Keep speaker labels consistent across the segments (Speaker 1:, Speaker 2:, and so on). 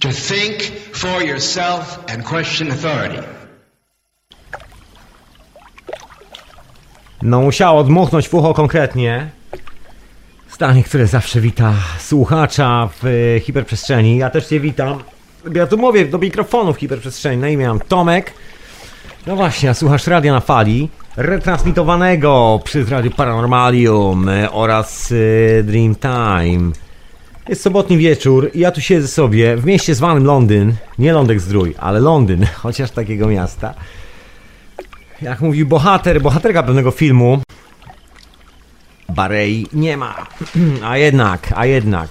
Speaker 1: to think for yourself and question authority.
Speaker 2: No musiało dmuchnąć w ucho konkretnie. Zdanie, które zawsze wita słuchacza w e, hiperprzestrzeni. Ja też cię witam. Ja tu mówię do mikrofonu w hiperprzestrzeni. Na imię mam Tomek. No właśnie, a słuchasz radia na fali, retransmitowanego przez Radio Paranormalium e, oraz e, Dreamtime. Jest sobotni wieczór i ja tu siedzę sobie w mieście zwanym Londyn. Nie Lądek Zdrój, ale Londyn, chociaż takiego miasta. Jak mówił bohater, bohaterka pewnego filmu, Barei nie ma. A jednak, a jednak.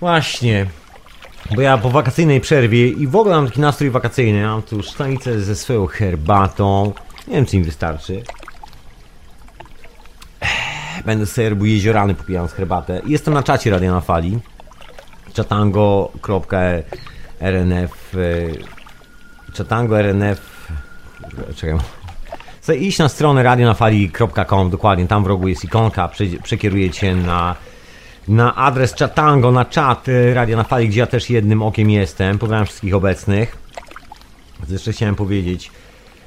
Speaker 2: Właśnie. Bo ja po wakacyjnej przerwie i w ogóle mam taki nastrój wakacyjny. Mam tu szklanicę ze swoją herbatą. Nie wiem, czy im wystarczy. Będę sobie robił jeziorany popijając herbatę. Jestem na czacie Radia na Fali. chatango.rnf chatango.rnf Czekaj. Iść na stronę radionafali.com dokładnie, tam w rogu jest ikonka, prze- przekieruje cię na, na adres chatango, na czat y, Radio na Fali, gdzie ja też jednym okiem jestem. Pozdrawiam wszystkich obecnych. Jeszcze chciałem powiedzieć.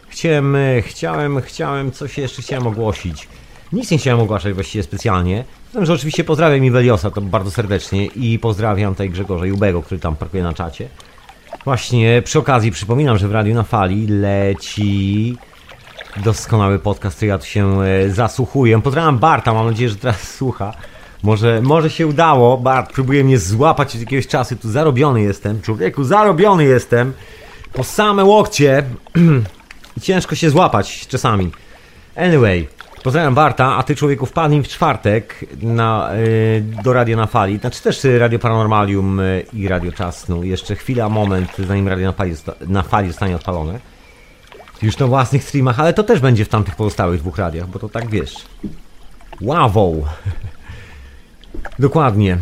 Speaker 2: Chciałem, y, chciałem, chciałem, coś jeszcze chciałem ogłosić. Nic nie chciałem ogłaszać właściwie specjalnie. Zatem, że oczywiście pozdrawiam Iweliosa, to bardzo serdecznie i pozdrawiam tutaj Grzegorza Jubego, który tam parkuje na czacie. Właśnie przy okazji przypominam, że w Radiu na Fali leci doskonały podcast, który ja tu się e, zasłuchuję. Pozdrawiam Barta, mam nadzieję, że teraz słucha. Może, może się udało. Bart próbuje mnie złapać od jakiegoś czasu. Tu zarobiony jestem. Człowieku, zarobiony jestem. Po same łokcie. I ciężko się złapać czasami. Anyway, pozdrawiam Barta, a ty człowieku wpadnij w czwartek na, y, do Radio na Fali. Znaczy też y, Radio Paranormalium y, i Radio Czasnu. Jeszcze chwila, moment, zanim Radio na Fali, na fali zostanie odpalone. Już na własnych streamach, ale to też będzie w tamtych pozostałych dwóch radiach, bo to tak wiesz. Ławą. Dokładnie.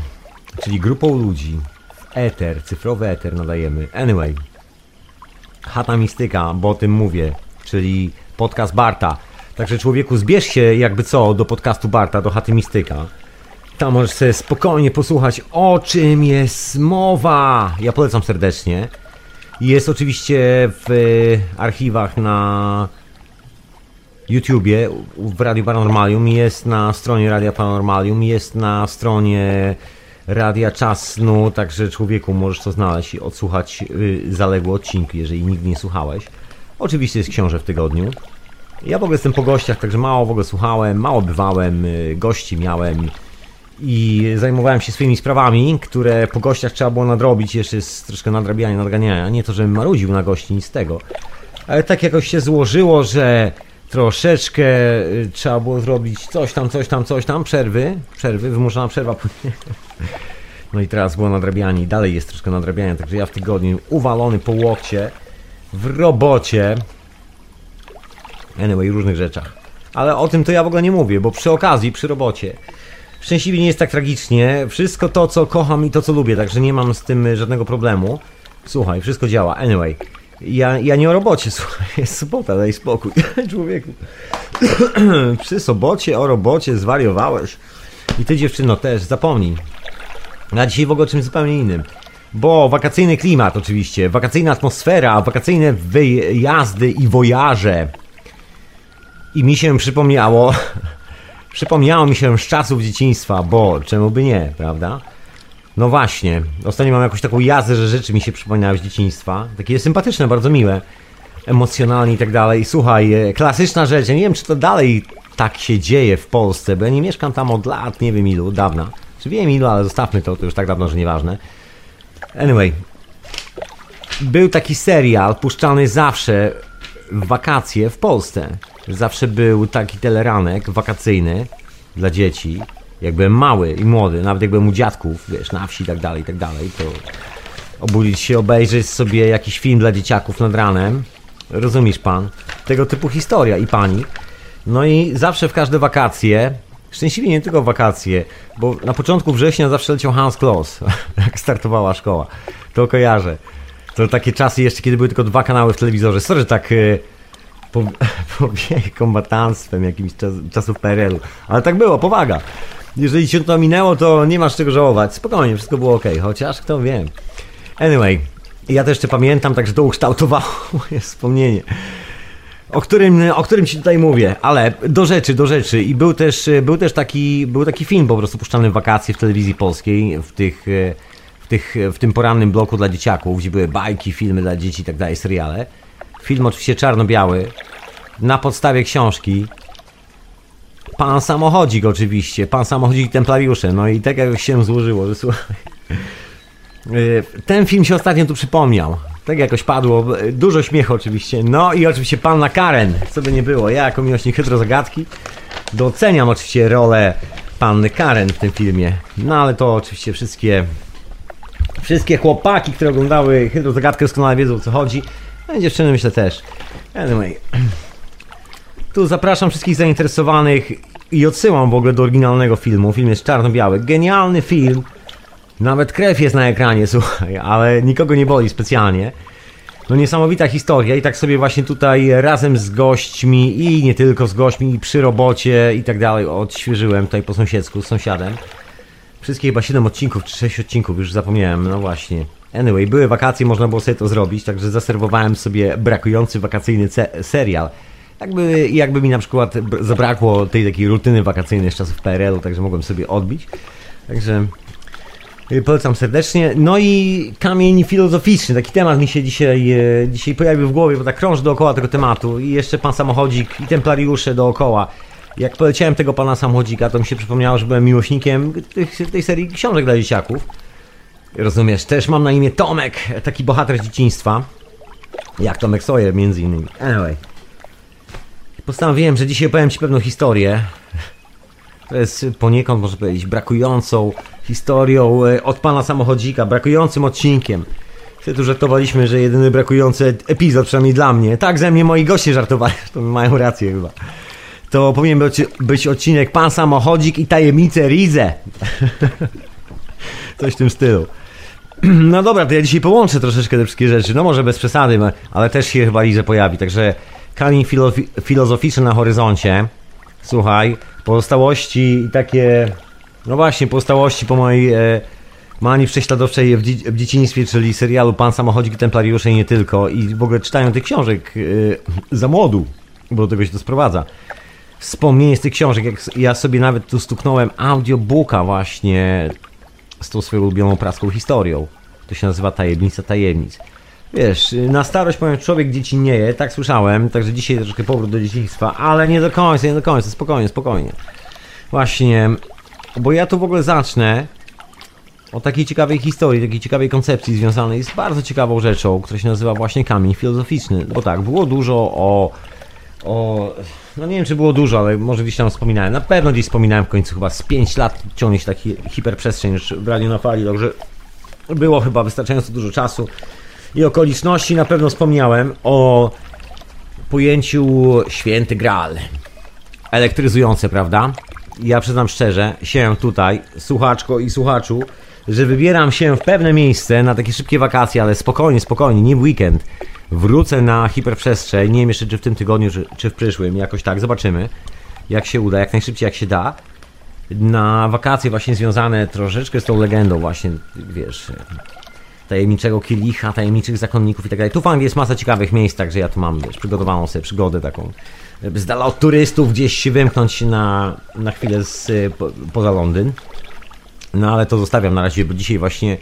Speaker 2: Czyli grupą ludzi. Eter, cyfrowy eter nadajemy. Anyway. Chata Mistyka, bo o tym mówię. Czyli podcast Barta. Także człowieku, zbierz się jakby co do podcastu Barta, do Chaty Mistyka. Tam możesz sobie spokojnie posłuchać o czym jest mowa. Ja polecam serdecznie. Jest oczywiście w e, archiwach na YouTubie, w Radiu Paranormalium, jest na stronie Radia Paranormalium, jest na stronie Radia Czasnu, także człowieku możesz to znaleźć i odsłuchać y, zaległe odcinki, jeżeli nigdy nie słuchałeś. Oczywiście jest książę w tygodniu. Ja w ogóle jestem po gościach, także mało w ogóle słuchałem, mało bywałem, y, gości miałem i zajmowałem się swoimi sprawami, które po gościach trzeba było nadrobić, jeszcze jest troszkę nadrabiania, nadganiania. Nie to, żebym marudził na gości, nic z tego. Ale tak jakoś się złożyło, że troszeczkę y, trzeba było zrobić coś tam, coś tam, coś tam, przerwy, przerwy, wymuszona przerwa. No i teraz było nadrabianie dalej jest troszkę nadrabiania, także ja w tygodniu uwalony po łokcie w robocie. Anyway, różnych rzeczach. Ale o tym to ja w ogóle nie mówię, bo przy okazji, przy robocie Szczęśliwie nie jest tak tragicznie. Wszystko to, co kocham i to, co lubię, także nie mam z tym y, żadnego problemu. Słuchaj, wszystko działa. Anyway, ja, ja nie o robocie, słuchaj, jest sobota, daj spokój, człowieku. Przy sobocie o robocie zwariowałeś. I ty dziewczyno też, zapomnij. A dzisiaj w ogóle o czymś zupełnie innym. Bo wakacyjny klimat oczywiście, wakacyjna atmosfera, wakacyjne wyjazdy i wojaże. I mi się przypomniało, Przypomniało mi się z czasów dzieciństwa, bo czemu by nie, prawda? No właśnie, ostatnio mam jakąś taką jazdę, że rzeczy mi się przypominały z dzieciństwa. Takie sympatyczne, bardzo miłe, emocjonalnie i tak dalej. Słuchaj, e, klasyczna rzecz, ja nie wiem czy to dalej tak się dzieje w Polsce, bo ja nie mieszkam tam od lat, nie wiem ilu, dawna. Czy wiem ilu, ale zostawmy to, to już tak dawno, że nieważne. Anyway, był taki serial puszczany zawsze w wakacje w Polsce. Zawsze był taki teleranek wakacyjny dla dzieci. Jak byłem mały i młody, nawet jak byłem u dziadków, wiesz, na wsi i tak dalej, i tak dalej, to obudzić się, obejrzeć sobie jakiś film dla dzieciaków nad ranem. Rozumiesz pan? Tego typu historia i pani. No i zawsze w każde wakacje, szczęśliwie nie tylko wakacje, bo na początku września zawsze leciał Hans Kloss, jak startowała szkoła. To kojarzę. To takie czasy jeszcze, kiedy były tylko dwa kanały w telewizorze. Sorry, że tak po, powieję kombatanstwem jakimś czas, czasów PRL-u. Ale tak było, powaga. Jeżeli się to minęło, to nie masz czego żałować. Spokojnie, wszystko było ok, chociaż kto wie. Anyway, ja też jeszcze pamiętam, także to ukształtowało moje wspomnienie. O którym, o którym ci tutaj mówię, ale do rzeczy, do rzeczy. I był też, był też taki, był taki film po prostu puszczany w wakacje w telewizji polskiej, w tych, w tych, w tym porannym bloku dla dzieciaków, gdzie były bajki, filmy dla dzieci i tak dalej, seriale. Film oczywiście czarno-biały, na podstawie książki. Pan samochodzik oczywiście, pan samochodzik templariusze. No i tak jak się złożyło, że słuchaj. y, Ten film się ostatnio tu przypomniał. Tak jakoś padło. Dużo śmiechu oczywiście. No i oczywiście panna Karen, co by nie było. Ja jako miłośnik hydrozagadki doceniam oczywiście rolę panny Karen w tym filmie. No ale to oczywiście wszystkie wszystkie chłopaki, które oglądały hydrozagadkę doskonale wiedzą o co chodzi. No i dziewczyny myślę też. Anyway. Tu zapraszam wszystkich zainteresowanych i odsyłam w ogóle do oryginalnego filmu. Film jest czarno-biały. Genialny film. Nawet krew jest na ekranie, słuchaj, ale nikogo nie boli specjalnie. No niesamowita historia i tak sobie właśnie tutaj razem z gośćmi i nie tylko z gośćmi i przy robocie i tak dalej odświeżyłem tutaj po sąsiedzku z sąsiadem. Wszystkie chyba 7 odcinków czy 6 odcinków, już zapomniałem, no właśnie. Anyway, były wakacje, można było sobie to zrobić, także zaserwowałem sobie brakujący wakacyjny serial. Jakby, jakby mi na przykład br- zabrakło tej takiej rutyny wakacyjnej z czasów PRL-u, także mogłem sobie odbić. Także y, polecam serdecznie. No i kamień filozoficzny, taki temat mi się dzisiaj, e, dzisiaj pojawił w głowie, bo tak krąży dookoła tego tematu. I jeszcze pan samochodzik i templariusze dookoła. Jak poleciałem tego pana samochodzika, to mi się przypomniało, że byłem miłośnikiem tej serii książek dla dzieciaków. Rozumiesz, też mam na imię Tomek, taki bohater dzieciństwa. Jak Tomek Sawyer między innymi. Anyway. Postanowiłem, że dzisiaj opowiem Ci pewną historię. To jest poniekąd, można powiedzieć, brakującą historią e, od pana samochodzika, brakującym odcinkiem. Wtedy żartowaliśmy, że jedyny brakujący epizod, przynajmniej dla mnie. Tak ze mnie moi goście żartowali, to mają rację chyba. To powinien być, być odcinek Pan Samochodzik i Tajemnice Rize. Coś w tym stylu. No dobra, to ja dzisiaj połączę troszeczkę te wszystkie rzeczy. No może bez przesady, ale też się chyba Lize pojawi. Także kamień filo- filozoficzny na horyzoncie. Słuchaj, pozostałości i takie... No właśnie, pozostałości po mojej e, manii prześladowczej w, dzie- w dzieciństwie, czyli serialu Pan Samochodzik Templariusze i nie tylko. I w ogóle czytają tych książek e, za młodu, bo do tego się to sprowadza. Wspomnienie z tych książek, jak ja sobie nawet tu stuknąłem audiobooka właśnie z tą swoją ulubioną praską historią. To się nazywa Tajemnica Tajemnic. Wiesz, na starość powiem, człowiek dziecinnieje, tak słyszałem, także dzisiaj troszkę powrót do dzieciństwa, ale nie do końca, nie do końca, spokojnie, spokojnie. Właśnie, bo ja tu w ogóle zacznę o takiej ciekawej historii, takiej ciekawej koncepcji związanej z bardzo ciekawą rzeczą, która się nazywa właśnie kamień filozoficzny. Bo tak, było dużo o o. No nie wiem, czy było dużo, ale może gdzieś tam wspominałem. Na pewno gdzieś wspominałem w końcu, chyba z 5 lat ciągnie się taki hiperprzestrzeń już w na fali, także było chyba wystarczająco dużo czasu i okoliczności. Na pewno wspomniałem o pojęciu święty graal. Elektryzujące, prawda? Ja przyznam szczerze, się tutaj, słuchaczko i słuchaczu, że wybieram się w pewne miejsce na takie szybkie wakacje, ale spokojnie, spokojnie, nie w weekend. Wrócę na hiperprzestrzeń, nie wiem jeszcze czy w tym tygodniu, czy, w przyszłym, jakoś tak, zobaczymy. Jak się uda, jak najszybciej jak się da. Na wakacje właśnie związane troszeczkę z tą legendą właśnie, wiesz, tajemniczego kielicha, tajemniczych zakonników i tak dalej. Tu w Anglii jest masa ciekawych miejsc, także ja tu mam, wiesz, przygotowaną sobie przygodę taką, z dala od turystów gdzieś się wymknąć na, na chwilę z, po, poza Londyn. No ale to zostawiam na razie, bo dzisiaj właśnie,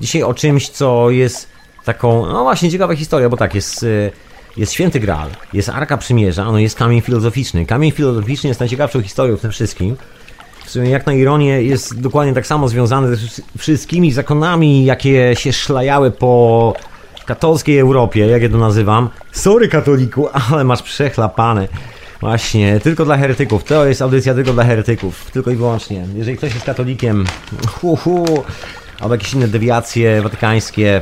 Speaker 2: dzisiaj o czymś, co jest taką, no właśnie ciekawa historia, bo tak, jest, y, jest Święty Graal, jest Arka Przymierza, no jest Kamień Filozoficzny. Kamień Filozoficzny jest najciekawszą historią w tym wszystkim. W sumie jak na ironię jest dokładnie tak samo związany ze wszy- wszystkimi zakonami, jakie się szlajały po katolskiej Europie, jak ja to nazywam. Sorry katoliku, ale masz przechlapane. Właśnie, tylko dla heretyków. To jest audycja tylko dla heretyków. Tylko i wyłącznie. Jeżeli ktoś jest katolikiem, hu, hu, albo jakieś inne dewiacje watykańskie,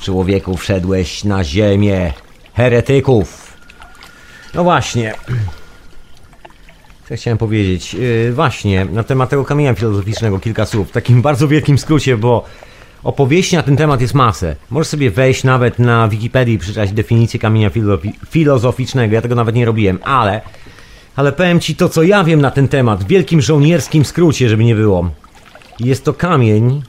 Speaker 2: człowieku wszedłeś na ziemię heretyków. No właśnie. Co chciałem powiedzieć? Yy, właśnie, na temat tego kamienia filozoficznego kilka słów. W takim bardzo wielkim skrócie, bo opowieści na ten temat jest masę. Możesz sobie wejść nawet na Wikipedii i przeczytać definicję kamienia filozofi- filozoficznego. Ja tego nawet nie robiłem, ale... Ale powiem Ci to, co ja wiem na ten temat. W wielkim żołnierskim skrócie, żeby nie było. Jest to kamień,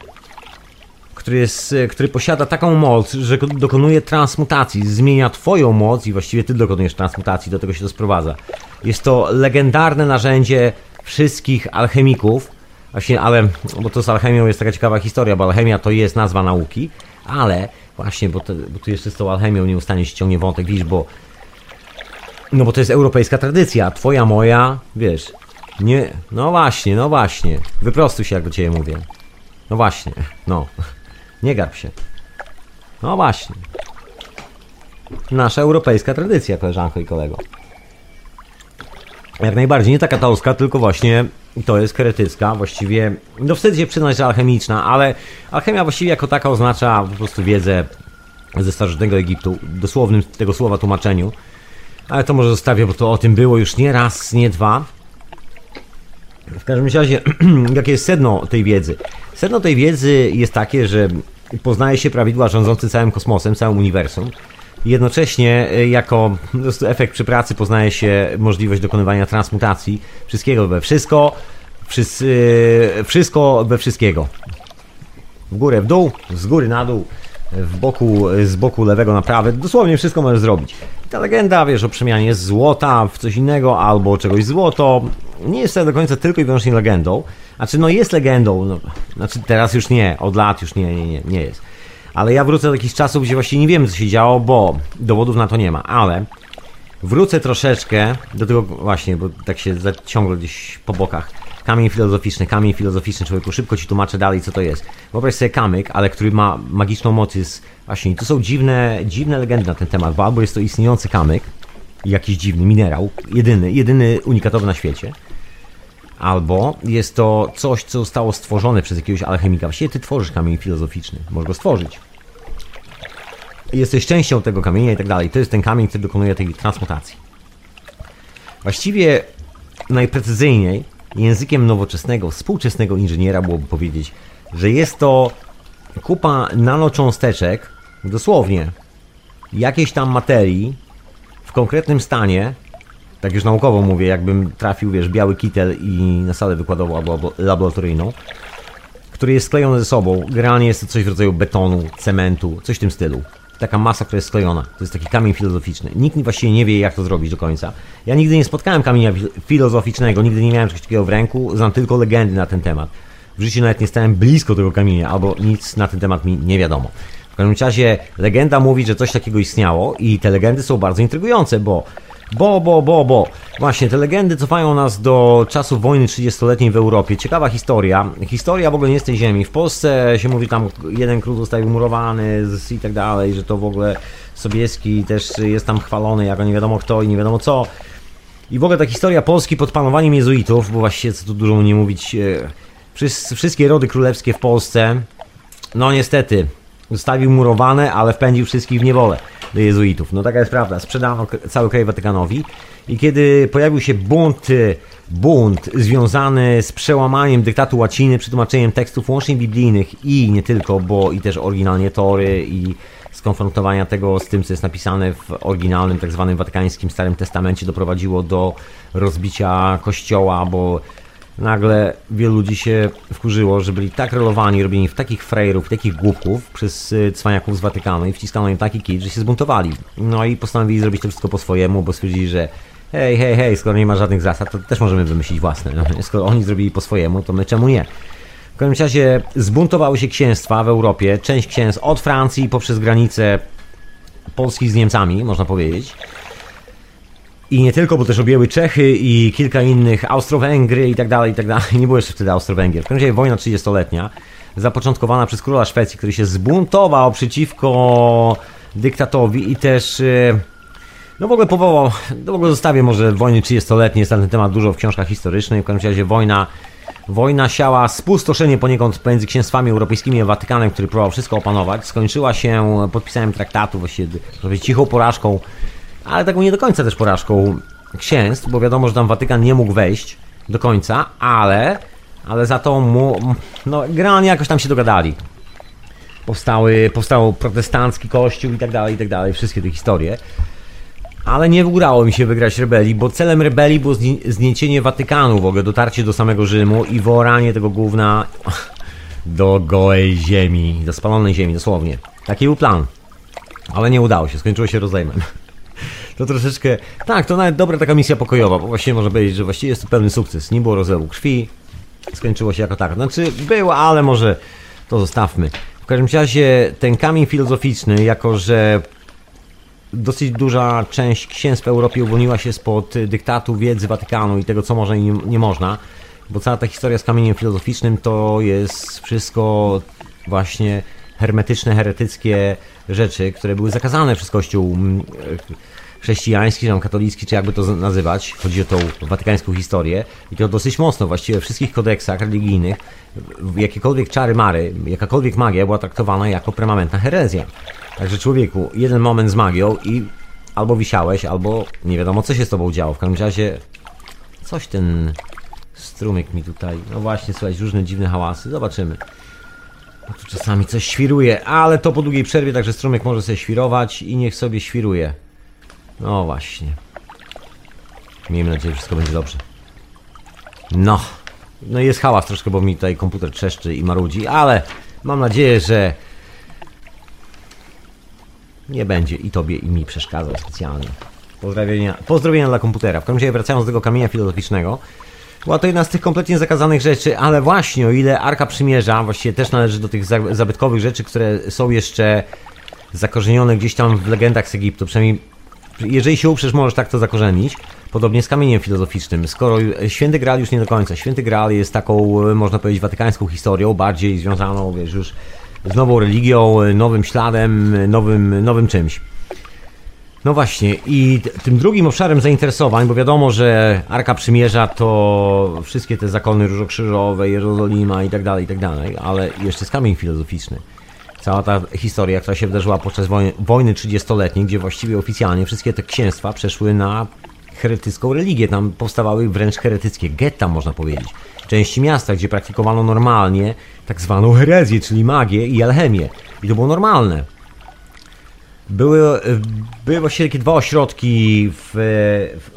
Speaker 2: który, jest, e, który posiada taką moc, że ko- dokonuje transmutacji, zmienia twoją moc i właściwie ty dokonujesz transmutacji, do tego się to sprowadza. Jest to legendarne narzędzie wszystkich alchemików, właśnie, ale, bo to z alchemią jest taka ciekawa historia, bo alchemia to jest nazwa nauki, ale właśnie, bo, to, bo tu jeszcze z tą alchemią nieustannie się ciągnie wątek, widzisz, bo no bo to jest europejska tradycja, twoja, moja, wiesz, nie, no właśnie, no właśnie, wyprostuj się jak do ciebie mówię. No właśnie, no, nie garb się. No właśnie. Nasza europejska tradycja, koleżanko i kolego. Jak najbardziej, nie taka katałska, tylko właśnie to jest kretycka, właściwie, no wstyd się przyznać, że alchemiczna, ale alchemia właściwie jako taka oznacza po prostu wiedzę ze starożytnego Egiptu, dosłownym tego słowa tłumaczeniu. Ale to może zostawię, bo to o tym było już nie raz, nie dwa. W każdym razie, jakie jest sedno tej wiedzy? Sedno tej wiedzy jest takie, że poznaje się prawidła rządzące całym kosmosem, całym uniwersum. Jednocześnie y, jako efekt przy pracy poznaje się możliwość dokonywania transmutacji wszystkiego we wszystko, wszys- y, wszystko we wszystkiego. W górę, w dół, z góry na dół, w boku, z boku lewego na prawy, dosłownie wszystko możesz zrobić. Ta legenda, wiesz, o przemianie złota w coś innego albo czegoś złoto, nie jest to do końca tylko i wyłącznie legendą. Znaczy, no jest legendą, no, znaczy teraz już nie, od lat już nie, nie, nie, nie jest. Ale ja wrócę do jakichś czasów, gdzie właściwie nie wiem, co się działo, bo dowodów na to nie ma, ale wrócę troszeczkę do tego właśnie, bo tak się ciągle gdzieś po bokach. Kamień filozoficzny, kamień filozoficzny, człowieku, szybko ci tłumaczę dalej, co to jest. Wyobraź sobie kamyk, ale który ma magiczną moc, jest właśnie, tu są dziwne, dziwne legendy na ten temat, bo albo jest to istniejący kamyk, jakiś dziwny minerał, jedyny, jedyny unikatowy na świecie, albo jest to coś, co zostało stworzone przez jakiegoś alchemika. Właściwie ty tworzysz kamień filozoficzny, możesz go stworzyć. Jesteś częścią tego kamienia i tak dalej. To jest ten kamień, który dokonuje tej transmutacji. Właściwie najprecyzyjniej językiem nowoczesnego, współczesnego inżyniera byłoby powiedzieć, że jest to kupa nanocząsteczek, dosłownie jakiejś tam materii w konkretnym stanie, tak już naukowo mówię, jakbym trafił, wiesz, biały kitel i na salę wykładową albo laboratoryjną, który jest sklejony ze sobą. Generalnie jest to coś w rodzaju betonu, cementu, coś w tym stylu. Taka masa, która jest sklejona. To jest taki kamień filozoficzny. Nikt właściwie nie wie, jak to zrobić do końca. Ja nigdy nie spotkałem kamienia fil- filozoficznego, nigdy nie miałem czegoś takiego w ręku, znam tylko legendy na ten temat. W życiu nawet nie stałem blisko tego kamienia, albo nic na ten temat mi nie wiadomo. W każdym razie legenda mówi, że coś takiego istniało i te legendy są bardzo intrygujące, bo bo, bo, bo, bo. Właśnie, te legendy cofają nas do czasów wojny 30-letniej w Europie. Ciekawa historia. Historia w ogóle nie z tej ziemi. W Polsce się mówi tam, jeden król został umurowany i tak dalej, że to w ogóle Sobieski też jest tam chwalony jako nie wiadomo kto i nie wiadomo co. I w ogóle ta historia Polski pod panowaniem jezuitów, bo właściwie co tu dużo nie mówić, e, wszys- wszystkie rody królewskie w Polsce, no niestety, zostawił murowane, ale wpędził wszystkich w niewolę do jezuitów. No taka jest prawda. Sprzedano cały kraj Watykanowi i kiedy pojawił się bunt, y, bunt związany z przełamaniem dyktatu łaciny, przetłumaczeniem tekstów łącznie biblijnych i nie tylko, bo i też oryginalnie Tory i skonfrontowania tego z tym, co jest napisane w oryginalnym, tak zwanym watykańskim Starym Testamencie doprowadziło do rozbicia kościoła, bo nagle wielu ludzi się wkurzyło, że byli tak rolowani, robieni w takich frajerów, w takich głupków przez y, cwaniaków z Watykanu i wciskano im taki kit, że się zbuntowali. No i postanowili zrobić to wszystko po swojemu, bo stwierdzili, że hej, hej, hej, skoro nie ma żadnych zasad, to też możemy wymyślić własne. No, skoro oni zrobili po swojemu, to my czemu nie? W każdym razie zbuntowały się księstwa w Europie, część księstw od Francji poprzez granicę Polski z Niemcami, można powiedzieć. I nie tylko, bo też objęły Czechy i kilka innych, Austro-Węgry i tak dalej, i tak dalej. Nie było jeszcze wtedy Austro-Węgier. W każdym razie wojna 30-letnia, zapoczątkowana przez króla Szwecji, który się zbuntował przeciwko dyktatowi i też... e, No w ogóle powołał, no w ogóle zostawię może wojny 30-letnie, jest na ten temat dużo w książkach historycznych. W każdym razie wojna, wojna siała spustoszenie poniekąd pomiędzy księstwami europejskimi a Watykanem, który próbował wszystko opanować. Skończyła się podpisaniem traktatu, właściwie cichą porażką ale taką nie do końca też porażką księstw, bo wiadomo, że tam Watykan nie mógł wejść do końca, ale, ale za to mu, no, generalnie jakoś tam się dogadali. Powstały, powstał protestancki kościół i tak dalej, i tak dalej, wszystkie te historie. Ale nie udało mi się wygrać rebelii, bo celem rebelii było zni- zniesienie Watykanu, w ogóle dotarcie do samego Rzymu i wyoranie tego gówna do gołej ziemi, do spalonej ziemi, dosłownie. Taki był plan. Ale nie udało się, skończyło się rozejmem. To troszeczkę. Tak, to nawet dobra taka misja pokojowa, bo właściwie można powiedzieć, że właściwie jest to pełny sukces. Nie było rozlewu krwi, skończyło się jako tak. Znaczy, było, ale może to zostawmy. W każdym razie ten kamień filozoficzny, jako że dosyć duża część księstw w Europie uwolniła się spod dyktatu wiedzy Watykanu i tego, co można i nie, nie można, bo cała ta historia z kamieniem filozoficznym to jest wszystko właśnie hermetyczne, heretyckie rzeczy, które były zakazane przez Kościół chrześcijański, czy tam katolicki, czy jakby to nazywać. Chodzi o tą watykańską historię. I to dosyć mocno, właściwie we wszystkich kodeksach religijnych, jakiekolwiek czary mary, jakakolwiek magia była traktowana jako permanentna herezja. Także człowieku, jeden moment z magią i albo wisiałeś, albo nie wiadomo co się z tobą działo. W każdym razie coś ten strumyk mi tutaj, no właśnie, słuchać różne dziwne hałasy. Zobaczymy. No tu czasami coś świruje, ale to po długiej przerwie, także strumyk może sobie świrować i niech sobie świruje. No właśnie. Miejmy nadzieję, że wszystko będzie dobrze. No. No jest hałas troszkę, bo mi tutaj komputer trzeszczy i marudzi, ale mam nadzieję, że nie będzie i tobie i mi przeszkadzał specjalnie. Pozdrowienia, pozdrowienia dla komputera. W każdym razie wracając do tego kamienia filozoficznego. Była to jedna z tych kompletnie zakazanych rzeczy, ale właśnie o ile Arka Przymierza właściwie też należy do tych zabytkowych rzeczy, które są jeszcze zakorzenione gdzieś tam w legendach z Egiptu, przynajmniej jeżeli się uprzesz, możesz tak to zakorzenić. Podobnie z kamieniem filozoficznym. Skoro Święty Graal już nie do końca. Święty Graal jest taką, można powiedzieć, watykańską historią, bardziej związaną, wiesz, już z nową religią, nowym śladem, nowym, nowym czymś. No właśnie, i tym drugim obszarem zainteresowań, bo wiadomo, że Arka Przymierza to wszystkie te zakony różokrzyżowe, Jerozolima i tak dalej, i tak dalej, ale jeszcze jest kamień filozoficzny. Cała ta historia, która się wydarzyła podczas wojny, wojny 30-letniej, gdzie właściwie oficjalnie wszystkie te księstwa przeszły na heretycką religię. Tam powstawały wręcz heretyckie getta, można powiedzieć. Części miasta, gdzie praktykowano normalnie tak zwaną herezję, czyli magię i alchemię. I to było normalne. Były, były właściwie takie dwa ośrodki w, w,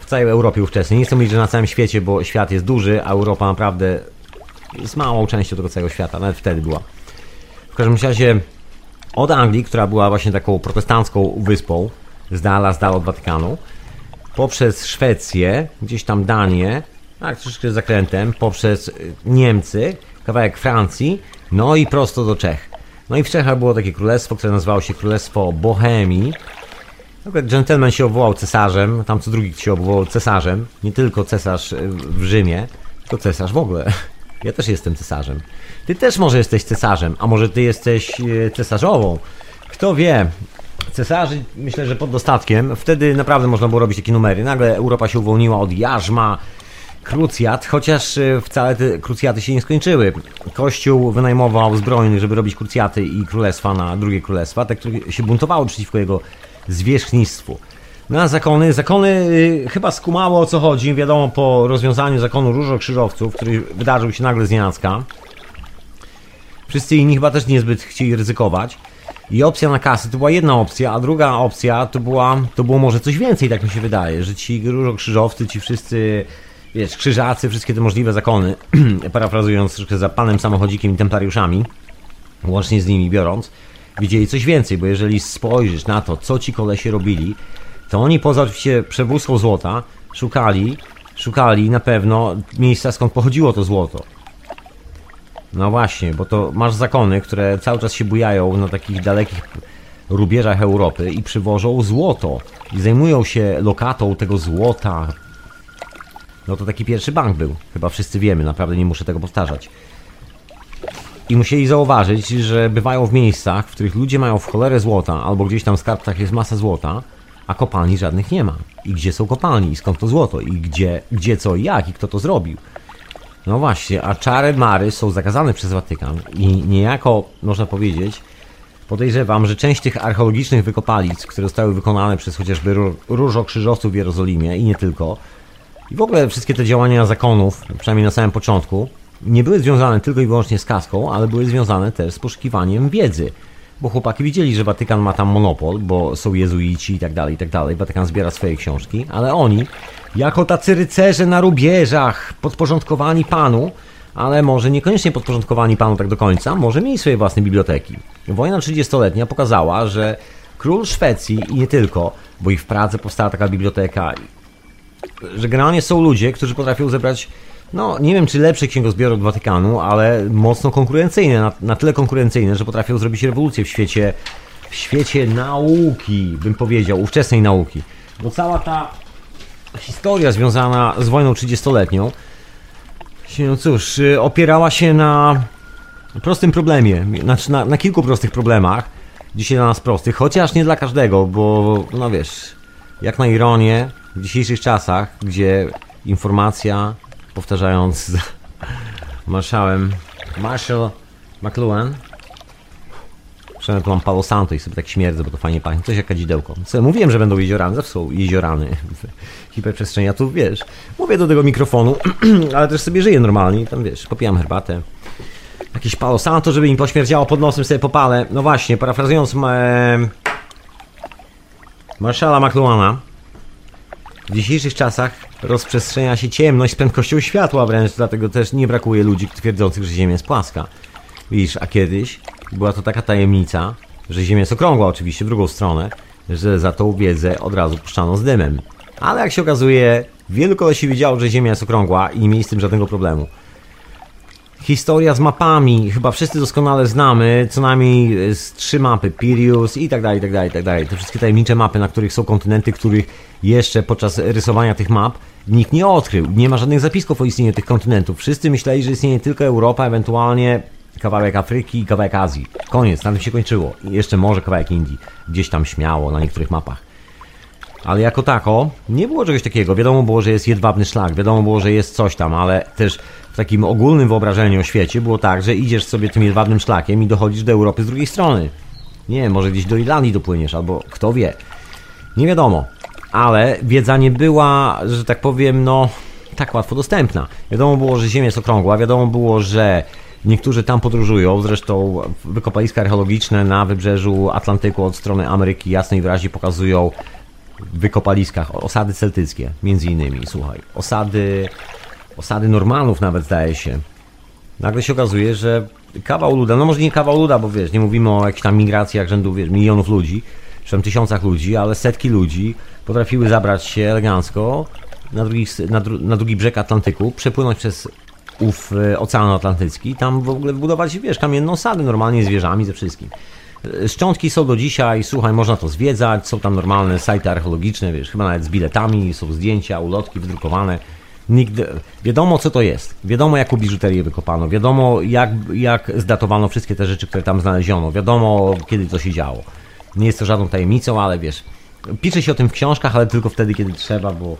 Speaker 2: w całej Europie ówczesnej. Nie chcę mówić, że na całym świecie, bo świat jest duży, a Europa naprawdę jest małą częścią tego całego świata. Nawet wtedy była. W każdym razie od Anglii, która była właśnie taką protestancką wyspą, z dala, z dala od Watykanu, poprzez Szwecję, gdzieś tam Danię, tak, troszeczkę zakrętem, poprzez Niemcy, kawałek Francji, no i prosto do Czech. No i w Czechach było takie królestwo, które nazywało się Królestwo Bohemii. Akurat gentleman się obwołał cesarzem, tam co drugi się obwołał cesarzem, nie tylko cesarz w Rzymie, tylko cesarz w ogóle. Ja też jestem cesarzem. Ty też może jesteś cesarzem, a może ty jesteś e, cesarzową. Kto wie, cesarzy myślę, że pod dostatkiem. Wtedy naprawdę można było robić takie numery. Nagle Europa się uwolniła od jarzma, krucjat, chociaż e, wcale te krucjaty się nie skończyły. Kościół wynajmował zbrojnych, żeby robić krucjaty i królestwa na drugie królestwa, te, które się buntowały przeciwko jego zwierzchnictwu. No a zakony, zakony y, chyba skumało o co chodzi, wiadomo po rozwiązaniu zakonu różokrzyżowców, który wydarzył się nagle z nienacka. Wszyscy inni chyba też niezbyt chcieli ryzykować. I opcja na kasy to była jedna opcja, a druga opcja to była, to było może coś więcej, tak mi się wydaje, że ci różokrzyżowcy, ci wszyscy, wiesz, krzyżacy, wszystkie te możliwe zakony, parafrazując troszkę za panem samochodzikiem i templariuszami, łącznie z nimi biorąc, widzieli coś więcej, bo jeżeli spojrzysz na to, co ci kolesie robili, to oni poza oczywiście przewózką złota szukali, szukali na pewno miejsca skąd pochodziło to złoto. No właśnie, bo to masz zakony, które cały czas się bujają na takich dalekich rubieżach Europy i przywożą złoto i zajmują się lokatą tego złota. No to taki pierwszy bank był. Chyba wszyscy wiemy, naprawdę nie muszę tego powtarzać. I musieli zauważyć, że bywają w miejscach, w których ludzie mają w cholerę złota, albo gdzieś tam w skarbcach jest masa złota, a kopalni żadnych nie ma. I gdzie są kopalni, i skąd to złoto, i gdzie, gdzie co i jak, i kto to zrobił. No właśnie, a czary mary są zakazane przez Watykan. I niejako, można powiedzieć, podejrzewam, że część tych archeologicznych wykopalic, które zostały wykonane przez chociażby różokrzyżowców w Jerozolimie i nie tylko, i w ogóle wszystkie te działania zakonów, przynajmniej na samym początku, nie były związane tylko i wyłącznie z kaską, ale były związane też z poszukiwaniem wiedzy bo chłopaki widzieli, że Watykan ma tam monopol, bo są jezuici i tak dalej, i tak dalej. Watykan zbiera swoje książki, ale oni, jako tacy rycerze na rubieżach, podporządkowani panu, ale może niekoniecznie podporządkowani panu tak do końca, może mieli swoje własne biblioteki. Wojna 30-letnia pokazała, że król Szwecji i nie tylko, bo i w Pradze powstała taka biblioteka, że generalnie są ludzie, którzy potrafią zebrać no, nie wiem czy lepsze księgozbiory od Watykanu, ale mocno konkurencyjne, na, na tyle konkurencyjne, że potrafią zrobić rewolucję w świecie, w świecie nauki, bym powiedział, ówczesnej nauki. Bo cała ta historia związana z wojną 30-letnią, no cóż, y, opierała się na prostym problemie, znaczy na, na kilku prostych problemach, dzisiaj dla nas prostych, chociaż nie dla każdego, bo no wiesz, jak na ironię, w dzisiejszych czasach, gdzie informacja, powtarzając z marszałem Marshall McLuhan, Przynajmniej tu mam Palo Santo i sobie tak śmierdzę, bo to fajnie pachnie. Coś jak kadzidełko. Co, mówiłem, że będą jeziorany. Zawsze są jeziorany w hiperprzestrzeni. Ja tu, wiesz, mówię do tego mikrofonu, ale też sobie żyję normalnie. Tam, wiesz, popijam herbatę. Jakieś Palo Santo, żeby mi pośmierdziało pod nosem, sobie popalę. No właśnie, parafrazując e... Marszala McLuhana, w dzisiejszych czasach rozprzestrzenia się ciemność z prędkością światła wręcz, dlatego też nie brakuje ludzi twierdzących, że Ziemia jest płaska. Widzisz, a kiedyś była to taka tajemnica, że Ziemia jest okrągła oczywiście w drugą stronę, że za tą wiedzę od razu puszczano z dymem. Ale jak się okazuje, wielu kolesi wiedziało, że Ziemia jest okrągła i nie mieli z tym żadnego problemu. Historia z mapami, chyba wszyscy doskonale znamy, co najmniej z trzy mapy, Pirius i tak dalej, i tak dalej, i tak dalej. Te wszystkie tajemnicze mapy, na których są kontynenty, których jeszcze podczas rysowania tych map nikt nie odkrył. Nie ma żadnych zapisków o istnieniu tych kontynentów. Wszyscy myśleli, że istnieje tylko Europa, ewentualnie kawałek Afryki i kawałek Azji. Koniec, na tym się kończyło. I jeszcze może kawałek Indii. Gdzieś tam śmiało na niektórych mapach. Ale jako tako nie było czegoś takiego. Wiadomo było, że jest jedwabny szlak, wiadomo było, że jest coś tam, ale też w takim ogólnym wyobrażeniu o świecie było tak, że idziesz sobie tym jedwabnym szlakiem i dochodzisz do Europy z drugiej strony. Nie, może gdzieś do Irlandii dopłyniesz, albo kto wie. Nie wiadomo. Ale wiedza nie była, że tak powiem, no tak łatwo dostępna. Wiadomo było, że Ziemia jest okrągła, wiadomo było, że Niektórzy tam podróżują, zresztą wykopaliska archeologiczne na wybrzeżu Atlantyku od strony Ameryki jasno i wyraźnie pokazują w wykopaliskach osady celtyckie, między innymi, słuchaj, osady, osady Normanów nawet zdaje się. Nagle się okazuje, że kawał luda, no może nie kawał luda, bo wiesz, nie mówimy o jakichś tam migracjach rzędu, wiesz, milionów ludzi, czy tam tysiącach ludzi, ale setki ludzi potrafiły zabrać się elegancko na drugi, na, dru, na drugi brzeg Atlantyku, przepłynąć przez ów e, Ocean Atlantycki, tam w ogóle wybudować, wiesz, kamienną sadę normalnie z wieżami, ze wszystkim. E, szczątki są do dzisiaj, słuchaj, można to zwiedzać, są tam normalne sajty archeologiczne, wiesz, chyba nawet z biletami, są zdjęcia, ulotki wydrukowane. Nigdy, wiadomo co to jest, wiadomo jaką biżuterię wykopano, wiadomo jak, jak zdatowano wszystkie te rzeczy, które tam znaleziono, wiadomo kiedy to się działo. Nie jest to żadną tajemnicą, ale wiesz, pisze się o tym w książkach, ale tylko wtedy, kiedy trzeba, bo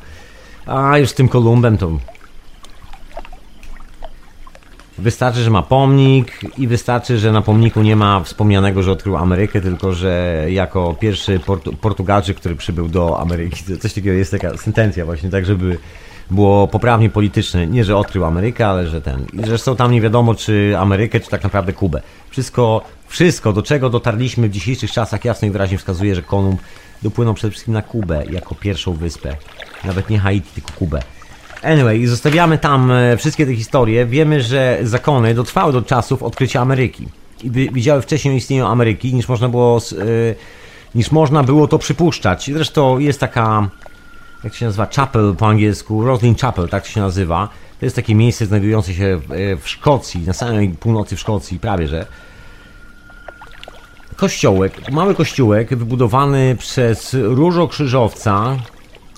Speaker 2: a już z tym Kolumbem to Wystarczy, że ma pomnik i wystarczy, że na pomniku nie ma wspomnianego, że odkrył Amerykę, tylko że jako pierwszy Portu Portugalczyk, który przybył do Ameryki, coś takiego jest taka sentencja właśnie, tak żeby było poprawnie polityczne. Nie, że odkrył Amerykę, ale że ten. I zresztą tam nie wiadomo, czy Amerykę, czy tak naprawdę Kubę. Wszystko, wszystko, do czego dotarliśmy w dzisiejszych czasach, jasno i wyraźnie wskazuje, że Kolumb dopłynął przede wszystkim na Kubę jako pierwszą wyspę. Nawet nie Haiti, tylko Kubę. Anyway, zostawiamy tam e, wszystkie te historie. Wiemy, że zakony dotrwały do czasów odkrycia Ameryki. I widziały wcześniej istnienie Ameryki, niż można było, e, niż można było to przypuszczać. Zresztą jest taka, jak się nazywa, chapel po angielsku, Roslin Chapel, tak się nazywa. To jest takie miejsce znajdujące się w Szkocji, na samej północy w Szkocji, prawie że. Kościołek, mały kościółek wybudowany przez różokrzyżowca,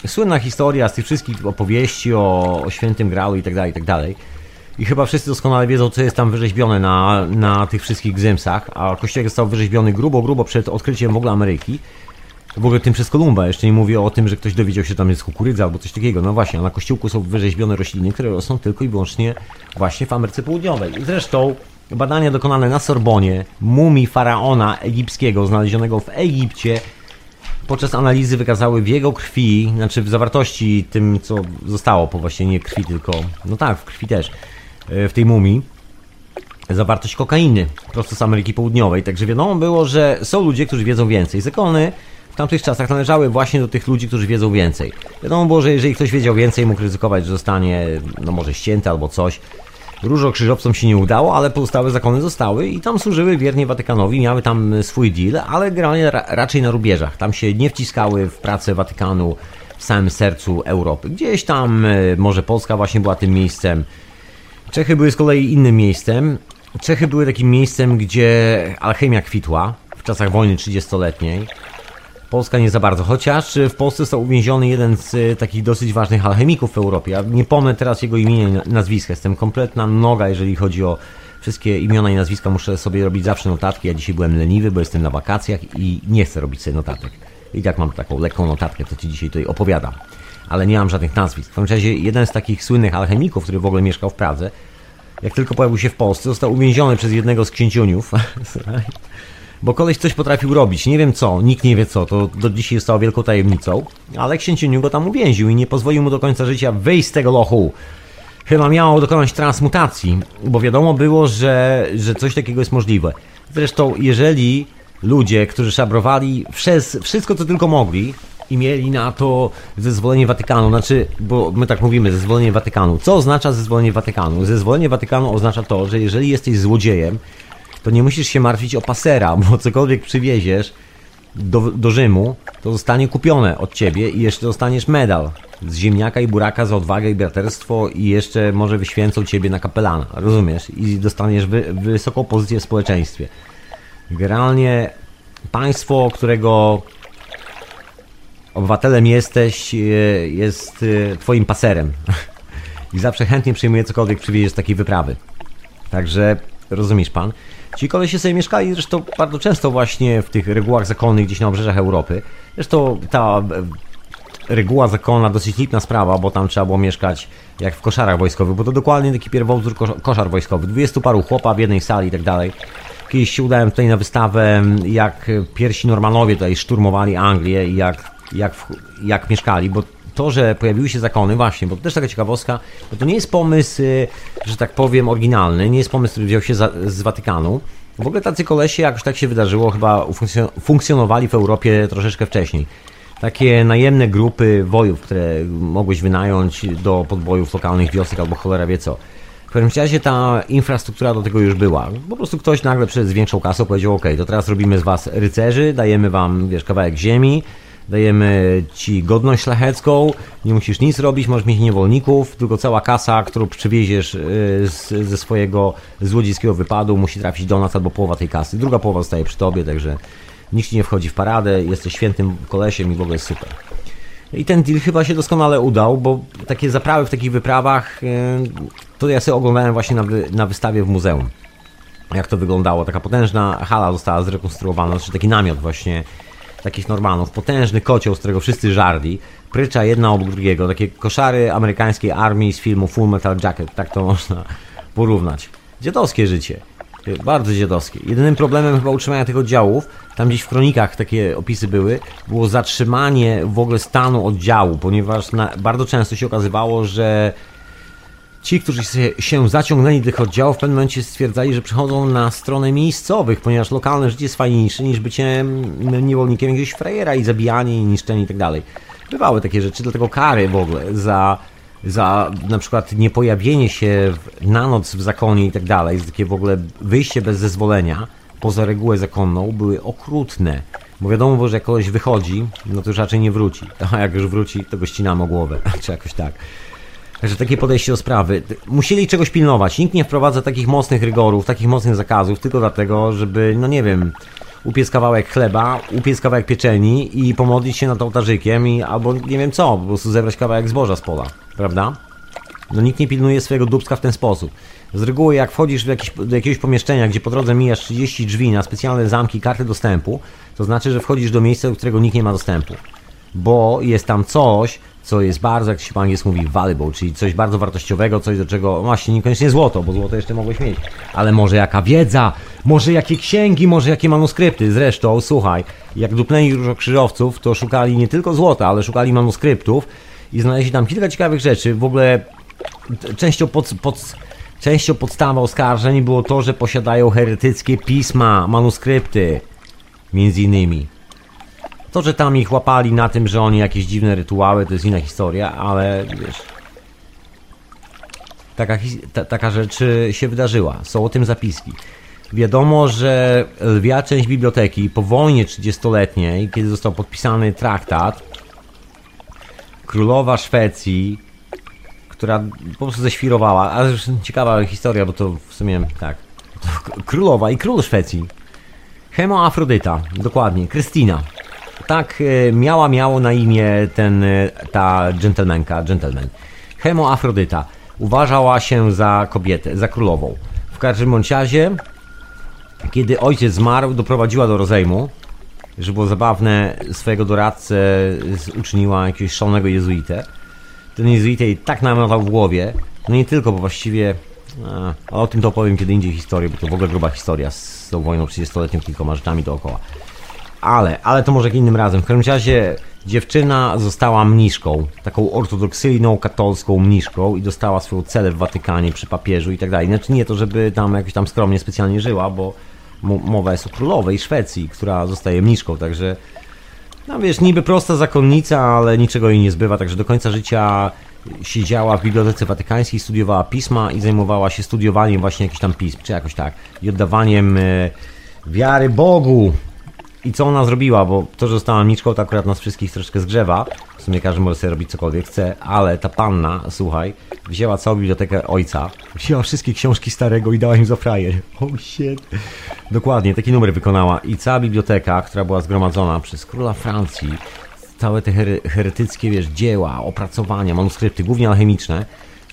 Speaker 2: słynna historia z tych wszystkich opowieści o, o świętym i tak dalej, i tak dalej. I chyba wszyscy doskonale wiedzą, co jest tam wyrzeźbione na, na tych wszystkich gzymsach, a kościół został wyrzeźbiony grubo, grubo przed odkryciem w ogóle Ameryki. W ogóle tym przez Kolumba, jeszcze nie mówię o tym, że ktoś dowiedział się, tam jest kukurydza albo coś takiego. No właśnie, a na kościółku są wyrzeźbione rośliny, które rosną tylko i wyłącznie właśnie w Ameryce Południowej. Zresztą badania dokonane na Sorbonie mumii faraona egipskiego znalezionego w Egipcie podczas analizy wykazały w jego krwi, znaczy w zawartości tym, co zostało po właśnie nie krwi, tylko, no tak, w krwi też, e, w tej mumii, zawartość kokainy prosto z Ameryki Południowej. Także wiadomo było, że są ludzie, którzy wiedzą więcej. Zakony w tamtych czasach należały właśnie do tych ludzi, którzy wiedzą więcej. Wiadomo było, że jeżeli ktoś wiedział więcej, mógł ryzykować, że zostanie, no może ścięty albo coś. Różokrzyżowcom się nie udało, ale pozostałe zakony zostały i tam służyły wiernie Watykanowi, miały tam swój deal, ale generalnie ra raczej na rubieżach. Tam się nie wciskały w pracę Watykanu w samym sercu Europy. Gdzieś tam, e, może Polska właśnie była tym miejscem. Czechy były z kolei innym miejscem. Czechy były takim miejscem, gdzie alchemia kwitła w czasach wojny 30-letniej. Polska nie za bardzo, chociaż w Polsce został uwięziony jeden z e, takich dosyć ważnych alchemików w Europie. Ja nie pomnę teraz jego imienia i nazwiska. Jestem kompletna noga, jeżeli chodzi o wszystkie imiona i nazwiska. Muszę sobie robić zawsze notatki. Ja dzisiaj byłem leniwy, bo jestem na wakacjach i nie chcę robić sobie notatek. I tak mam taką lekką notatkę, co Ci dzisiaj tutaj opowiadam. Ale nie mam żadnych nazwisk. W każdym razie jeden z takich słynnych alchemików, który w ogóle mieszkał w Pradze, jak tylko pojawił się w Polsce, został uwięziony przez jednego z księciuniów. Bo koleś coś potrafił robić, nie wiem co, nikt nie wie co, to do dzisiaj zostało wielką tajemnicą, ale księciuniu go tam uwięził i nie pozwolił mu do końca życia wyjść z tego lochu. Chyba miało dokonać transmutacji, bo wiadomo było, że, że coś takiego jest możliwe. Zresztą, jeżeli ludzie, którzy szabrowali przez wszystko, co tylko mogli i mieli na to zezwolenie Watykanu, znaczy, bo my tak mówimy, zezwolenie Watykanu. Co oznacza zezwolenie Watykanu? Zezwolenie Watykanu oznacza to, że jeżeli jesteś złodziejem, to nie musisz się martwić o pasera, bo cokolwiek przywieziesz do, do Rzymu, to zostanie kupione od ciebie i jeszcze dostaniesz medal z ziemniaka i buraka za odwagę i braterstwo i jeszcze może wyświęcą ciebie na kapelana, rozumiesz? I dostaniesz wy, wysoką pozycję w społeczeństwie. Generalnie państwo, którego obywatelem jesteś, e, jest e, twoim paserem. I zawsze chętnie przyjmuje cokolwiek przywieziesz z takiej wyprawy. Także rozumiesz pan? Ci kolesie sobie mieszkali zresztą bardzo często właśnie w tych regułach zakonnych gdzieś na obrzeżach Europy. Zresztą ta e, reguła zakonna dosyć lipna sprawa, bo tam trzeba było mieszkać jak w koszarach wojskowych, bo to dokładnie taki pierwowzór koszar wojskowy. 20 paru chłopa w jednej sali i tak dalej. Kiedyś się udałem tutaj na wystawę, jak pierwsi Normanowie tutaj szturmowali Anglię i jak, jak, jak mieszkali, bo to, że pojawiły się zakony, właśnie, bo to też taka ciekawostka, bo to nie jest pomysł, y, że tak powiem, oryginalny, nie jest pomysł, który wziął się za, z Watykanu. W ogóle tacy kolesie, jakoś tak się wydarzyło, chyba funkcjonowali w Europie troszeczkę wcześniej. Takie najemne grupy wojów, które mogłeś wynająć do podbojów lokalnych wiosek albo cholera wie co. W każdym razie ta infrastruktura do tego już była. Po prostu ktoś nagle przed większą kasą powiedział, ok, to teraz robimy z was rycerzy, dajemy wam, wiesz, kawałek ziemi, dajemy ci godność szlachecką, nie musisz nic robić, możesz mieć niewolników, tylko cała kasa, którą przywieziesz y, z, ze swojego złodziejskiego wypadu musi trafić do nas albo połowa tej kasy. Druga połowa zostaje przy tobie, także nikt ci nie wchodzi w paradę, jesteś świętym kolesiem i w ogóle jest super. I ten deal chyba się doskonale udał, bo takie zaprawy w takich wyprawach y, to ja sobie oglądałem właśnie na, wy, na wystawie w muzeum. Jak to wyglądało. Taka potężna hala została zrekonstruowana, znaczy taki namiot właśnie takich normalnych, potężny kocioł, z którego wszyscy żarli, prycza jedna obok drugiego, takie koszary amerykańskiej armii z filmu Full Metal Jacket, tak to można porównać. Dziadowskie życie. Bardzo dziadowskie. Jedynym problemem chyba utrzymania tych oddziałów, tam gdzieś w kronikach takie opisy były, było zatrzymanie w ogóle stanu oddziału, ponieważ na, bardzo często się okazywało, że Ci, którzy się zaciągnęli do tych oddziałów, w pewnym momencie stwierdzali, że przychodzą na stronę miejscowych, ponieważ lokalne życie jest fajniejsze niż bycie mm, niewolnikiem jakiegoś frajera i zabijanie i niszczenie i tak dalej. Bywały takie rzeczy, dlatego kary w ogóle za, za na przykład niepojawienie się na noc w zakonie i tak za takie w ogóle wyjście bez zezwolenia poza regułę zakonną były okrutne. Bo wiadomo, było, że jak kogoś wychodzi, no to już raczej nie wróci. A jak już wróci, to go ścinamy o głowę, czy jakoś tak. Także takie podejście do sprawy. Musieli czegoś pilnować. Nikt nie wprowadza takich mocnych rygorów, takich mocnych zakazów, tylko dlatego, żeby, no nie wiem, upiec kawałek chleba, upiec kawałek pieczeni i pomodlić się nad ołtarzykiem i albo nie wiem co, po prostu zebrać kawałek zboża z pola, prawda? No nikt nie pilnuje swojego dubska w ten sposób. Z reguły jak wchodzisz do jakiegoś pomieszczenia, gdzie po drodze mijasz 30 drzwi na specjalne zamki, karty dostępu, to znaczy, że wchodzisz do miejsca, do którego nikt nie ma dostępu. Bo jest tam coś, co jest bardzo, jak się po angielsku mówi, valuable, czyli coś bardzo wartościowego, coś do czego, no właśnie niekoniecznie złoto, bo złoto jeszcze mogłeś mieć, ale może jaka wiedza, może jakie księgi, może jakie manuskrypty. Zresztą, słuchaj, jak dupleni różokrzyżowców, to szukali nie tylko złota, ale szukali manuskryptów i znaleźli tam kilka ciekawych rzeczy. W ogóle częścią pod, pod Częścią oskarżeń było to, że posiadają heretyckie pisma, manuskrypty, między innymi. To, że tam ich łapali na tym, że oni jakieś dziwne rytuały, to jest inna historia, ale wiesz... taka, ta, taka rzecz się wydarzyła. Są o tym zapiski. Wiadomo, że lwia część biblioteki po wojnie 30-letniej, kiedy został podpisany traktat, królowa Szwecji, która po prostu ześwirowała, ale już ciekawa historia, bo to w sumie tak. Królowa i król Szwecji. Hemoafrodyta, dokładnie, Krystyna. Tak e, miała miało na imię ten, e, ta dżentelmenka, gentleman. Hemoafrodyta. Uważała się za kobietę, za królową. W każdym bądź razie, kiedy ojciec zmarł, doprowadziła do rozejmu. Że było zabawne, swojego doradcę uczyniła jakiegoś szalonego jezuitę. Ten jezuita jej tak namiotał w głowie, no nie tylko, bo właściwie... A, ale o tym to opowiem kiedy indziej historię, bo to w ogóle gruba historia z tą wojną 30-letnią, kilkoma rzeczami dookoła. Ale, ale to może innym razem. W każdym razie dziewczyna została mniszką, taką ortodoksyjną, katolską mniszką i dostała swoją celę w Watykanie przy papieżu i tak dalej. Znaczy nie to, żeby tam jakoś tam skromnie specjalnie żyła, bo mo- mowa jest o królowej Szwecji, która zostaje mniszką, także no wiesz, niby prosta zakonnica, ale niczego jej nie zbywa, także do końca życia siedziała w Bibliotece Watykańskiej, studiowała pisma i zajmowała się studiowaniem właśnie jakichś tam pism, czy jakoś tak, i oddawaniem e, wiary Bogu. I co ona zrobiła, bo to, że została mniczką, to akurat nas wszystkich troszkę zgrzewa. W sumie każdy może sobie robić cokolwiek chce, ale ta panna, słuchaj, wzięła całą bibliotekę ojca, wzięła wszystkie książki starego i dała im za frajer. Oh shit. Dokładnie, taki numer wykonała. I cała biblioteka, która była zgromadzona przez króla Francji, całe te hery, heretyckie, wiesz, dzieła, opracowania, manuskrypty, głównie alchemiczne.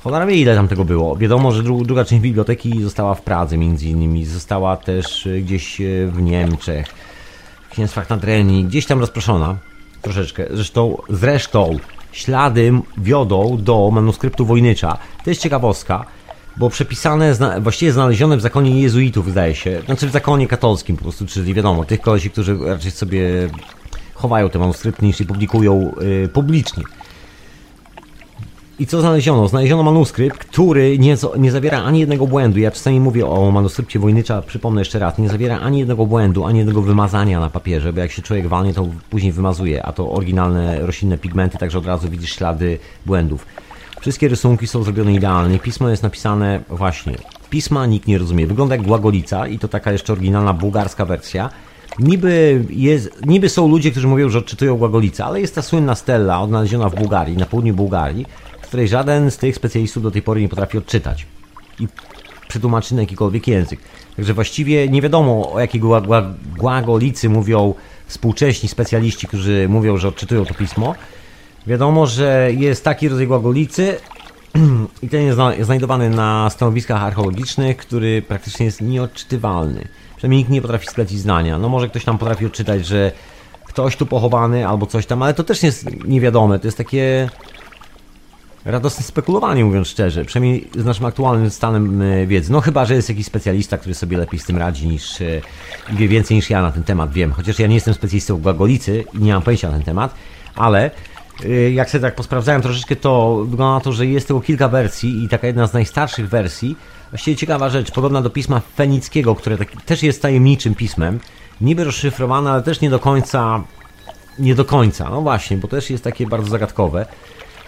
Speaker 2: Cholera wie, ile tam tego było. Wiadomo, że dru, druga część biblioteki została w Pradze, między innymi. Została też y, gdzieś y, w Niemczech, księstwach Nadrenii, gdzieś tam rozproszona. Troszeczkę. Zresztą, zresztą ślady wiodą do manuskryptu Wojnycza. To jest ciekawostka, bo przepisane, właściwie znalezione w zakonie jezuitów, zdaje się. Znaczy w zakonie katolskim po prostu, czyli wiadomo, tych kolesi, którzy raczej sobie chowają te manuskrypty, niż je publikują y, publicznie. I co znaleziono? Znaleziono manuskrypt, który nie, nie zawiera ani jednego błędu. Ja czasami mówię o manuskrypcie Wojnycza, przypomnę jeszcze raz, nie zawiera ani jednego błędu, ani jednego wymazania na papierze, bo jak się człowiek walnie, to później wymazuje, a to oryginalne roślinne pigmenty, także od razu widzisz ślady błędów. Wszystkie rysunki są zrobione idealnie, pismo jest napisane właśnie. Pisma nikt nie rozumie, wygląda jak głagolica i to taka jeszcze oryginalna bułgarska wersja. Niby, jest, niby są ludzie, którzy mówią, że odczytują głagolica, ale jest ta słynna stella odnaleziona w Bułgarii, na południu Bułgarii, której żaden z tych specjalistów do tej pory nie potrafi odczytać i przetłumaczyć na jakikolwiek język. Także właściwie nie wiadomo o jakiej gła, gła, głagolicy mówią współcześni specjaliści, którzy mówią, że odczytują to pismo. Wiadomo, że jest taki rodzaj głagolicy i ten jest zna- znajdowany na stanowiskach archeologicznych, który praktycznie jest nieodczytywalny. Przynajmniej nikt nie potrafi sklecić zdania. No może ktoś tam potrafi odczytać, że ktoś tu pochowany albo coś tam, ale to też jest niewiadome. To jest takie radosne spekulowanie, mówiąc szczerze. Przynajmniej z naszym aktualnym stanem e, wiedzy. No chyba, że jest jakiś specjalista, który sobie lepiej z tym radzi niż e, wie więcej niż ja na ten temat wiem. Chociaż ja nie jestem specjalistą w głagolicy i nie mam pojęcia na ten temat, ale e, jak sobie tak posprawdzałem troszeczkę, to wygląda na to, że jest tylko kilka wersji i taka jedna z najstarszych wersji. Właściwie ciekawa rzecz, podobna do pisma fenickiego, które tak, też jest tajemniczym pismem. Niby rozszyfrowane, ale też nie do końca nie do końca. No właśnie, bo też jest takie bardzo zagadkowe.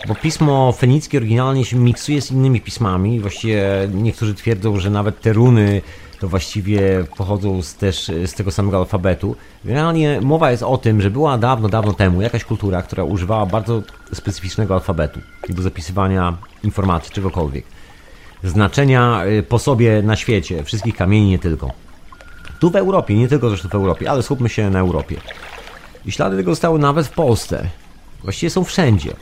Speaker 2: Bo pismo fenickie oryginalnie się miksuje z innymi pismami. Właściwie niektórzy twierdzą, że nawet te runy to właściwie pochodzą z, też z tego samego alfabetu. Generalnie mowa jest o tym, że była dawno, dawno temu jakaś kultura, która używała bardzo specyficznego alfabetu do zapisywania informacji, czegokolwiek. Znaczenia y, po sobie na świecie, wszystkich kamieni, nie tylko. Tu w Europie, nie tylko zresztą w Europie, ale skupmy się na Europie. I ślady tego zostały nawet w Polsce. Właściwie są wszędzie.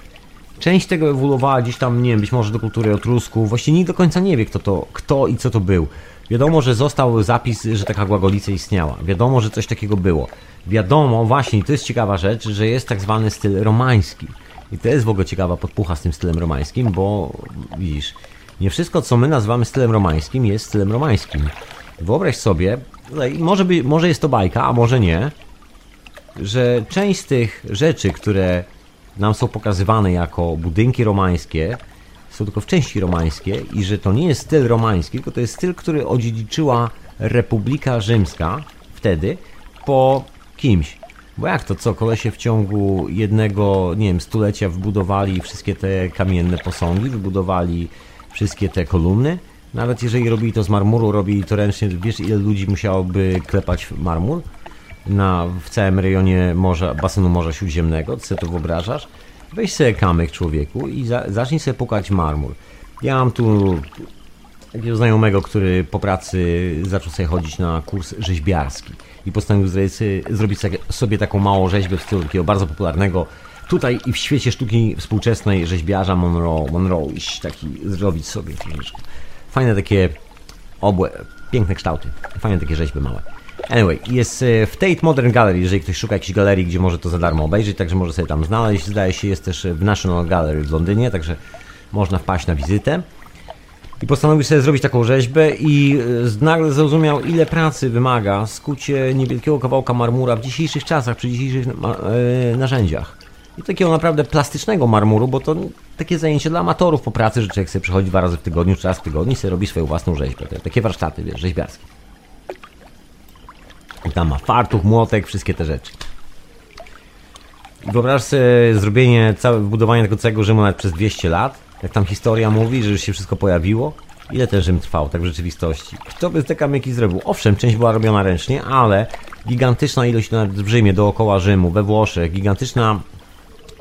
Speaker 2: Część tego ewoluowała gdzieś tam, nie wiem, być może do kultury Etrusków. Właściwie nikt do końca nie wie, kto to, kto i co to był. Wiadomo, że został zapis, że taka głagolica istniała. Wiadomo, że coś takiego było. Wiadomo, właśnie, to jest ciekawa rzecz, że jest tak zwany styl romański. I to jest w ogóle ciekawa podpucha z tym stylem romańskim, bo widzisz, nie wszystko, co my nazywamy stylem romańskim, jest stylem romańskim. Wyobraź sobie, może, by, może jest to bajka, a może nie, że część z tych rzeczy, które nam są pokazywane jako budynki romańskie, są tylko w części romańskie i że to nie jest styl romański, tylko to jest styl, który odziedziczyła Republika Rzymska wtedy po kimś. Bo jak to, co, kolesie w ciągu jednego, nie wiem, stulecia wybudowali wszystkie te kamienne posągi, wybudowali wszystkie te kolumny. Nawet jeżeli robili to z marmuru, robili to ręcznie, wiesz ile ludzi musiałoby klepać marmur? Na, w całym rejonie morza, basenu Morza Śródziemnego, ty to wyobrażasz? Weź sobie kamyk człowieku i za, zacznij sobie pukać marmur. Ja mam tu takiego znajomego, który po pracy zaczął sobie chodzić na kurs rzeźbiarski i postanowił zrobić, zrobić sobie taką małą rzeźbę w stylu takiego bardzo popularnego tutaj i w świecie sztuki współczesnej rzeźbiarza Monroe, Monroe taki zrobić sobie troszeczkę. Fajne takie obłe, piękne kształty, fajne takie rzeźby małe. Anyway, jest e, w Tate Modern Gallery, jeżeli ktoś szuka jakiejś galerii, gdzie może to za darmo obejrzeć, także może sobie tam znaleźć. Zdaje się, jest też w National Gallery w Londynie, także można wpaść na wizytę. I postanowił sobie zrobić taką rzeźbę i e, nagle zrozumiał, ile pracy wymaga skucie niewielkiego kawałka marmura w dzisiejszych czasach, przy dzisiejszych e, narzędziach. I takiego naprawdę plastycznego marmuru, bo to takie zajęcie dla amatorów po pracy, że człowiek sobie przychodzi dwa razy w tygodniu, czy raz w tygodniu i sobie robi swoją własną rzeźbę. Takie warsztaty, wiesz, rzeźbiarskie. Tam ma fartuch, młotek, wszystkie te rzeczy. Wyobraź sobie zrobienie, całe wybudowanie tego całego Rzymu nawet przez 200 lat. Jak tam historia mówi, że już się wszystko pojawiło. Ile ten Rzym trwał tak w rzeczywistości? Kto by te kamyki zrobił? Owszem, część była robiona ręcznie, ale gigantyczna ilość nawet w Rzymie, dookoła Rzymu, we Włoszech, gigantyczna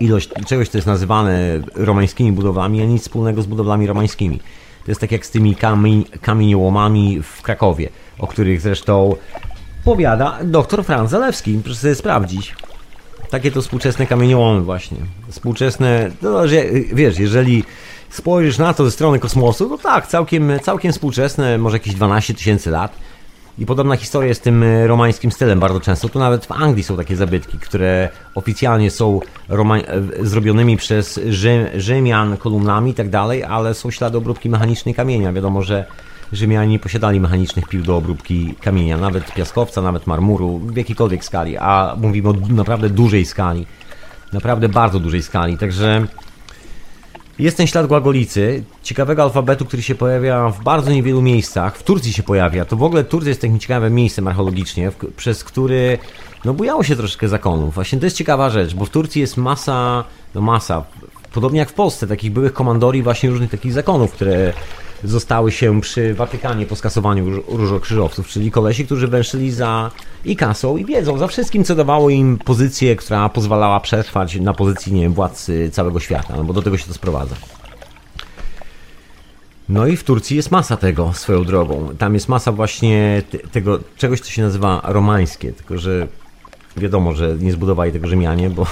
Speaker 2: ilość czegoś, co jest nazywane romańskimi budowlami, a nic wspólnego z budowlami romańskimi. To jest tak jak z tymi kamieniołomami w Krakowie, o których zresztą powiada dr Franz Zalewski. Proszę sobie sprawdzić. Takie to współczesne kamieniołomy właśnie. Współczesne, no, że, wiesz, jeżeli spojrzysz na to ze strony kosmosu, to tak, całkiem, całkiem współczesne, może jakieś 12 tysięcy lat. I podobna historia jest z tym e, romańskim stylem bardzo często. Tu nawet w Anglii są takie zabytki, które oficjalnie są e, zrobionymi przez Rzym, Rzymian kolumnami i tak dalej, ale są ślady obróbki mechanicznej kamienia. Wiadomo, że Rzymianie nie posiadali mechanicznych pił do obróbki kamienia, nawet piaskowca, nawet marmuru, w jakiejkolwiek skali, a mówimy o naprawdę dużej skali. Naprawdę bardzo dużej skali, także jest ten ślad głagolicy, ciekawego alfabetu, który się pojawia w bardzo niewielu miejscach. W Turcji się pojawia. To w ogóle Turcja jest takim ciekawym miejscem archeologicznie, w, przez który no bujało się troszeczkę zakonów. Właśnie to jest ciekawa rzecz, bo w Turcji jest masa, no masa, podobnie jak w Polsce, takich byłych komandorii właśnie różnych takich zakonów, które zostały się przy Watykanie po skasowaniu różokrzyżowców, czyli kolesi, którzy węszyli za i kasą, i wiedzą, za wszystkim, co dawało im pozycję, która pozwalała przetrwać na pozycji, nie wiem, władcy całego świata, no bo do tego się to sprowadza. No i w Turcji jest masa tego swoją drogą. Tam jest masa właśnie tego czegoś, co się nazywa romańskie, tylko że wiadomo, że nie zbudowali tego Rzymianie, bo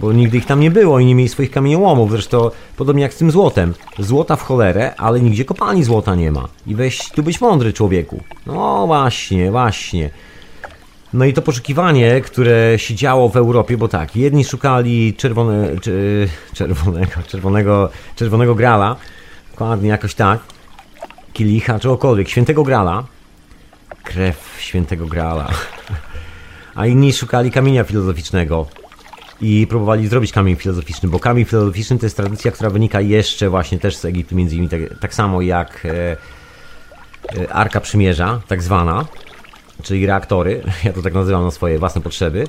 Speaker 2: bo nigdy ich tam nie było i nie mieli swoich kamieniołomów. Zresztą podobnie jak z tym złotem. Złota w cholerę, ale nigdzie kopalni złota nie ma. I weź tu być mądry człowieku. No właśnie, właśnie. No i to poszukiwanie, które się działo w Europie, bo tak, jedni szukali czerwone, czerwonego, czerwonego, czerwonego grala, dokładnie jakoś tak, kielicha, czegokolwiek, świętego grala, krew świętego grala, a inni szukali kamienia filozoficznego, i próbowali zrobić kamień filozoficzny, bo kamień filozoficzny to jest tradycja, która wynika jeszcze właśnie też z Egiptu, między innymi tak, tak samo jak e, e, Arka Przymierza, tak zwana, czyli reaktory, ja to tak nazywam na swoje własne potrzeby.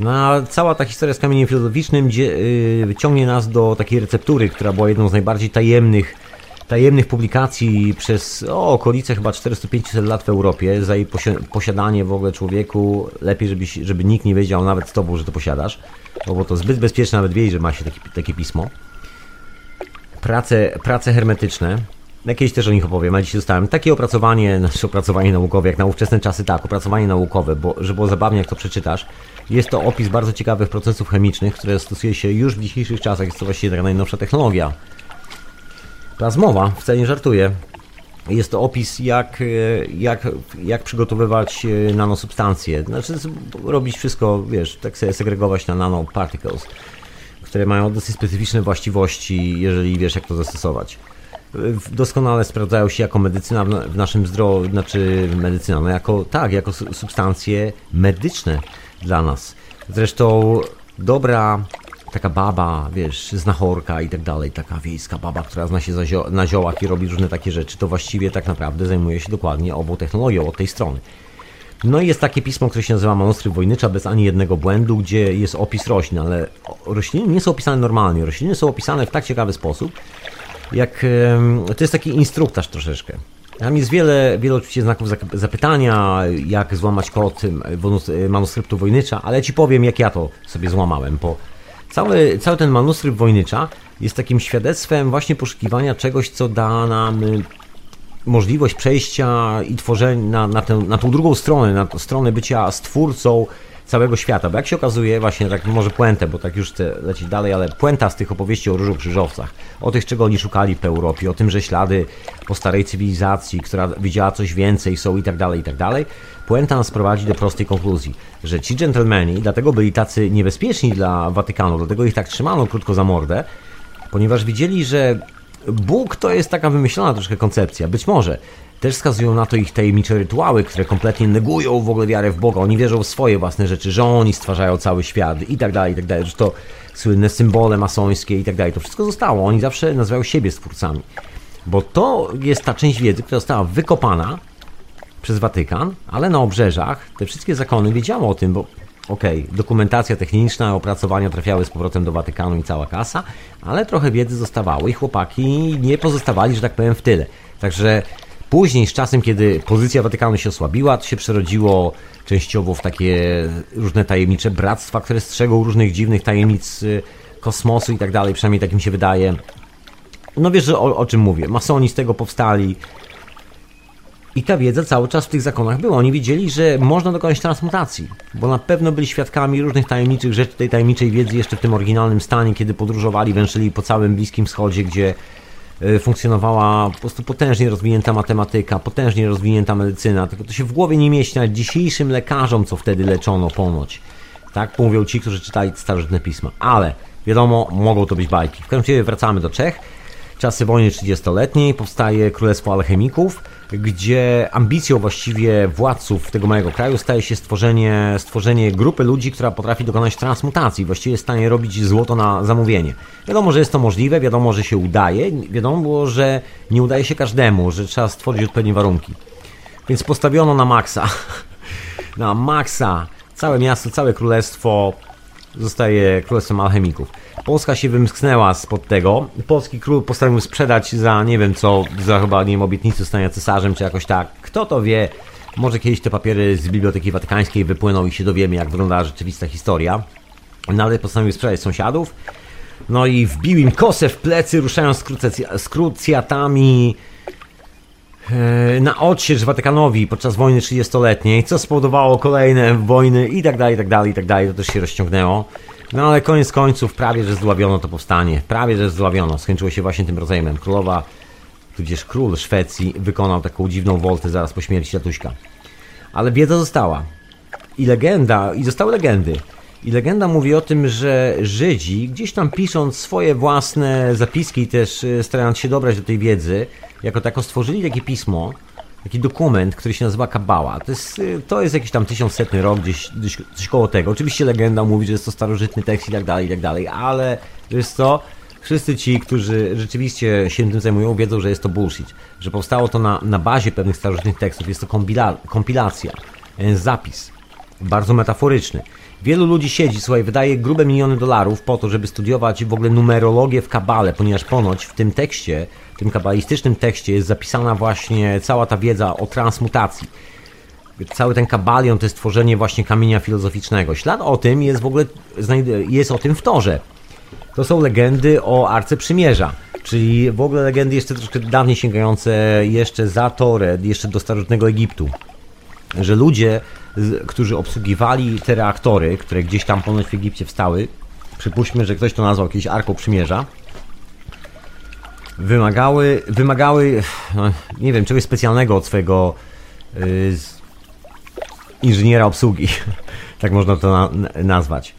Speaker 2: No, a cała ta historia z kamieniem filozoficznym gdzie, y, ciągnie nas do takiej receptury, która była jedną z najbardziej tajemnych tajemnych publikacji przez o, okolice chyba 400-500 lat w Europie za jej posiadanie w ogóle człowieku. Lepiej, żeby, żeby nikt nie wiedział nawet z tobą, że to posiadasz, bo to zbyt bezpieczne nawet wiedzieć, że ma się taki, takie pismo. Prace, prace hermetyczne. Jakieś też o nich opowiem, ale dzisiaj dostałem takie opracowanie, znaczy opracowanie naukowe, jak na ówczesne czasy, tak, opracowanie naukowe, bo żeby było zabawnie, jak to przeczytasz. Jest to opis bardzo ciekawych procesów chemicznych, które stosuje się już w dzisiejszych czasach. Jest to właściwie taka najnowsza technologia Plazmowa, wcale nie żartuję. Jest to opis, jak, e, jak, jak przygotowywać e, nanosubstancje. Znaczy, robić wszystko, wiesz, tak sobie segregować na nanoparticles, które mają dosyć specyficzne właściwości, jeżeli wiesz, jak to zastosować. Doskonale sprawdzają się jako medycyna w naszym zdrowiu, znaczy medycyna, no jako, tak, jako substancje medyczne dla nas. Zresztą dobra taka baba, wiesz, znachorka i tak dalej, taka wiejska baba, która zna się zio na ziołach i robi różne takie rzeczy, to właściwie tak naprawdę zajmuje się dokładnie ową technologią od tej strony. No i jest takie pismo, które się nazywa Manuskrypt Wojnycza bez ani jednego błędu, gdzie jest opis roślin, ale rośliny nie są opisane normalnie. Rośliny są opisane w tak ciekawy sposób, jak to jest taki instruktaż troszeczkę. Tam jest wiele, wiele oczywiście znaków zapytania, jak złamać kod manuskryptu Wojnycza, ale Ci powiem, jak ja to sobie złamałem, bo cały, cały ten manuskrypt Wojnycza jest takim świadectwem właśnie poszukiwania czegoś, co da nam y, możliwość przejścia i tworzenia na, na, tę, na tą drugą stronę, na stronę bycia stwórcą całego świata. Bo jak się okazuje, właśnie tak może puentę, bo tak już chcę lecieć dalej, ale puenta z tych opowieści o różu krzyżowcach, o tych, czego oni szukali w Europie, o tym, że ślady po starej cywilizacji, która widziała coś więcej, są i tak dalej, i tak dalej. Puenta nas prowadzi do prostej konkluzji, że ci dżentelmeni dlatego byli tacy niebezpieczni dla Watykanu, dlatego ich tak trzymano krótko za mordę, ponieważ widzieli, że Bóg to jest taka wymyślona troszkę koncepcja. Być może też wskazują na to ich tajemnicze rytuały, które kompletnie negują w ogóle wiarę w Boga. Oni wierzą w swoje własne rzeczy, że oni stwarzają cały świat i tak dalej, i tak dalej, że to słynne symbole masońskie i tak dalej. To wszystko zostało. Oni zawsze nazywają siebie stwórcami. Bo to jest ta część wiedzy, która została wykopana przez Watykan, ale na obrzeżach te wszystkie zakony wiedziały o tym, bo okej, dokumentacja techniczna, opracowania trafiały z powrotem do Watykanu i cała kasa, ale trochę wiedzy zostawało i chłopaki nie pozostawali, że tak powiem, w tyle. Także później, z czasem, kiedy pozycja Watykanu się osłabiła, to się przerodziło częściowo w takie różne tajemnicze bractwa, które strzegą różnych dziwnych tajemnic y, kosmosu i tak dalej, przynajmniej tak mi się wydaje. No wiesz, o, o czym mówię. Masoni z tego powstali, i ta wiedza cały czas w tych zakonach była. Oni wiedzieli, że można dokonać transmutacji, bo na pewno byli świadkami różnych tajemniczych rzeczy, tej tajemniczej wiedzy jeszcze w tym oryginalnym stanie, kiedy podróżowali, węszyli po całym Bliskim Wschodzie, gdzie y, funkcjonowała po prostu potężnie rozwinięta matematyka, potężnie rozwinięta medycyna, tylko to się w głowie nie mieści nawet dzisiejszym lekarzom, co wtedy leczono ponoć. Tak mówią ci, którzy czytali starożytne pisma. Ale wiadomo, mogą to być bajki. W każdym razie wracamy do Czech. Czasy wojny 30-letniej powstaje Królestwo Alchemików, gdzie ambicją właściwie władców tego małego kraju staje się stworzenie, stworzenie grupy ludzi, która potrafi dokonać transmutacji, właściwie jest w stanie robić złoto na zamówienie. Wiadomo, że jest to możliwe, wiadomo, że się udaje, wiadomo było, że nie udaje się każdemu, że trzeba stworzyć odpowiednie warunki. Więc postawiono na maksa. Na maksa. Całe miasto, całe królestwo zostaje królestwem alchemików. Polska się wymsknęła spod tego. Polski król postanowił sprzedać za nie wiem co, za chyba nie wiem, obietnicę stania cesarzem, czy jakoś tak. Kto to wie? Może kiedyś te papiery z Biblioteki Watykańskiej wypłyną i się dowiemy, jak wygląda rzeczywista historia. No ale postanowił sprzedać sąsiadów. No i wbił im kosę w plecy, ruszając z krucjatami na odsiecz Watykanowi podczas wojny 30-letniej, co spowodowało kolejne wojny i tak dalej, i tak dalej, i tak dalej. To też się rozciągnęło. No ale koniec końców prawie, że zdławiono to powstanie. Prawie, że zdławiono. Skończyło się właśnie tym rozejmem. Królowa, tudzież król Szwecji wykonał taką dziwną woltę zaraz po śmierci tatuśka. Ale wiedza została. I legenda, i zostały legendy. I legenda mówi o tym, że Żydzi, gdzieś tam pisząc swoje własne zapiski, też y, starając się dobrać do tej wiedzy, jako tako stworzyli takie pismo, taki dokument, który się nazywa Kabała. To jest, y, to jest jakiś tam tysiącsetny rok, gdzieś, gdzieś coś koło tego. Oczywiście legenda mówi, że jest to starożytny tekst i tak dalej, i tak dalej, ale wiesz co? Wszyscy ci, którzy rzeczywiście się tym zajmują, wiedzą, że jest to bullshit. Że powstało to na, na bazie pewnych starożytnych tekstów. Jest to kompila, kompilacja, e, zapis. Bardzo metaforyczny. Wielu ludzi siedzi, słuchaj, wydaje grube miliony dolarów po to, żeby studiować w ogóle numerologię w kabale, ponieważ ponoć w tym tekście, w tym kabalistycznym tekście jest zapisana właśnie cała ta wiedza o transmutacji. Cały ten kabalion to jest tworzenie właśnie kamienia filozoficznego. Ślad o tym jest w ogóle, jest o tym w Torze. To są legendy o Arce Przymierza, czyli w ogóle legendy jeszcze troszkę dawniej sięgające jeszcze za Torę, jeszcze do starożytnego Egiptu. Że ludzie, którzy obsługiwali te reaktory, które gdzieś tam ponoć w Egipcie wstały, przypuśćmy, że ktoś to nazwał jakieś Arką Przymierza, wymagały, wymagały no, nie wiem, czegoś specjalnego od swojego y, z- inżyniera obsługi, tak można to na- nazwać.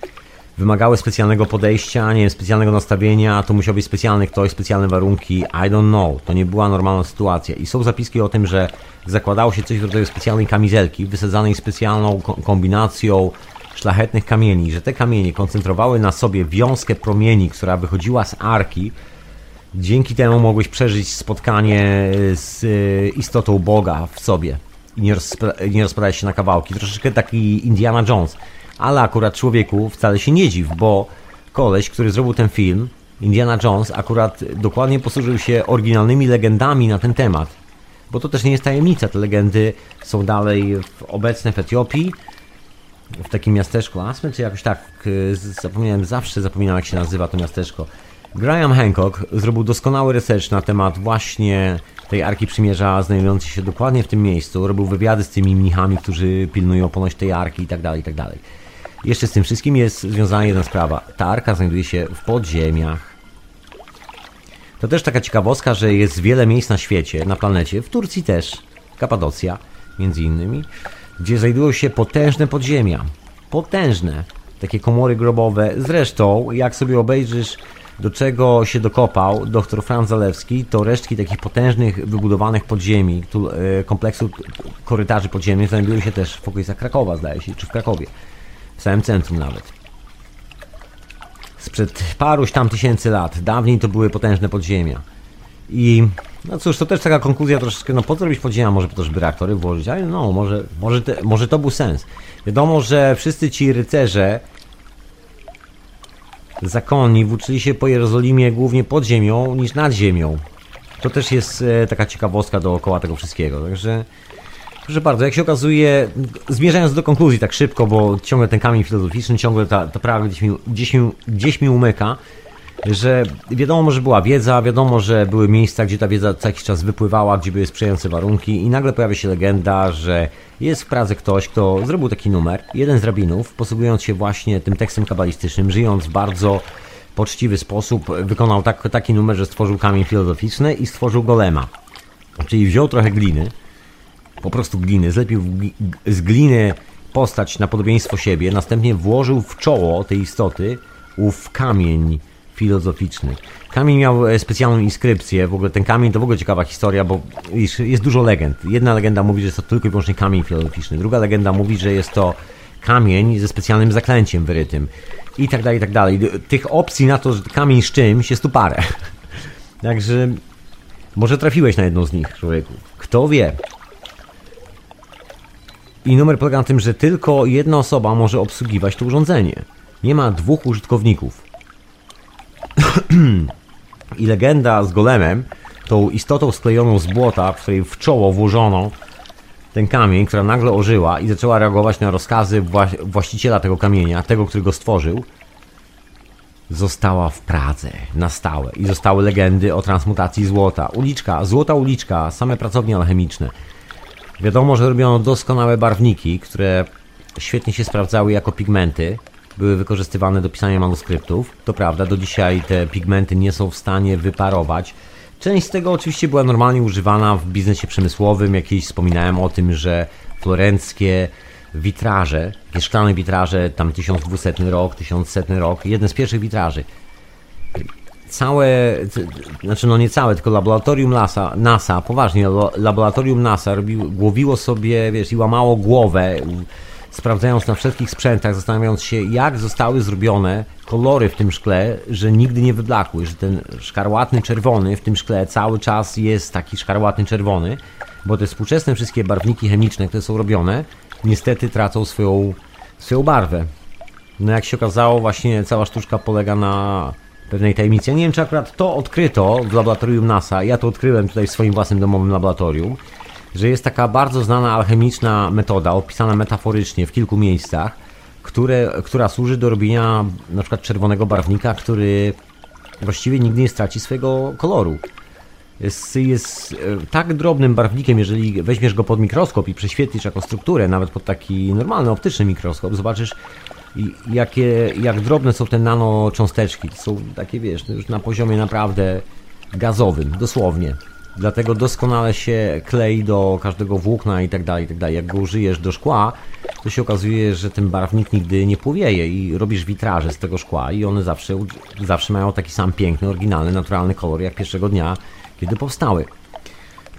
Speaker 2: Wymagały specjalnego podejścia, nie wiem, specjalnego nastawienia, to musiał być specjalny ktoś, specjalne warunki, I don't know, to nie była normalna sytuacja. I są zapiski o tym, że zakładało się coś w rodzaju specjalnej kamizelki, wysadzanej specjalną ko- kombinacją szlachetnych kamieni, że te kamienie koncentrowały na sobie wiązkę promieni, która wychodziła z arki, Dzięki temu mogłeś przeżyć spotkanie z y, istotą Boga w sobie i nie, nie rozpadać się na kawałki. Troszeczkę taki Indiana Jones. Ale akurat człowieku wcale się nie dziw, bo koleś, który zrobił ten film, Indiana Jones akurat dokładnie posłużył się oryginalnymi legendami na ten temat. Bo to też nie jest tajemnica, te legendy są dalej obecne w Etiopii, w takim miasteczku Asmy, czy jakoś tak, y, zapomniałem, zawsze zapominam jak się nazywa to miasteczko. Graham Hancock zrobił doskonały research na temat właśnie tej Arki Przymierza znajdującej się dokładnie w tym miejscu. Robił wywiady z tymi mnichami, którzy pilnują ponoć tej Arki i tak dalej, i tak dalej. Jeszcze z tym wszystkim jest związana jedna sprawa. Ta Arka znajduje się w podziemiach. To też taka ciekawostka, że jest wiele miejsc na świecie, na planecie, w Turcji też, Kapadocja między innymi, gdzie znajdują się potężne podziemia. Potężne. Takie komory grobowe. Zresztą, jak sobie obejrzysz do czego się dokopał dr Franz Zalewski, to resztki takich potężnych, wybudowanych podziemi, e, kompleksu korytarzy podziemnych znajdują się też w okolicach Krakowa, zdaje się, czy w Krakowie. W samym centrum nawet. Sprzed paruś tam tysięcy lat. Dawniej to były potężne podziemia. I no cóż, to też taka konkluzja troszeczkę, no po co robić podziemia, może po to, żeby reaktory włożyć, ale no, może, może, te, może to był sens. Wiadomo, że wszyscy ci rycerze zakonni włóczyli się po Jerozolimie głównie pod ziemią niż nad ziemią. To też jest e, taka ciekawostka dookoła tego wszystkiego. Także, proszę bardzo, jak się okazuje, zmierzając do konkluzji tak szybko, bo ciągle ten kamień filozoficzny, ciągle ta, ta prawa gdzieś mi, gdzieś, mi, gdzieś mi umyka, że wiadomo, że była wiedza, wiadomo, że były miejsca, gdzie ta wiedza co jakiś czas wypływała, gdzie były sprzyjające warunki i nagle pojawia się legenda, że jest w Pradze ktoś, kto zrobił taki numer, jeden z rabinów, posługując się właśnie tym tekstem kabalistycznym, żyjąc bardzo poczciwy sposób, wykonał tak, taki numer, że stworzył kamień filozoficzny i stworzył golema. Czyli wziął trochę gliny, po prostu gliny, zlepił z gliny postać na podobieństwo siebie, następnie włożył w czoło tej istoty ów kamień filozoficzny. Kamień miał e, specjalną inskrypcję, w ogóle ten kamień to w ogóle ciekawa historia, bo jest dużo legend. Jedna legenda mówi, że jest to tylko i wyłącznie kamień filozoficzny, druga legenda mówi, że jest to kamień ze specjalnym zaklęciem wyrytym i tak dalej, i tak dalej. Tych opcji na to, że kamień z czymś jest tu parę. Także może trafiłeś na jedną z nich, człowieku. Kto wie? I numer polega na tym, że tylko jedna osoba może obsługiwać to urządzenie. Nie ma dwóch użytkowników. I legenda z golemem, tą istotą sklejoną z błota, w której w czoło włożono ten kamień, która nagle ożyła i zaczęła reagować na rozkazy właściciela tego kamienia, tego, który go stworzył, została w Pradze na stałe i zostały legendy o transmutacji złota. Uliczka, złota uliczka, same pracownie alchemiczne. Wiadomo, że robiono doskonałe barwniki, które świetnie się sprawdzały jako pigmenty, były wykorzystywane do pisania manuskryptów. To prawda, do dzisiaj te pigmenty nie są w stanie wyparować. Część z tego oczywiście była normalnie używana w biznesie przemysłowym. Jakieś wspominałem o tym, że florenckie witraże, takie szklane witraże, tam 1200 rok, 1100 rok, jeden z pierwszych witraży. Całe, znaczy no nie całe, tylko laboratorium NASA, NASA poważnie, laboratorium NASA głowiło sobie, wiesz, i łamało głowę sprawdzając na wszystkich sprzętach, zastanawiając się, jak zostały zrobione kolory w tym szkle, że nigdy nie wyblakły, że ten szkarłatny czerwony w tym szkle cały czas jest taki szkarłatny czerwony, bo te współczesne wszystkie barwniki chemiczne, które są robione, niestety tracą swoją, swoją barwę. No jak się okazało, właśnie cała sztuczka polega na pewnej tajemnicy. Ja nie wiem, czy akurat to odkryto w laboratorium NASA. Ja to odkryłem tutaj w swoim własnym domowym laboratorium że jest taka bardzo znana alchemiczna metoda, opisana metaforycznie w kilku miejscach, które, która służy do robienia na przykład czerwonego barwnika, który właściwie nigdy nie straci swojego koloru. Jest, jest e, tak drobnym barwnikiem, jeżeli weźmiesz go pod mikroskop i prześwietlisz jako strukturę, nawet pod taki normalny optyczny mikroskop, zobaczysz jakie, jak drobne są te nanocząsteczki. Są takie, wiesz, już na poziomie naprawdę gazowym, dosłownie. Dlatego doskonale się klei do każdego włókna i tak dalej, i tak dalej. Jak go użyjesz do szkła, to się okazuje, że ten barwnik nigdy nie płowieje i robisz witraże z tego szkła i one zawsze, zawsze mają taki sam piękny, oryginalny, naturalny kolor jak pierwszego dnia, kiedy powstały.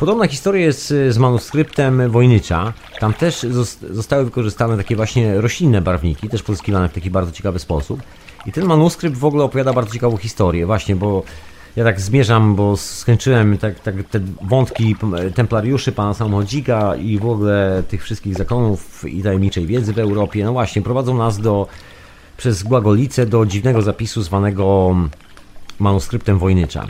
Speaker 2: Podobna historia jest z manuskryptem Wojnycza. Tam też zostały wykorzystane takie właśnie roślinne barwniki, też pozyskiwane w taki bardzo ciekawy sposób. I ten manuskrypt w ogóle opowiada bardzo ciekawą historię, właśnie, bo ja tak zmierzam, bo skończyłem tak, tak te wątki templariuszy, pana samochodzika i w ogóle tych wszystkich zakonów i tajemniczej wiedzy w Europie. No właśnie, prowadzą nas do przez Głagolicę do dziwnego zapisu zwanego manuskryptem Wojnycza,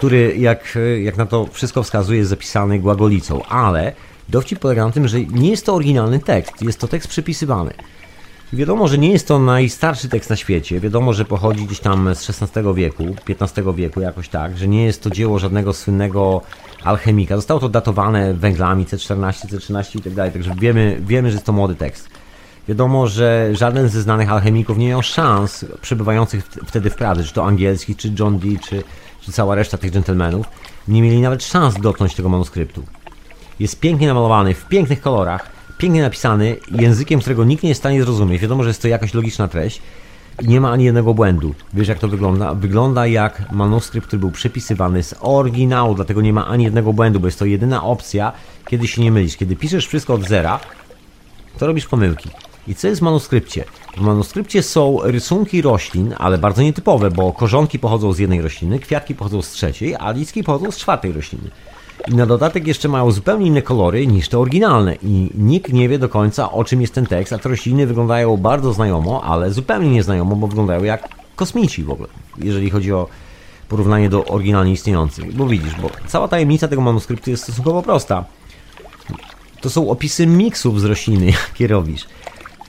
Speaker 2: który, jak, jak na to wszystko wskazuje, jest zapisany głagolicą, ale dowcip polega na tym, że nie jest to oryginalny tekst, jest to tekst przypisywany. Wiadomo, że nie jest to najstarszy tekst na świecie. Wiadomo, że pochodzi gdzieś tam z XVI wieku, XV wieku, jakoś tak, że nie jest to dzieło żadnego słynnego alchemika. Zostało to datowane węglami C14, C13 i tak dalej, także wiemy, wiemy, że jest to młody tekst. Wiadomo, że żaden ze znanych alchemików nie miał szans przebywających wtedy w Pradze, czy to angielski, czy John Dee, czy, czy cała reszta tych dżentelmenów, nie mieli nawet szans dotknąć tego manuskryptu. Jest pięknie namalowany, w pięknych kolorach, pięknie napisany, językiem, którego nikt nie jest w stanie zrozumieć. Wiadomo, że jest to jakaś logiczna treść i nie ma ani jednego błędu. Wiesz, jak to wygląda? Wygląda jak manuskrypt, który był przepisywany z oryginału, dlatego nie ma ani jednego błędu, bo jest to jedyna opcja, kiedy się nie mylisz. Kiedy piszesz wszystko od zera, to robisz pomyłki. I co jest w manuskrypcie? W manuskrypcie są rysunki roślin, ale bardzo nietypowe, bo korzonki pochodzą z jednej rośliny, kwiatki pochodzą z trzeciej, a listki pochodzą z czwartej rośliny. I na dodatek jeszcze mają zupełnie inne kolory niż te oryginalne. I nikt nie wie do końca o czym jest ten tekst, a te rośliny wyglądają bardzo znajomo, ale zupełnie nieznajomo, bo wyglądają jak kosmici w ogóle, jeżeli chodzi o porównanie do oryginalnie istniejących. Bo widzisz, bo cała tajemnica tego manuskryptu jest stosunkowo prosta. To są opisy miksów z rośliny, jakie robisz.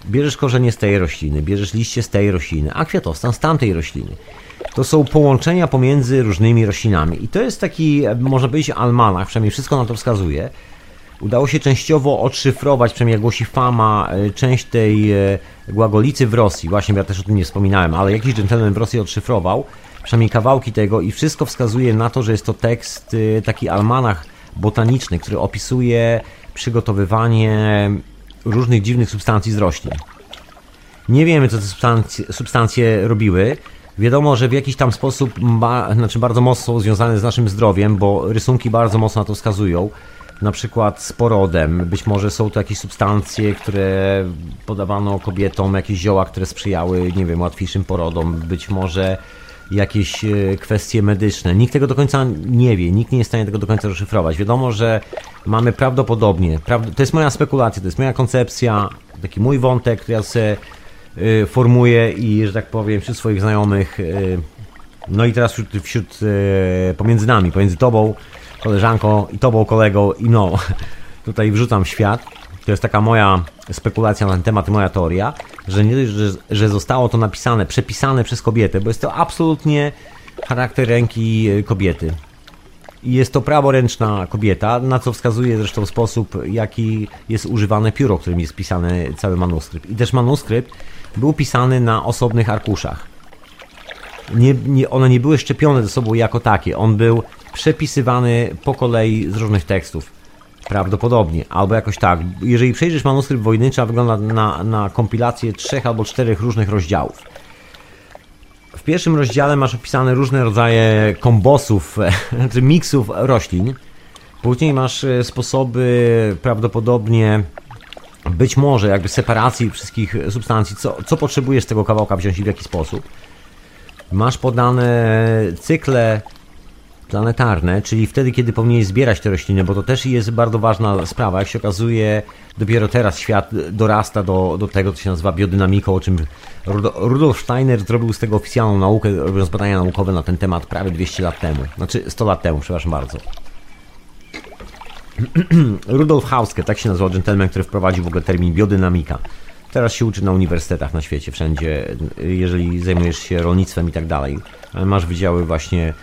Speaker 2: Bierzesz korzenie z tej rośliny, bierzesz liście z tej rośliny, a kwiatostan z tamtej rośliny to są połączenia pomiędzy różnymi roślinami. I to jest taki, można powiedzieć, almanach, przynajmniej wszystko na to wskazuje. Udało się częściowo odszyfrować, przynajmniej jak głosi fama, e, część tej e, głagolicy w Rosji. Właśnie, ja też o tym nie wspominałem, ale jakiś gentleman w Rosji odszyfrował, przynajmniej kawałki tego i wszystko wskazuje na to, że jest to tekst, e, taki almanach botaniczny, który opisuje przygotowywanie różnych dziwnych substancji z roślin. Nie wiemy, co te substancje, substancje robiły. Wiadomo, że w jakiś tam sposób, znaczy bardzo mocno związane z naszym zdrowiem, bo rysunki bardzo mocno na to wskazują. Na przykład z porodem. Być może są to jakieś substancje, które podawano kobietom, jakieś zioła, które sprzyjały, nie wiem, łatwiejszym porodom. Być może jakieś e, kwestie medyczne. Nikt tego do końca nie wie, nikt nie jest w stanie tego do końca rozszyfrować. Wiadomo, że mamy prawdopodobnie, to jest moja spekulacja, to jest moja koncepcja, taki mój wątek, który ja sobie Y, formuje i, że tak powiem, wśród swoich znajomych, y, no i teraz wśród, wśród pomiędzy nami, pomiędzy tobą, koleżanką i tobą, kolegą i no, tutaj wrzucam w świat. To jest taka moja spekulacja na ten temat, moja teoria, że nie że, że zostało to napisane, przepisane przez kobietę, bo jest to absolutnie charakter ręki kobiety. I jest to praworęczna kobieta, na co wskazuje zresztą sposób, jaki jest używane pióro, którym jest pisany cały manuskrypt. I też manuskrypt był pisany na osobnych arkuszach. Nie, nie, one nie były szczepione ze sobą jako takie. On był przepisywany po kolei z różnych tekstów. Prawdopodobnie, albo jakoś tak. Jeżeli przejrzysz manuskrypt Wojnycza, wygląda na, na kompilację trzech albo czterech różnych rozdziałów. W pierwszym rozdziale masz opisane różne rodzaje kombosów, znaczy miksów roślin. Później masz e, sposoby prawdopodobnie być może jakby separacji wszystkich substancji, co, co potrzebujesz z tego kawałka wziąć i w jaki sposób. Masz podane cykle planetarne, czyli wtedy, kiedy powinieneś zbierać te rośliny, bo to też jest bardzo ważna sprawa. Jak się okazuje, dopiero teraz świat dorasta do, do tego, co się nazywa biodynamiką, o czym Rudolf Steiner zrobił z tego oficjalną naukę, robiąc badania naukowe na ten temat prawie 200 lat temu. Znaczy 100 lat temu, przepraszam bardzo. Rudolf Hauske, tak się nazywał gentleman, który wprowadził w ogóle termin biodynamika. Teraz się uczy na uniwersytetach na świecie, wszędzie, jeżeli zajmujesz się rolnictwem i tak dalej. Masz wydziały właśnie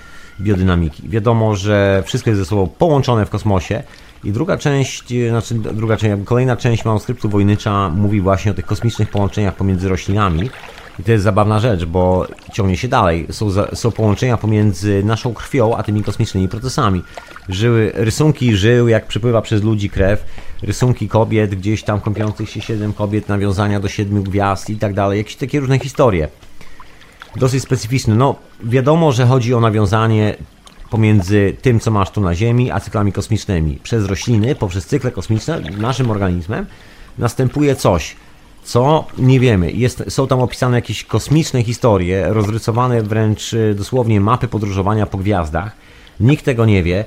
Speaker 2: biodynamiki. Wiadomo, że wszystko jest ze sobą połączone w kosmosie i druga część, znaczy druga część, kolejna część manuskryptu Wojnycza mówi właśnie o tych kosmicznych połączeniach pomiędzy roślinami, i to jest zabawna rzecz, bo ciągnie się dalej. Są, są połączenia pomiędzy naszą krwią, a tymi kosmicznymi procesami. Żyły, rysunki żył, jak przepływa przez ludzi krew, rysunki kobiet, gdzieś tam kąpiących się siedem kobiet, nawiązania do siedmiu gwiazd i tak dalej. Jakieś takie różne historie. Dosyć specyficzne. No, wiadomo, że chodzi o nawiązanie pomiędzy tym, co masz tu na Ziemi, a cyklami kosmicznymi. Przez rośliny, poprzez cykle kosmiczne, naszym organizmem następuje coś – co nie wiemy. Jest, są tam opisane jakieś kosmiczne historie, rozrysowane wręcz y, dosłownie mapy podróżowania po gwiazdach. Nikt tego nie wie.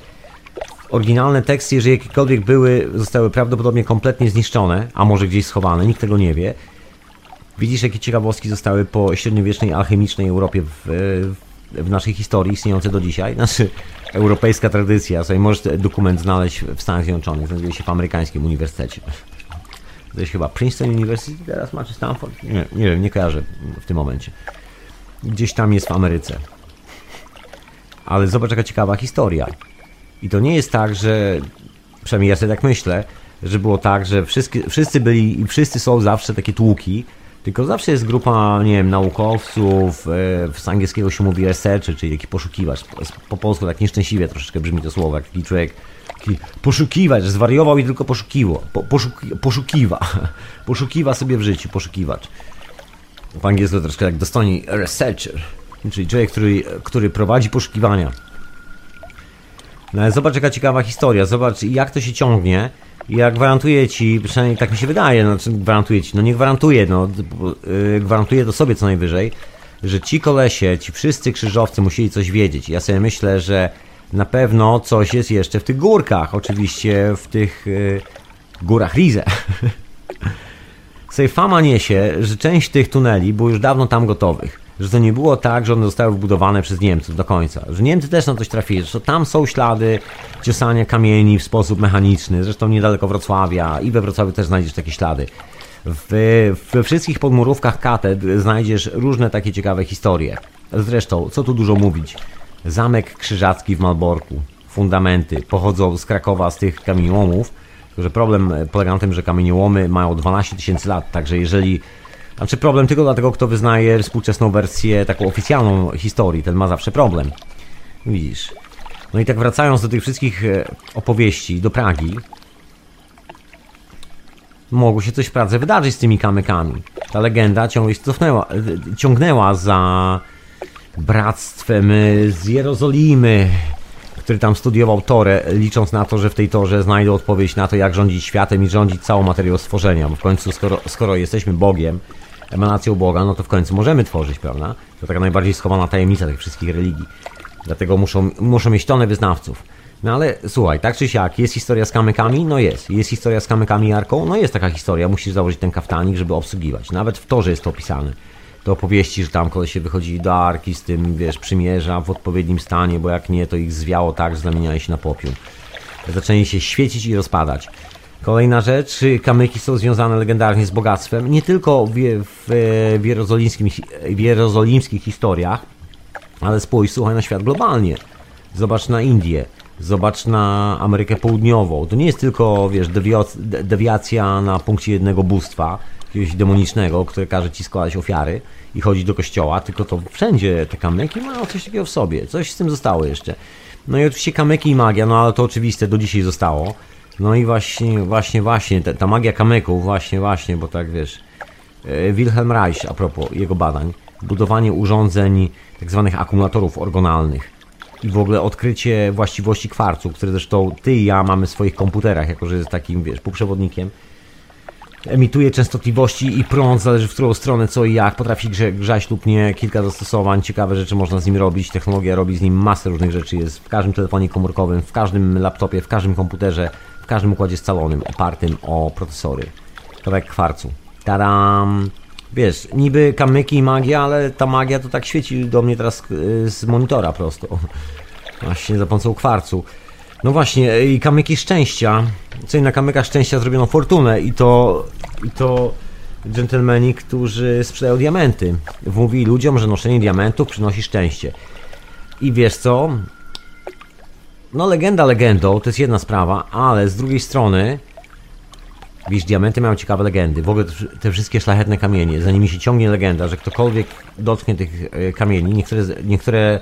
Speaker 2: Oryginalne teksty, jeżeli jakiekolwiek były, zostały prawdopodobnie kompletnie zniszczone, a może gdzieś schowane, nikt tego nie wie. Widzisz, jakie ciekawostki zostały po średniowiecznej alchemicznej Europie w, w naszej historii, istniejące do dzisiaj. Znaczy, europejska tradycja. Sobie możesz dokument znaleźć w Stanach Zjednoczonych, znajduje się w amerykańskim uniwersytecie. To jest chyba Princeton University teraz ma, czy Stanford? Nie, nie wiem, nie kojarzę w tym momencie. Gdzieś tam jest w Ameryce. Ale zobacz, jaka ciekawa historia. I to nie jest tak, że, przynajmniej ja sobie tak myślę, że było tak, że wszyscy, wszyscy byli i wszyscy są zawsze takie tłuki, tylko zawsze jest grupa, nie wiem, naukowców, e, z angielskiego się mówi researcher, czyli taki poszukiwacz. Po polsku tak nieszczęśliwie troszeczkę brzmi to słowo, jak taki człowiek taki poszukiwacz, zwariował i tylko poszukiwo, po, poszuki, poszukiwa, poszukiwa sobie w życiu, poszukiwacz. Po angielsku troszkę jak dostojny researcher, czyli człowiek, który, który prowadzi poszukiwania. No zobacz jaka ciekawa historia, zobacz jak to się ciągnie. Ja gwarantuję ci, przynajmniej tak mi się wydaje, no gwarantuję ci, no nie gwarantuję, no yy, gwarantuję to sobie co najwyżej, że ci kolesie, ci wszyscy krzyżowcy musieli coś wiedzieć. Ja sobie myślę, że na pewno coś jest jeszcze w tych górkach, oczywiście w tych yy, górach Rize. Sobie fama niesie, że część tych tuneli było już dawno tam gotowych że to nie było tak, że one zostały wbudowane przez Niemców do końca. Że Niemcy też na coś trafili, że tam są ślady ciosania kamieni w sposób mechaniczny, zresztą niedaleko Wrocławia i we Wrocławiu też znajdziesz takie ślady. W, we wszystkich podmurówkach katedr znajdziesz różne takie ciekawe historie. Zresztą, co tu dużo mówić, zamek krzyżacki w Malborku, fundamenty pochodzą z Krakowa, z tych kamieniołomów, tylko że problem polega na tym, że kamieniołomy mają 12 tysięcy lat, także jeżeli znaczy problem tylko dlatego, kto wyznaje współczesną wersję, taką oficjalną historii, ten ma zawsze problem. Widzisz. No i tak wracając do tych wszystkich e, opowieści, do Pragi, mogło się coś w Pradze wydarzyć z tymi kamykami. Ta legenda ciągle cofnęła, e, ciągnęła za bractwem e, z Jerozolimy, który tam studiował Torę, licząc na to, że w tej Torze znajdą odpowiedź na to, jak rządzić światem i rządzić całą materią stworzenia. Bo w końcu, skoro, skoro jesteśmy Bogiem, emanacją Boga, no to w końcu możemy tworzyć, prawda? To taka najbardziej schowana tajemnica tych wszystkich religii. Dlatego muszą, muszą mieć tonę wyznawców. No ale słuchaj, tak czy siak, jest historia z kamykami? No jest. Jest historia z kamykami i arką? No jest taka historia. Musisz założyć ten kaftanik, żeby obsługiwać. Nawet w torze jest to opisane. To opowieści, że tam koleś się wychodzili do arki z tym, wiesz, przymierza w odpowiednim stanie, bo jak nie, to ich zwiało tak, że zamieniali się na popiół. Zaczęli się świecić i rozpadać. Kolejna rzecz, kamyki są związane legendarnie z bogactwem, nie tylko w, w, w, jerozolimskim, w jerozolimskich historiach, ale spójrz, słuchaj, na świat globalnie. Zobacz na Indię, zobacz na Amerykę Południową. To nie jest tylko, wiesz, dewiacja na punkcie jednego bóstwa, jakiegoś demonicznego, które każe ci składać ofiary i chodzić do kościoła, tylko to wszędzie te kamyki mają coś takiego w sobie, coś z tym zostało jeszcze. No i oczywiście kamyki i magia, no ale to oczywiste, do dzisiaj zostało. No i właśnie, właśnie, właśnie, ta, ta magia kamyków, właśnie, właśnie, bo tak wiesz, e, Wilhelm Reich, a propos jego badań, budowanie urządzeń tak zwanych akumulatorów orgonalnych i w ogóle odkrycie właściwości kwarcu, które zresztą ty i ja mamy w swoich komputerach, jako że jest takim, wiesz, półprzewodnikiem, emituje częstotliwości i prąd, zależy w którą stronę, co i jak, potrafi grzać lub nie, kilka zastosowań, ciekawe rzeczy można z nim robić, technologia robi z nim masę różnych rzeczy, jest w każdym telefonie komórkowym, w każdym laptopie, w każdym komputerze, każdym układzie scalonym opartym o procesory. Kawałek kwarcu. Taram! Wiesz, niby kamyki i magia, ale ta magia to tak świeci do mnie teraz y, z monitora prosto. Właśnie za pomocą kwarcu. No właśnie, i kamyki szczęścia. Co na kamykach szczęścia zrobiono fortunę i to... I to dżentelmeni, którzy sprzedają diamenty. Mówi ludziom, że noszenie diamentów przynosi szczęście. I wiesz co? No legenda legendą, to jest jedna sprawa, ale z drugiej strony Wiesz, diamenty mają ciekawe legendy. W ogóle te wszystkie szlachetne kamienie, za nimi się ciągnie legenda, że ktokolwiek dotknie tych e, kamieni, niektóre, niektóre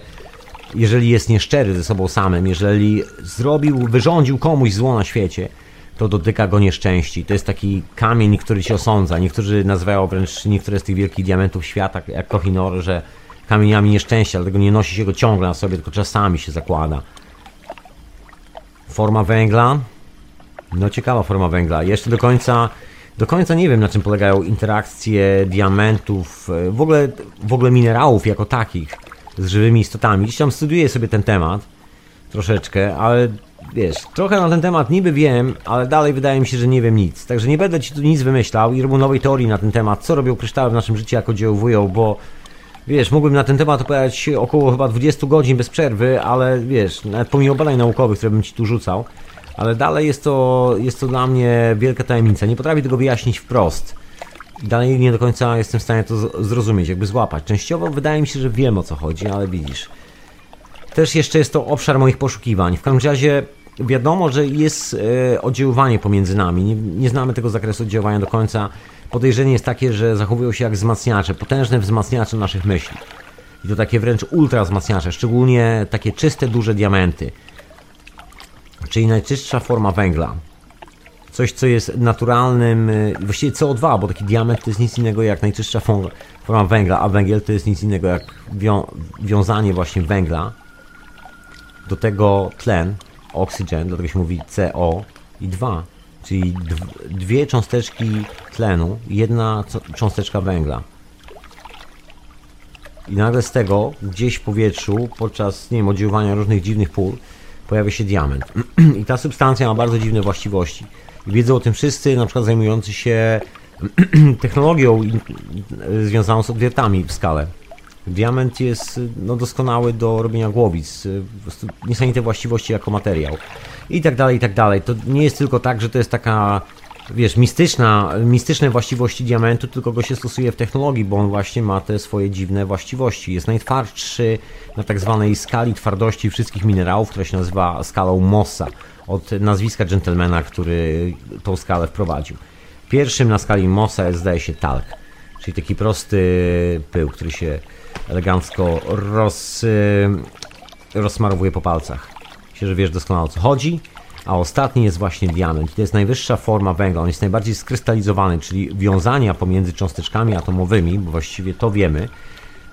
Speaker 2: jeżeli jest nieszczery ze sobą samym, jeżeli zrobił, wyrządził komuś zło na świecie, to dotyka go nieszczęści. To jest taki kamień, który się osądza. Niektórzy nazywają wręcz niektóre z tych wielkich diamentów świata, jak Kohinor, że kamieniami nieszczęścia, dlatego nie nosi się go ciągle na sobie, tylko czasami się zakłada. Forma węgla. No ciekawa forma węgla. Jeszcze do końca do końca nie wiem na czym polegają interakcje diamentów, e, w ogóle, w ogóle minerałów jako takich z żywymi istotami. Gdzieś tam studiuję sobie ten temat troszeczkę, ale wiesz, trochę na ten temat niby wiem, ale dalej wydaje mi się, że nie wiem nic. Także nie będę ci tu nic wymyślał i robił nowej teorii na ten temat, co robią kryształy w naszym życiu, jak oddziałują, bo wiesz, mógłbym na ten temat opowiadać około chyba 20 godzin bez przerwy, ale wiesz, nawet pomimo badań naukowych, które bym ci tu rzucał, ale dalej jest to, jest to dla mnie wielka tajemnica. Nie potrafię tego wyjaśnić wprost. Dalej nie do końca jestem w stanie to zrozumieć, jakby złapać. Częściowo wydaje mi się, że wiem o co chodzi, ale widzisz. Też jeszcze jest to obszar moich poszukiwań. W każdym razie wiadomo, że jest e, oddziaływanie pomiędzy nami. Nie, nie znamy tego zakresu oddziaływania do końca. Podejrzenie jest takie, że zachowują się jak wzmacniacze, potężne wzmacniacze naszych myśli. I to takie wręcz ultra wzmacniacze, szczególnie takie czyste, duże diamenty. Czyli najczystsza forma węgla. Coś, co jest naturalnym, y, właściwie CO2, bo taki diament to jest nic innego jak najczystsza forma węgla, a węgiel to jest nic innego jak wią wiązanie właśnie węgla do tego tlen, oksygen, dlatego się mówi CO i 2, czyli dwie cząsteczki tlenu, jedna cząsteczka węgla. I nagle z tego gdzieś w powietrzu podczas nie wiem, oddziaływania różnych dziwnych pól pojawia się diament. I ta substancja ma bardzo dziwne właściwości. I wiedzą o tym wszyscy, na przykład zajmujący się technologią związaną z odwiertami w skale. Diament jest no, doskonały do robienia głowic, niesamowite właściwości jako materiał. I tak dalej, i tak dalej. To nie jest tylko tak, że to jest taka, wiesz, mistyczna, mistyczne właściwości diamentu, tylko go się stosuje w technologii, bo on właśnie ma te swoje dziwne właściwości. Jest najtwardszy na tak zwanej skali twardości wszystkich minerałów, która się nazywa skalą Mossa, od nazwiska gentlemana, który tą skalę wprowadził. Pierwszym na skali Mossa jest, zdaje się, talk, czyli taki prosty pył, który się elegancko roz, rozsmarowuje po palcach. Myślę, że wiesz doskonale o co chodzi. A ostatni jest właśnie diament. To jest najwyższa forma węgla. On jest najbardziej skrystalizowany, czyli wiązania pomiędzy cząsteczkami atomowymi, bo właściwie to wiemy,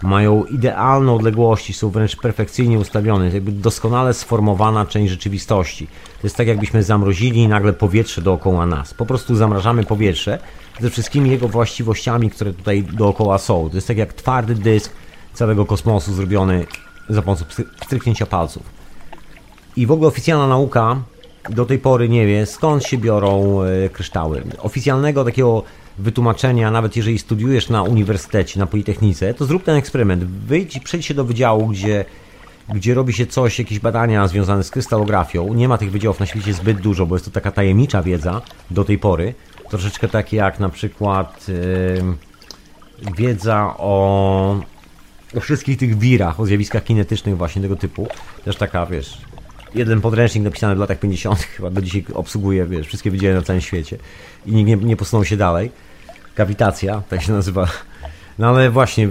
Speaker 2: mają idealne odległości, są wręcz perfekcyjnie ustawione. jest jakby doskonale sformowana część rzeczywistości. To jest tak, jakbyśmy zamrozili nagle powietrze dookoła nas. Po prostu zamrażamy powietrze ze wszystkimi jego właściwościami, które tutaj dookoła są. To jest tak jak twardy dysk całego kosmosu zrobiony za pomocą stryknięcia palców. I w ogóle oficjalna nauka do tej pory nie wie, skąd się biorą e, kryształy. Oficjalnego takiego wytłumaczenia, nawet jeżeli studiujesz na uniwersytecie, na Politechnice, to zrób ten eksperyment. Wyjdź, przejdź się do wydziału, gdzie, gdzie robi się coś, jakieś badania związane z krystalografią. Nie ma tych wydziałów na świecie zbyt dużo, bo jest to taka tajemnicza wiedza do tej pory. Troszeczkę takie jak na przykład yy, wiedza o, o wszystkich tych wirach, o zjawiskach kinetycznych właśnie tego typu. Też taka, wiesz, jeden podręcznik napisany w latach 50. chyba do dzisiaj obsługuje, wiesz, wszystkie wydziały na całym świecie i nikt nie, nie posunął się dalej. Kawitacja, tak się nazywa. No ale właśnie,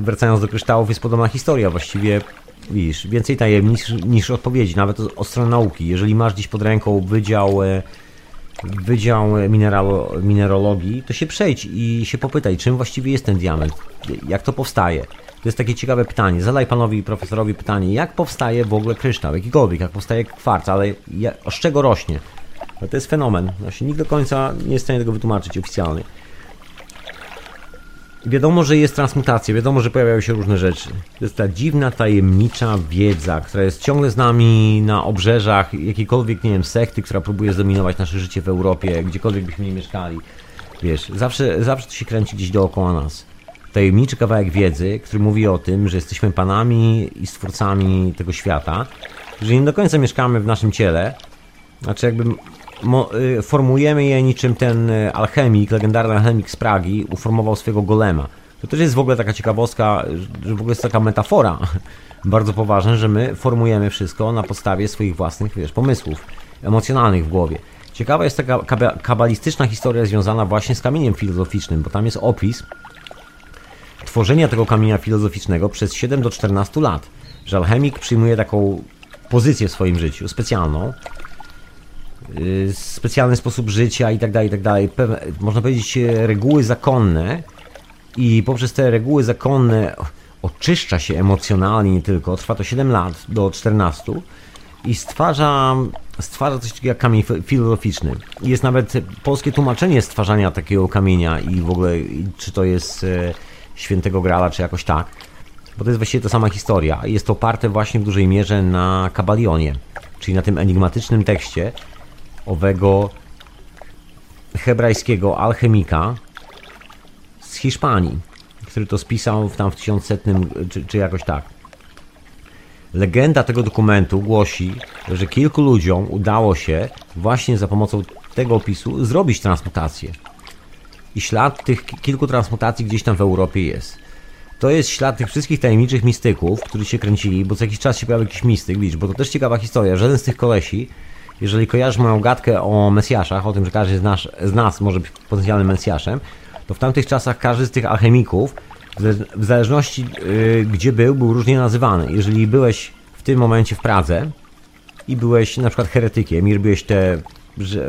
Speaker 2: wracając do kryształów, jest podobna historia. Właściwie, widzisz, więcej tajemnic niż, niż odpowiedzi, nawet od strony nauki. Jeżeli masz dziś pod ręką wydział, e, wydział mineralo, minerologii, to się przejdź i się popytaj, czym właściwie jest ten diament, jak to powstaje. To jest takie ciekawe pytanie. Zadaj panowi profesorowi pytanie, jak powstaje w ogóle kryształ, jakikolwiek, jak powstaje kwarc, ale jak, z czego rośnie? No to jest fenomen. Właśnie nikt do końca nie jest w stanie tego wytłumaczyć oficjalnie. Wiadomo, że jest transmutacja, wiadomo, że pojawiają się różne rzeczy. To jest ta dziwna, tajemnicza wiedza, która jest ciągle z nami na obrzeżach jakiejkolwiek, nie wiem, sekty, która próbuje zdominować nasze życie w Europie, gdziekolwiek byśmy nie mieszkali. Wiesz, zawsze, zawsze to się kręci gdzieś dookoła nas tajemniczy kawałek wiedzy, który mówi o tym, że jesteśmy panami i stwórcami tego świata, że nie do końca mieszkamy w naszym ciele, znaczy jakby formujemy je niczym ten y, alchemik, legendarny alchemik z Pragi uformował swojego golema. To też jest w ogóle taka ciekawostka, że w ogóle jest taka metafora bardzo poważna, że my formujemy wszystko na podstawie swoich własnych, wiesz, pomysłów emocjonalnych w głowie. Ciekawa jest taka kabalistyczna historia związana właśnie z kamieniem filozoficznym, bo tam jest opis tworzenia tego kamienia filozoficznego przez 7 do 14 lat. Że alchemik przyjmuje taką pozycję w swoim życiu, specjalną, specjalny sposób życia i tak dalej, i tak dalej. Można powiedzieć e, reguły zakonne i poprzez te reguły zakonne oczyszcza się emocjonalnie nie tylko. Trwa to 7 lat do 14 i stwarza, stwarza coś takiego jak kamień filozoficzny. Jest nawet polskie tłumaczenie stwarzania takiego kamienia i w ogóle czy to jest e, świętego Grala, czy jakoś tak. Bo to jest właściwie ta sama historia. Jest to oparte właśnie w dużej mierze na kabalionie, czyli na tym enigmatycznym tekście owego hebrajskiego alchemika z Hiszpanii, który to spisał tam w 1100 czy, czy jakoś tak. Legenda tego dokumentu głosi, że kilku ludziom udało się właśnie za pomocą tego opisu zrobić transmutację. I ślad tych kilku transmutacji gdzieś tam w Europie jest. To jest ślad tych wszystkich tajemniczych mistyków, którzy się kręcili, bo co jakiś czas się pojawił jakiś mistyk, widzisz, bo to też ciekawa historia. Żaden z tych kolesi, jeżeli kojarzysz moją gadkę o Mesjaszach, o tym, że każdy z nas, z nas może być potencjalnym Mesjaszem, to w tamtych czasach każdy z tych alchemików, w zależności yy, gdzie był, był różnie nazywany. Jeżeli byłeś w tym momencie w Pradze i byłeś na przykład heretykiem i robiłeś te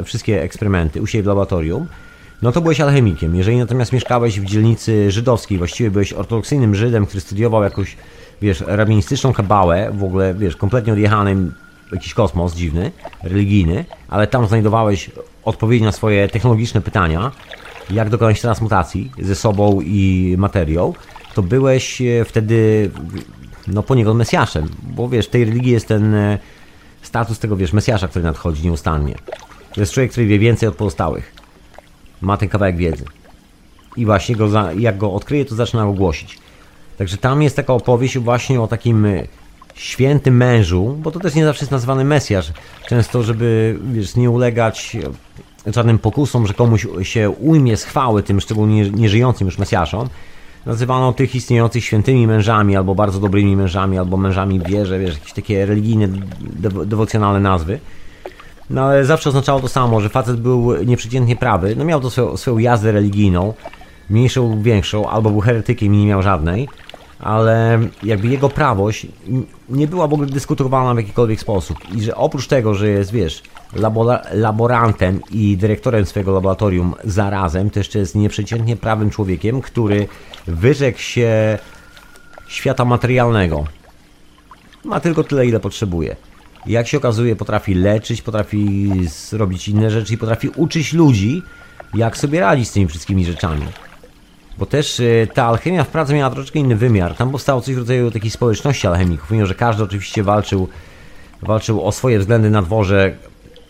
Speaker 2: wszystkie eksperymenty u siebie w laboratorium, no to byłeś alchemikiem. Jeżeli natomiast mieszkałeś w dzielnicy żydowskiej, właściwie byłeś ortodoksyjnym Żydem, który studiował jakąś, wiesz, rabinistyczną kabałę, w ogóle, wiesz, kompletnie odjechanym jakiś kosmos dziwny, religijny, ale tam znajdowałeś odpowiedzi na swoje technologiczne pytania, jak dokonać transmutacji ze sobą i materią, to byłeś e, wtedy no poniekąd Mesjaszem, bo wiesz, tej religii jest ten e, status tego, wiesz, Mesjasza, który nadchodzi nieustannie. To jest człowiek, który wie więcej od pozostałych. Ma ten kawałek wiedzy. I właśnie go jak go odkryje, to zaczyna go głosić. Także tam jest taka opowieść właśnie o takim świętym mężu, bo to też nie zawsze jest nazywany Mesjasz. Często, żeby wiesz, nie ulegać żadnym pokusom, że komuś się ujmie z chwały tym szczególnie nieżyjącym już Mesjaszom, nazywano tych istniejących świętymi mężami, albo bardzo dobrymi mężami, albo mężami w wierze, wiesz, jakieś takie religijne, dewocjonalne nazwy. No ale zawsze oznaczało to samo, że facet był nieprzeciętnie prawy, no miał to swoją, swoją jazdę religijną, mniejszą lub większą, albo był heretykiem i nie miał żadnej, ale jakby jego prawość nie była w ogóle dyskutowana w jakikolwiek sposób i że oprócz tego, że jest, wiesz, laborantem i dyrektorem swojego laboratorium zarazem, to jeszcze jest nieprzeciętnie prawym człowiekiem, który wyrzekł się świata materialnego. Ma tylko tyle, ile potrzebuje. Jak się okazuje, potrafi leczyć, potrafi zrobić inne rzeczy i potrafi uczyć ludzi, jak sobie radzić z tymi wszystkimi rzeczami. Bo też y, ta alchemia w Pradze miała troszeczkę inny wymiar. Tam powstało coś w rodzaju takiej społeczności alchemików, mimo że każdy oczywiście walczył, walczył o swoje względy na dworze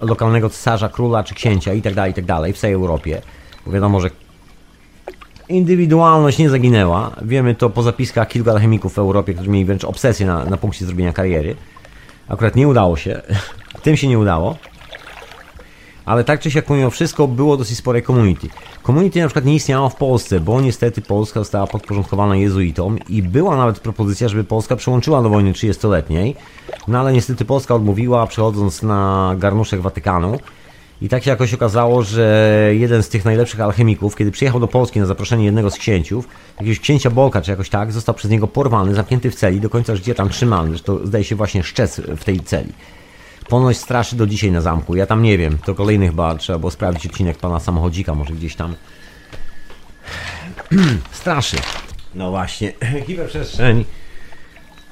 Speaker 2: lokalnego cesarza, króla czy księcia itd., tak itd. Tak w całej Europie. Bo wiadomo, że indywidualność nie zaginęła. Wiemy to po zapiskach kilku alchemików w Europie, którzy mieli wręcz obsesję na, na punkcie zrobienia kariery. Akurat nie udało się. Tym się nie udało. Ale tak czy siak pomimo wszystko było dosyć spore community. Community na przykład nie istniało w Polsce, bo niestety Polska została podporządkowana jezuitom i była nawet propozycja, żeby Polska przyłączyła do wojny 30-letniej, no ale niestety Polska odmówiła, przechodząc na garnuszek Watykanu. I tak się jakoś okazało, że jeden z tych najlepszych alchemików, kiedy przyjechał do Polski na zaproszenie jednego z księciów, jakiegoś księcia Bolka czy jakoś tak, został przez niego porwany, zamknięty w celi, do końca życia tam trzymany, to zdaje się właśnie szczec w tej celi. Ponoć straszy do dzisiaj na zamku. Ja tam nie wiem. To kolejny chyba trzeba było sprawdzić odcinek pana samochodzika, może gdzieś tam. straszy. No właśnie. Hiperprzestrzeń.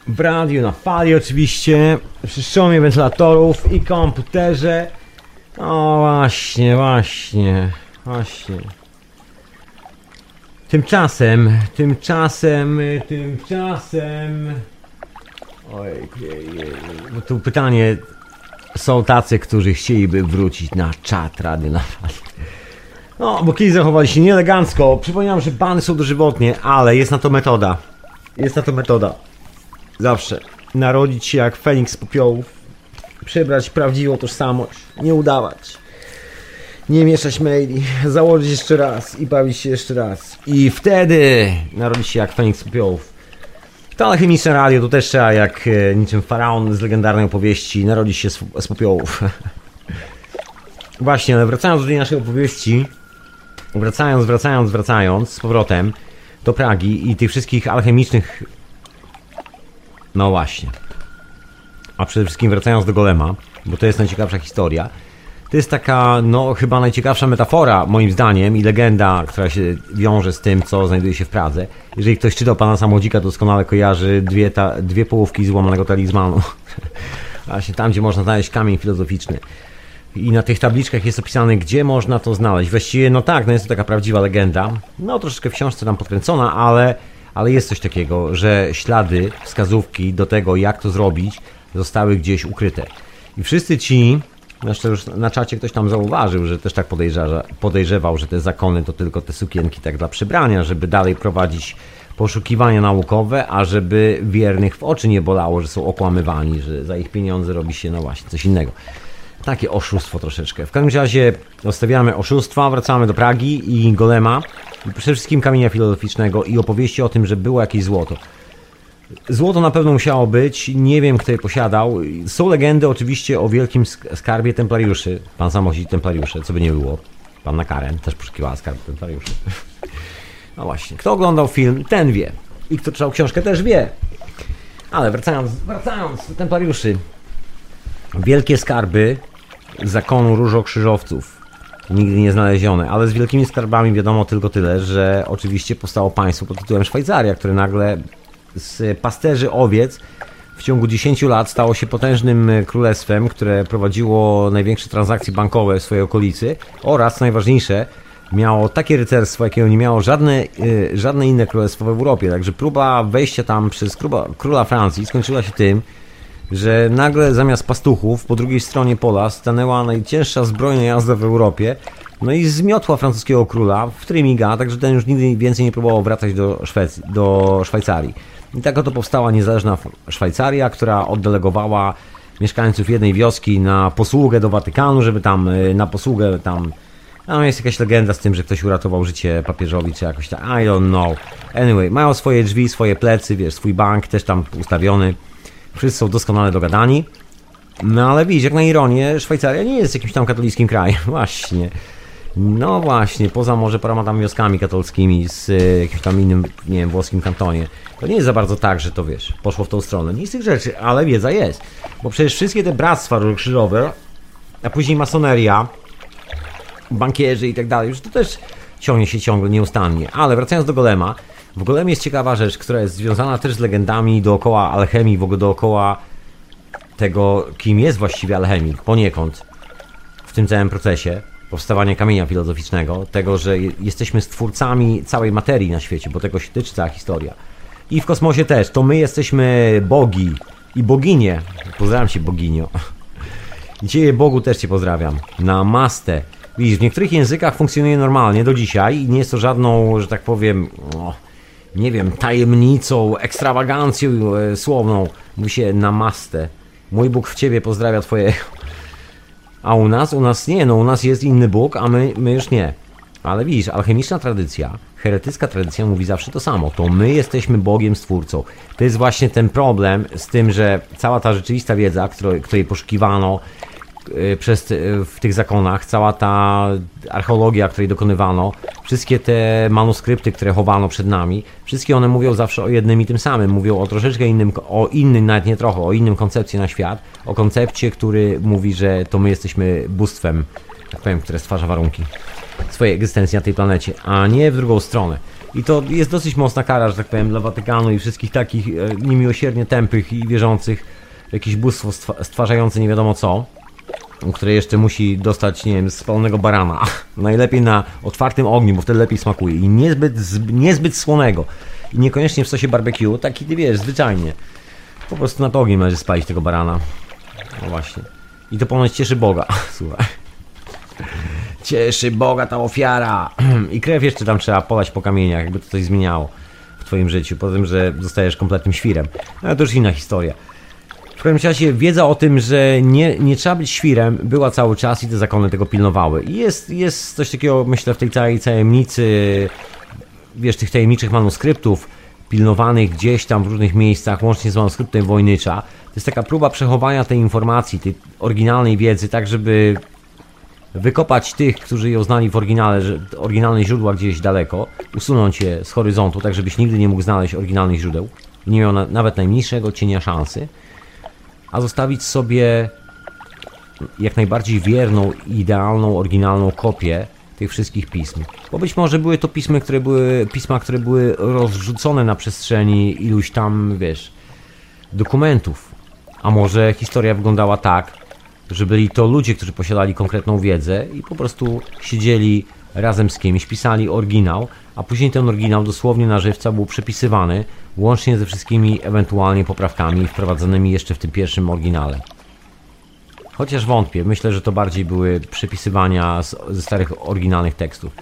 Speaker 2: W radiu, na fali oczywiście. Przy szumie wentylatorów i komputerze. O właśnie, właśnie. Właśnie. Tymczasem, tymczasem, tymczasem. Oj, bo tu pytanie są tacy, którzy chcieliby wrócić na czat rady na fali. No, bo kiedyś zachowali się nieelegancko. Przypominam, że bany są dożywotnie, ale jest na to metoda. Jest na to metoda. Zawsze. Narodzić się jak Feniks z popiołów. Przybrać prawdziwą tożsamość. Nie udawać. Nie mieszać maili. Założyć jeszcze raz i bawić się jeszcze raz. I wtedy narodzić się jak Feniks z popiołów. To alchemiczne radio to też trzeba jak e, niczym faraon z legendarnej opowieści narodzić się z, z popiołów. Właśnie, ale wracając do tej naszej opowieści, wracając, wracając, wracając z powrotem do Pragi i tych wszystkich alchemicznych... No właśnie. A przede wszystkim wracając do Golema, bo to jest najciekawsza historia. To jest taka, no chyba najciekawsza metafora, moim zdaniem, i legenda, która się wiąże z tym, co znajduje się w Pradze. Jeżeli ktoś czytał Pana Samodzika, doskonale kojarzy dwie, ta, dwie połówki złamanego talizmanu. Właśnie tam, gdzie można znaleźć kamień filozoficzny. I na tych tabliczkach jest opisane, gdzie można to znaleźć. Właściwie, no tak, no jest to taka prawdziwa legenda. No troszeczkę w książce tam podkręcona, ale, ale jest coś takiego, że ślady, wskazówki do tego, jak to zrobić, zostały gdzieś ukryte. I wszyscy ci, zresztą już na czacie ktoś tam zauważył, że też tak podejrzewa, podejrzewał, że te zakony to tylko te sukienki tak dla przybrania, żeby dalej prowadzić poszukiwania naukowe, a żeby wiernych w oczy nie bolało, że są okłamywani, że za ich pieniądze robi się no właśnie coś innego. Takie oszustwo troszeczkę. W każdym razie zostawiamy oszustwa, wracamy do Pragi i Golema, przede wszystkim kamienia filozoficznego i opowieści o tym, że było jakieś złoto. Złoto na pewno musiało być, nie wiem kto je posiadał. Są legendy oczywiście o wielkim sk- skarbie templariuszy. Pan sam nosi templariusze, co by nie było. Panna Karen też poszukiwała skarbu templariuszy. No właśnie, kto oglądał film, ten wie. I kto czytał książkę, też wie. Ale wracając, wracając do templariuszy. Wielkie skarby zakonu różokrzyżowców. Nigdy nie znalezione, ale z wielkimi skarbami wiadomo tylko tyle, że oczywiście powstało państwo pod tytułem Szwajcaria, które nagle z pasterzy owiec w ciągu 10 lat stało się potężnym królestwem, które prowadziło największe transakcje bankowe w swojej okolicy oraz, najważniejsze, miało takie rycerstwo, jakiego nie miało żadne, y, żadne inne królestwo w Europie. Także próba wejścia tam przez króla, króla Francji skończyła się tym, że nagle zamiast pastuchów po drugiej stronie pola stanęła najcięższa zbrojna jazda w Europie, no i zmiotła francuskiego króla w trymiga, także ten już nigdy więcej nie próbował wracać do, Szwecji, do Szwajcarii. I tak oto powstała niezależna Szwajcaria, która oddelegowała mieszkańców jednej wioski na posługę do Watykanu, żeby tam y, na posługę tam tam jest jakaś legenda z tym, że ktoś uratował życie papieżowi, czy jakoś tak. I don't know. Anyway, mają swoje drzwi, swoje plecy, wiesz, swój bank też tam ustawiony. Wszyscy są doskonale dogadani. No ale widzisz, jak na ironię, Szwajcaria nie jest jakimś tam katolickim krajem. Właśnie. No właśnie, poza może paroma tam wioskami katolickimi z y, jakimś tam innym, nie wiem, włoskim kantonie. To nie jest za bardzo tak, że to wiesz, poszło w tą stronę. Nic z tych rzeczy, ale wiedza jest. Bo przecież wszystkie te bractwa krzyżowe, a później masoneria, bankierzy i tak dalej, już to też ciągnie się ciągle nieustannie. Ale wracając do Golema, w Golemie jest ciekawa rzecz, która jest związana też z legendami dookoła alchemii, w ogóle dookoła tego, kim jest właściwie alchemik, poniekąd w tym całym procesie powstawania kamienia filozoficznego, tego, że je- jesteśmy stwórcami całej materii na świecie, bo tego się tyczy cała historia. I w kosmosie też, to my jesteśmy bogi i boginie. Pozdrawiam cię, boginio. Ciebie Bogu też Cię pozdrawiam. Namaste. Widzisz, w niektórych językach funkcjonuje normalnie do dzisiaj i nie jest to żadną, że tak powiem, o, nie wiem, tajemnicą, ekstrawagancją e, słowną. Mówi się namaste. Mój Bóg w Ciebie pozdrawia Twojego. A u nas? U nas nie, no u nas jest inny Bóg, a my, my już nie. Ale widzisz, alchemiczna tradycja, heretycka tradycja mówi zawsze to samo. To my jesteśmy Bogiem Stwórcą. To jest właśnie ten problem z tym, że cała ta rzeczywista wiedza, której, której poszukiwano przez, y, w tych zakonach, cała ta archeologia, której dokonywano, wszystkie te manuskrypty, które chowano przed nami, wszystkie one mówią zawsze o jednym i tym samym. Mówią o troszeczkę innym, o innym, nawet nie trochę, o innym koncepcji na świat, o koncepcie, który mówi, że to my jesteśmy bóstwem, tak powiem, które stwarza warunki swojej egzystencji na tej planecie, a nie w drugą stronę. I to jest dosyć mocna kara, że tak powiem, dla Watykanu i wszystkich takich e, niemiłosiernie tępych i wierzących jakieś bóstwo stwa- stwarzające nie wiadomo co, które jeszcze musi dostać, nie wiem, spalonego barana. Najlepiej na otwartym ogniu, bo wtedy lepiej smakuje. I niezbyt, zb- niezbyt słonego. I niekoniecznie w sosie barbecue, taki, ty wiesz, zwyczajnie. Po prostu nad ogniem należy spalić tego barana. No właśnie. I to ponoć cieszy Boga. Słuchaj. Cieszy Boga ta ofiara. I krew jeszcze tam trzeba polać po kamieniach, jakby to coś zmieniało w twoim życiu. Po tym, że zostajesz kompletnym świrem. No, to już inna historia. W każdym razie wiedza o tym, że nie, nie trzeba być świrem, była cały czas i te zakony tego pilnowały. I jest, jest coś takiego, myślę, w tej całej tajemnicy, wiesz, tych tajemniczych manuskryptów, pilnowanych gdzieś tam w różnych miejscach, łącznie z manuskryptem Wojnycza. To jest taka próba przechowania tej informacji, tej oryginalnej wiedzy, tak żeby wykopać tych, którzy ją znali w oryginale, oryginalne źródła gdzieś daleko, usunąć je z horyzontu, tak żebyś nigdy nie mógł znaleźć oryginalnych źródeł, nie miał na, nawet najmniejszego cienia szansy, a zostawić sobie jak najbardziej wierną, idealną, oryginalną kopię tych wszystkich pism. Bo być może były to pisma, które były, pisma, które były rozrzucone na przestrzeni iluś tam, wiesz, dokumentów. A może historia wyglądała tak, że byli to ludzie, którzy posiadali konkretną wiedzę i po prostu siedzieli razem z kimś, pisali oryginał, a później ten oryginał dosłownie na żywca był przepisywany, łącznie ze wszystkimi ewentualnie poprawkami wprowadzonymi jeszcze w tym pierwszym oryginale. Chociaż wątpię, myślę, że to bardziej były przepisywania z, ze starych oryginalnych tekstów.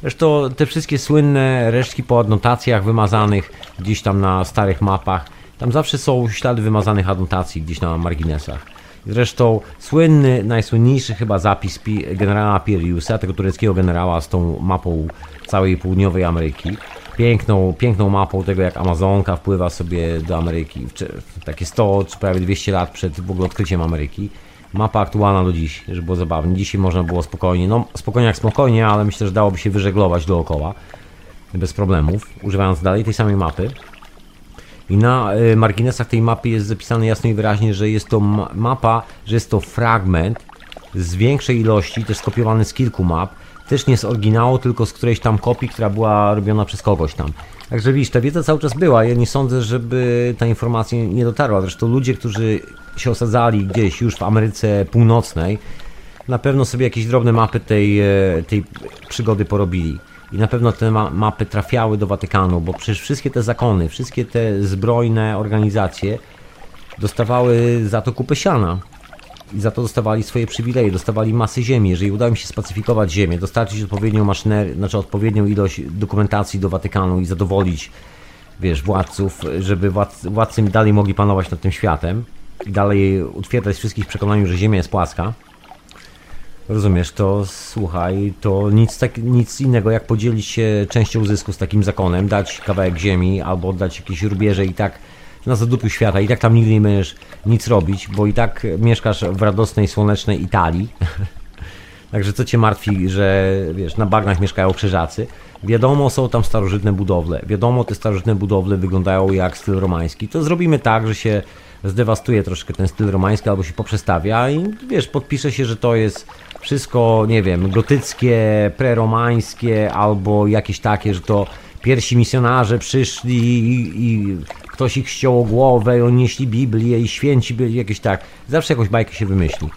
Speaker 2: Zresztą te wszystkie słynne resztki po adnotacjach wymazanych gdzieś tam na starych mapach, tam zawsze są ślady wymazanych adnotacji gdzieś na marginesach. Zresztą słynny, najsłynniejszy chyba zapis generała Piriusa, tego tureckiego generała z tą mapą całej południowej Ameryki. Piękną, piękną mapą tego, jak Amazonka wpływa sobie do Ameryki. Takie 100 czy prawie 200 lat przed w ogóle odkryciem Ameryki. Mapa aktualna do dziś, żeby było zabawnie. Dzisiaj można było spokojnie, no spokojnie jak spokojnie, ale myślę, że dałoby się wyżeglować dookoła. Bez problemów, używając dalej tej samej mapy. I na y, marginesach tej mapy jest zapisane jasno i wyraźnie, że jest to mapa, że jest to fragment z większej ilości, też skopiowany z kilku map, też nie z oryginału, tylko z którejś tam kopii, która była robiona przez kogoś tam. Także widzisz, ta wiedza cały czas była. Ja nie sądzę, żeby ta informacja nie dotarła. Zresztą ludzie, którzy się osadzali gdzieś już w Ameryce Północnej, na pewno sobie jakieś drobne mapy tej, e, tej przygody porobili. I na pewno te ma mapy trafiały do Watykanu, bo przecież wszystkie te zakony, wszystkie te zbrojne organizacje dostawały za to kupę siana. I za to dostawali swoje przywileje, dostawali masy ziemi. Jeżeli udało im się spacyfikować ziemię, dostarczyć odpowiednią maszynerię, znaczy odpowiednią ilość dokumentacji do Watykanu i zadowolić, wiesz, władców, żeby władcy, władcy dalej mogli panować nad tym światem i dalej utwierdzać wszystkich w przekonaniu, że Ziemia jest płaska, Rozumiesz, to słuchaj, to nic, tak, nic innego jak podzielić się częścią zysku z takim zakonem, dać kawałek ziemi albo oddać jakieś rubieże i tak na zadupiu świata i tak tam nigdy nie będziesz nic robić, bo i tak mieszkasz w radosnej, słonecznej Italii. Także co cię martwi, że wiesz, na bagnach mieszkają krzyżacy. Wiadomo, są tam starożytne budowle. Wiadomo, te starożytne budowle wyglądają jak styl romański. To zrobimy tak, że się zdewastuje troszkę ten styl romański albo się poprzestawia i wiesz, podpisze się, że to jest wszystko, nie wiem, gotyckie, preromańskie albo jakieś takie, że to pierwsi misjonarze przyszli i, i ktoś ich ściął głowę i oni nieśli Biblię i święci byli jakieś tak. Zawsze jakąś bajkę się wymyśli.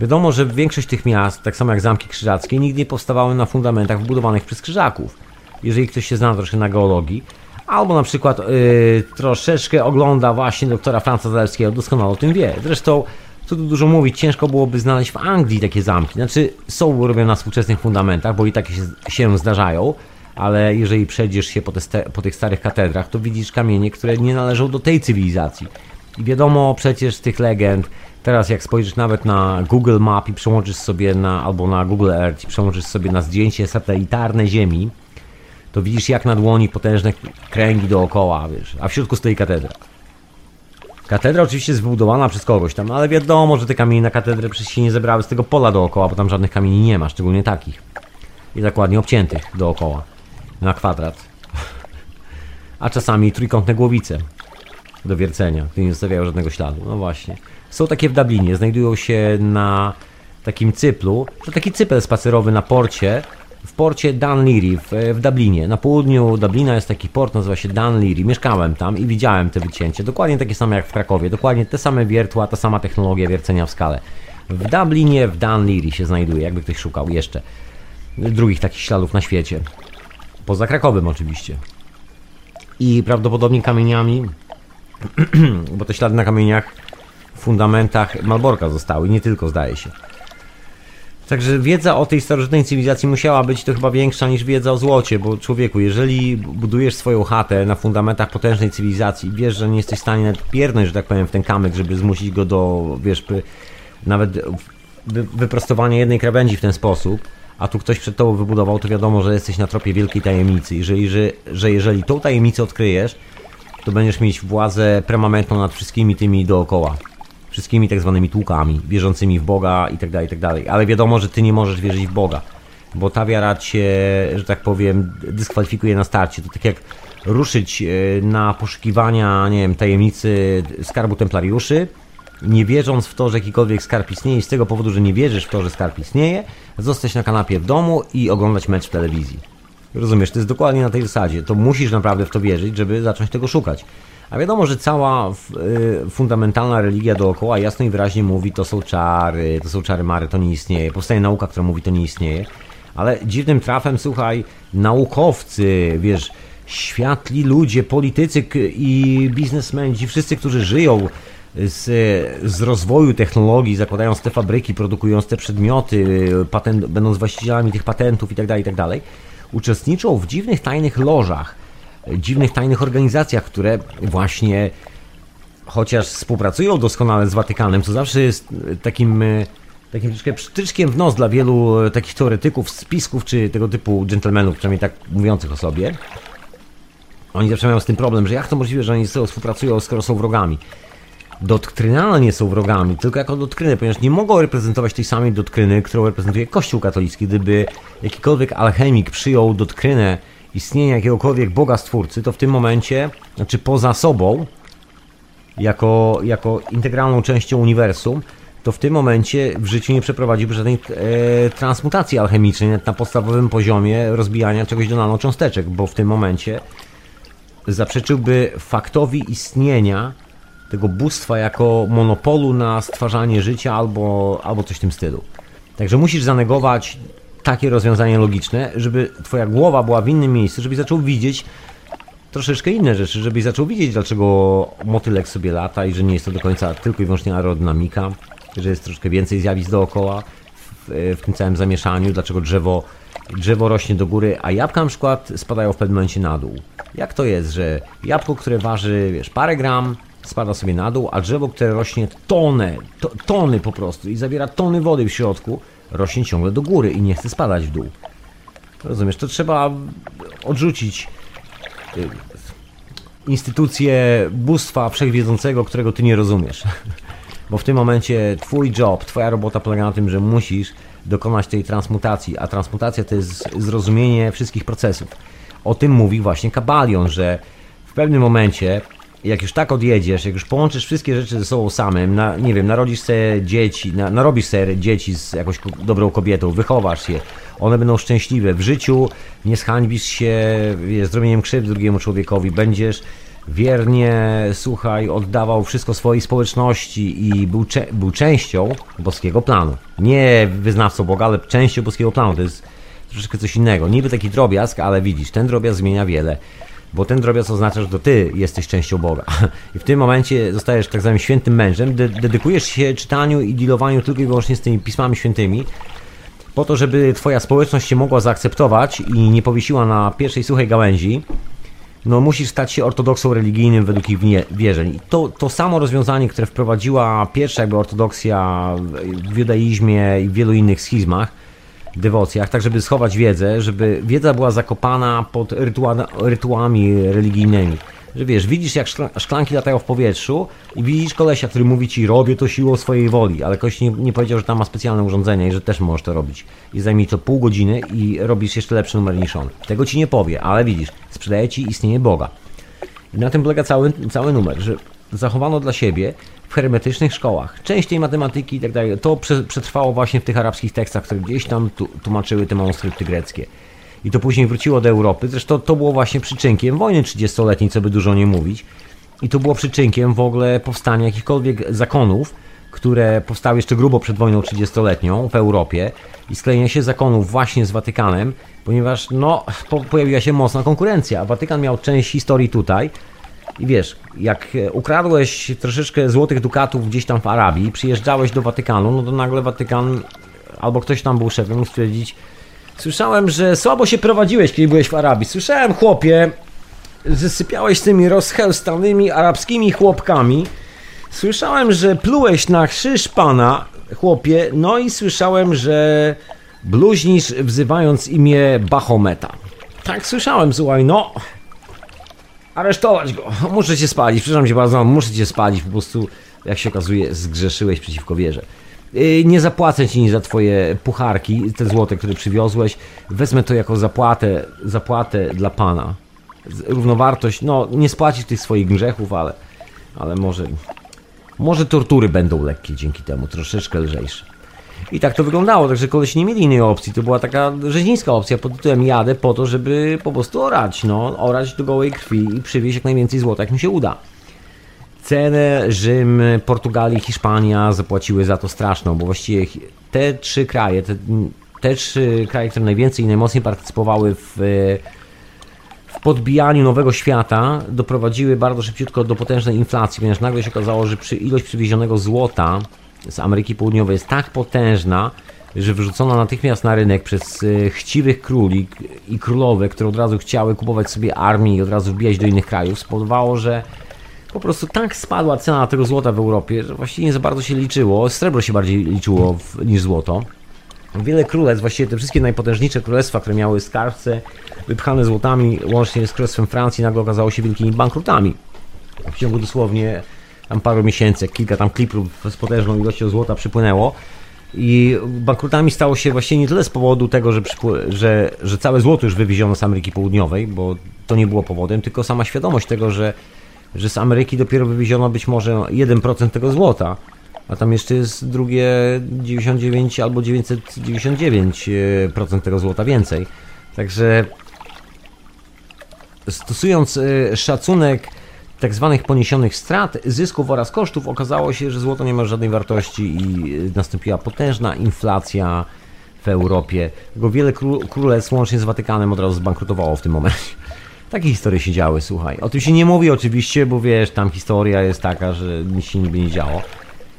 Speaker 2: Wiadomo, że większość tych miast, tak samo jak Zamki Krzyżackie, nigdy nie powstawały na fundamentach wbudowanych przez krzyżaków. Jeżeli ktoś się zna troszkę na geologii, albo na przykład yy, troszeczkę ogląda właśnie doktora Franca Zalewskiego, doskonale o tym wie. Zresztą, co tu dużo mówić, ciężko byłoby znaleźć w Anglii takie zamki. Znaczy, są robione na współczesnych fundamentach, bo i takie się, się zdarzają, ale jeżeli przejdziesz się po, te, po tych starych katedrach, to widzisz kamienie, które nie należą do tej cywilizacji. I wiadomo przecież z tych legend, teraz jak spojrzysz nawet na Google Map i przełączysz sobie na, albo na Google Earth i przełączysz sobie na zdjęcie satelitarne Ziemi, to widzisz jak na dłoni potężne kręgi dookoła, wiesz, a w środku stoi katedra. Katedra oczywiście jest wybudowana przez kogoś tam, ale wiadomo, że te kamienie na katedrę przecież się nie zebrały z tego pola dookoła, bo tam żadnych kamieni nie ma, szczególnie takich. I zakładnie obciętych dookoła, na kwadrat. A czasami trójkątne głowice do wiercenia, które nie zostawiają żadnego śladu. No właśnie. Są takie w Dublinie, znajdują się na takim cyplu, to taki cypel spacerowy na porcie, w porcie Dunleary w, w Dublinie. Na południu Dublina jest taki port, nazywa się Dunleary. Mieszkałem tam i widziałem te wycięcie. Dokładnie takie same jak w Krakowie. Dokładnie te same wiertła, ta sama technologia wiercenia w skale. W Dublinie, w Dunleary się znajduje, jakby ktoś szukał jeszcze drugich takich śladów na świecie. Poza Krakowem oczywiście. I prawdopodobnie kamieniami, bo te ślady na kamieniach, fundamentach Malborka zostały, nie tylko zdaje się. Także wiedza o tej starożytnej cywilizacji musiała być to chyba większa niż wiedza o złocie, bo człowieku, jeżeli budujesz swoją chatę na fundamentach potężnej cywilizacji i wiesz, że nie jesteś w stanie nawet piernąć, że tak powiem, w ten kamyk, żeby zmusić go do, wiesz, nawet wyprostowania jednej krawędzi w ten sposób, a tu ktoś przed tobą wybudował, to wiadomo, że jesteś na tropie wielkiej tajemnicy. Jeżeli, że, że jeżeli tą tajemnicę odkryjesz, to będziesz mieć władzę permanentną nad wszystkimi tymi dookoła wszystkimi tak zwanymi tłukami, wierzącymi w Boga i tak dalej, i tak dalej. Ale wiadomo, że ty nie możesz wierzyć w Boga, bo ta wiara cię, że tak powiem, dyskwalifikuje na starcie. To tak jak ruszyć e, na poszukiwania, nie wiem, tajemnicy skarbu templariuszy, nie wierząc w to, że jakikolwiek skarb istnieje, z tego powodu, że nie wierzysz w to, że skarb istnieje, zostać na kanapie w domu i oglądać mecz w telewizji. Rozumiesz, to jest dokładnie na tej zasadzie. To musisz naprawdę w to wierzyć, żeby zacząć tego szukać. A wiadomo, że cała y, fundamentalna religia dookoła jasno i wyraźnie mówi, to są czary, to są czary mary, to nie istnieje. Powstaje nauka, która mówi, to nie istnieje. Ale dziwnym trafem, słuchaj, naukowcy, wiesz, światli ludzie, politycy i biznesmeni, wszyscy, którzy żyją z, z rozwoju technologii, zakładając te fabryki, produkując te przedmioty, patent, będąc właścicielami tych patentów itd., itd., uczestniczą w dziwnych, tajnych lożach, dziwnych, tajnych organizacjach, które właśnie chociaż współpracują doskonale z Watykanem, co zawsze jest takim, takim troszkę przytyczkiem w nos dla wielu takich teoretyków, spisków czy tego typu dżentelmenów, przynajmniej tak mówiących o sobie. Oni zawsze mają z tym problem, że jak to możliwe, że oni ze sobą współpracują, skoro są wrogami. Doktrynalnie są wrogami, tylko jako doktryny, ponieważ nie mogą reprezentować tej samej doktryny, którą reprezentuje Kościół katolicki. Gdyby jakikolwiek alchemik przyjął doktrynę istnienia jakiegokolwiek Boga Stwórcy, to w tym momencie, znaczy poza sobą, jako, jako integralną częścią uniwersum, to w tym momencie w życiu nie przeprowadziłby żadnej e, transmutacji alchemicznej na podstawowym poziomie rozbijania czegoś do nanocząsteczek, bo w tym momencie zaprzeczyłby faktowi istnienia tego bóstwa jako monopolu na stwarzanie życia albo, albo coś w tym stylu. Także musisz zanegować takie rozwiązanie logiczne, żeby twoja głowa była w innym miejscu, żebyś zaczął widzieć troszeczkę inne rzeczy, żebyś zaczął widzieć, dlaczego motylek sobie lata i że nie jest to do końca tylko i wyłącznie aerodynamika, że jest troszkę więcej zjawisk dookoła w, w tym całym zamieszaniu, dlaczego drzewo, drzewo rośnie do góry, a jabłka na przykład spadają w pewnym momencie na dół. Jak to jest, że jabłko, które waży, wiesz, parę gram, spada sobie na dół, a drzewo, które rośnie tonę, to, tony po prostu i zawiera tony wody w środku, rośnie ciągle do góry i nie chce spadać w dół. Rozumiesz, to trzeba odrzucić y, instytucję bóstwa wszechwiedzącego, którego ty nie rozumiesz. Bo w tym momencie twój job, twoja robota polega na tym, że musisz dokonać tej transmutacji, a transmutacja to jest zrozumienie wszystkich procesów. O tym mówi właśnie Kabalion, że w pewnym momencie jak już tak odjedziesz, jak już połączysz wszystkie rzeczy ze sobą samym, na, nie wiem, narodzisz sobie dzieci, na, narobisz sobie dzieci z jakąś dobrą kobietą, wychowasz je, one będą szczęśliwe w życiu, nie zhańbisz się wiesz, zrobieniem krzywdy drugiemu człowiekowi, będziesz wiernie, słuchaj, oddawał wszystko swojej społeczności i był, był częścią boskiego planu. Nie wyznawcą Boga, ale częścią boskiego planu. To jest troszeczkę coś innego. Niby taki drobiazg, ale widzisz, ten drobiazg zmienia wiele bo ten drobiazg oznacza, że to ty jesteś częścią Boga. I w tym momencie zostajesz tak zwanym świętym mężem, de dedykujesz się czytaniu i dealowaniu tylko i wyłącznie z tymi pismami świętymi, po to, żeby twoja społeczność się mogła zaakceptować i nie powiesiła na pierwszej suchej gałęzi, no musisz stać się ortodoksą religijnym według ich wierzeń. I to, to samo rozwiązanie, które wprowadziła pierwsza jakby ortodoksja w judaizmie i w wielu innych schizmach, dewocjach, tak żeby schować wiedzę, żeby wiedza była zakopana pod rytua rytuałami religijnymi. Że wiesz, widzisz jak szklanki latają w powietrzu i widzisz kolesia, który mówi ci robię to siłą swojej woli, ale ktoś nie, nie powiedział, że tam ma specjalne urządzenie i że też możesz to robić. I zajmie to pół godziny i robisz jeszcze lepszy numer niż on. Tego ci nie powie, ale widzisz, sprzedaje ci istnienie Boga. I na tym polega cały, cały numer, że zachowano dla siebie w hermetycznych szkołach. Część tej matematyki i tak dalej, to przetrwało właśnie w tych arabskich tekstach, które gdzieś tam tłumaczyły te manuskrypty greckie. I to później wróciło do Europy. Zresztą to było właśnie przyczynkiem wojny 30-letniej, co by dużo nie mówić. I to było przyczynkiem w ogóle powstania jakichkolwiek zakonów, które powstały jeszcze grubo przed wojną 30-letnią w Europie i sklejenia się zakonów właśnie z Watykanem, ponieważ no, po, pojawiła się mocna konkurencja, Watykan miał część historii tutaj, i wiesz, jak ukradłeś troszeczkę złotych dukatów gdzieś tam w Arabii, przyjeżdżałeś do Watykanu, no to nagle Watykan albo ktoś tam był szefem, mógł stwierdzić Słyszałem, że słabo się prowadziłeś, kiedy byłeś w Arabii. Słyszałem, chłopie, z tymi rozchełstanymi arabskimi chłopkami. Słyszałem, że plułeś na krzyż Pana, chłopie, no i słyszałem, że bluźnisz wzywając imię Bachometa. Tak słyszałem, słuchaj, no aresztować go. Muszę cię spalić, przepraszam cię bardzo, muszę cię spalić, po prostu, jak się okazuje, zgrzeszyłeś przeciwko wierze. Y, nie zapłacę ci za twoje pucharki, te złote, które przywiozłeś. Wezmę to jako zapłatę, zapłatę dla pana. Równowartość, no nie spłacisz tych swoich grzechów, ale, ale może, może tortury będą lekkie dzięki temu, troszeczkę lżejsze. I tak to wyglądało, także koleś nie mieli innej opcji. To była taka rzeźnicka opcja pod tytułem jadę po to, żeby po prostu orać, no, orać do gołej krwi i przywieźć jak najwięcej złota, jak mi się uda. Cenę Rzym, Portugalii, Hiszpania zapłaciły za to straszną, bo właściwie te trzy kraje, te, te trzy kraje, które najwięcej i najmocniej partycypowały w, w podbijaniu nowego świata doprowadziły bardzo szybciutko do potężnej inflacji, ponieważ nagle się okazało, że przy ilość przywiezionego złota z Ameryki Południowej jest tak potężna, że wyrzucono natychmiast na rynek przez e, chciwych króli i królowe, które od razu chciały kupować sobie armię i od razu wbijać do innych krajów, spowodowało, że po prostu tak spadła cena tego złota w Europie, że właściwie nie za bardzo się liczyło. Srebro się bardziej liczyło w, niż złoto. Wiele królestw, właściwie te wszystkie najpotężniejsze królestwa, które miały skarbce wypchane złotami, łącznie z królestwem Francji, nagle okazało się wielkimi bankrutami. W ciągu dosłownie tam paru miesięcy, kilka tam klipów z potężną ilością złota przypłynęło. I bankrutami stało się właśnie nie tyle z powodu tego, że, że, że całe złoto już wywieziono z Ameryki Południowej, bo to nie było powodem, tylko sama świadomość tego, że, że z Ameryki dopiero wywieziono być może 1% tego złota, a tam jeszcze jest drugie 99 albo 999% tego złota więcej. Także stosując e, szacunek tak zwanych poniesionych strat, zysków oraz kosztów okazało się, że złoto nie ma żadnej wartości i nastąpiła potężna inflacja w Europie. Bo wiele królestw łącznie z Watykanem od razu zbankrutowało w tym momencie. Takie historie się działy, słuchaj. O tym się nie mówi oczywiście, bo wiesz, tam historia jest taka, że nic się niby nie działo.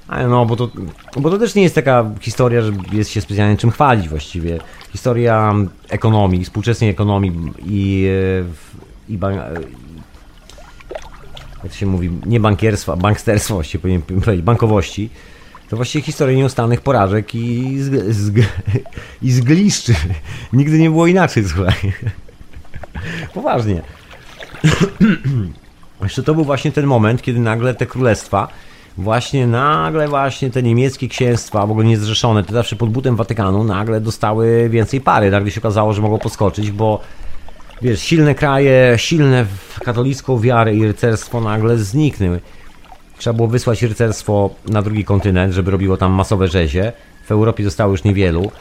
Speaker 2: Ale no, bo to, bo to też nie jest taka historia, że jest się specjalnie czym chwalić właściwie. Historia ekonomii, współczesnej ekonomii i, i, jak się mówi, nie bankierstwa, banksterstwa właściwie powinien powiedzieć, bankowości, to właściwie historia nieustannych porażek i, i zgliszczy. Nigdy nie było inaczej, słuchaj. Poważnie. Jeszcze to był właśnie ten moment, kiedy nagle te królestwa, właśnie nagle właśnie te niemieckie księstwa, w ogóle niezrzeszone, te zawsze pod butem Watykanu, nagle dostały więcej pary. Nagle się okazało, że mogą podskoczyć, bo wiesz, silne kraje, silne w katolicką wiarę i rycerstwo nagle zniknęły. Trzeba było wysłać rycerstwo na drugi kontynent, żeby robiło tam masowe rzezie. W Europie zostało już niewielu.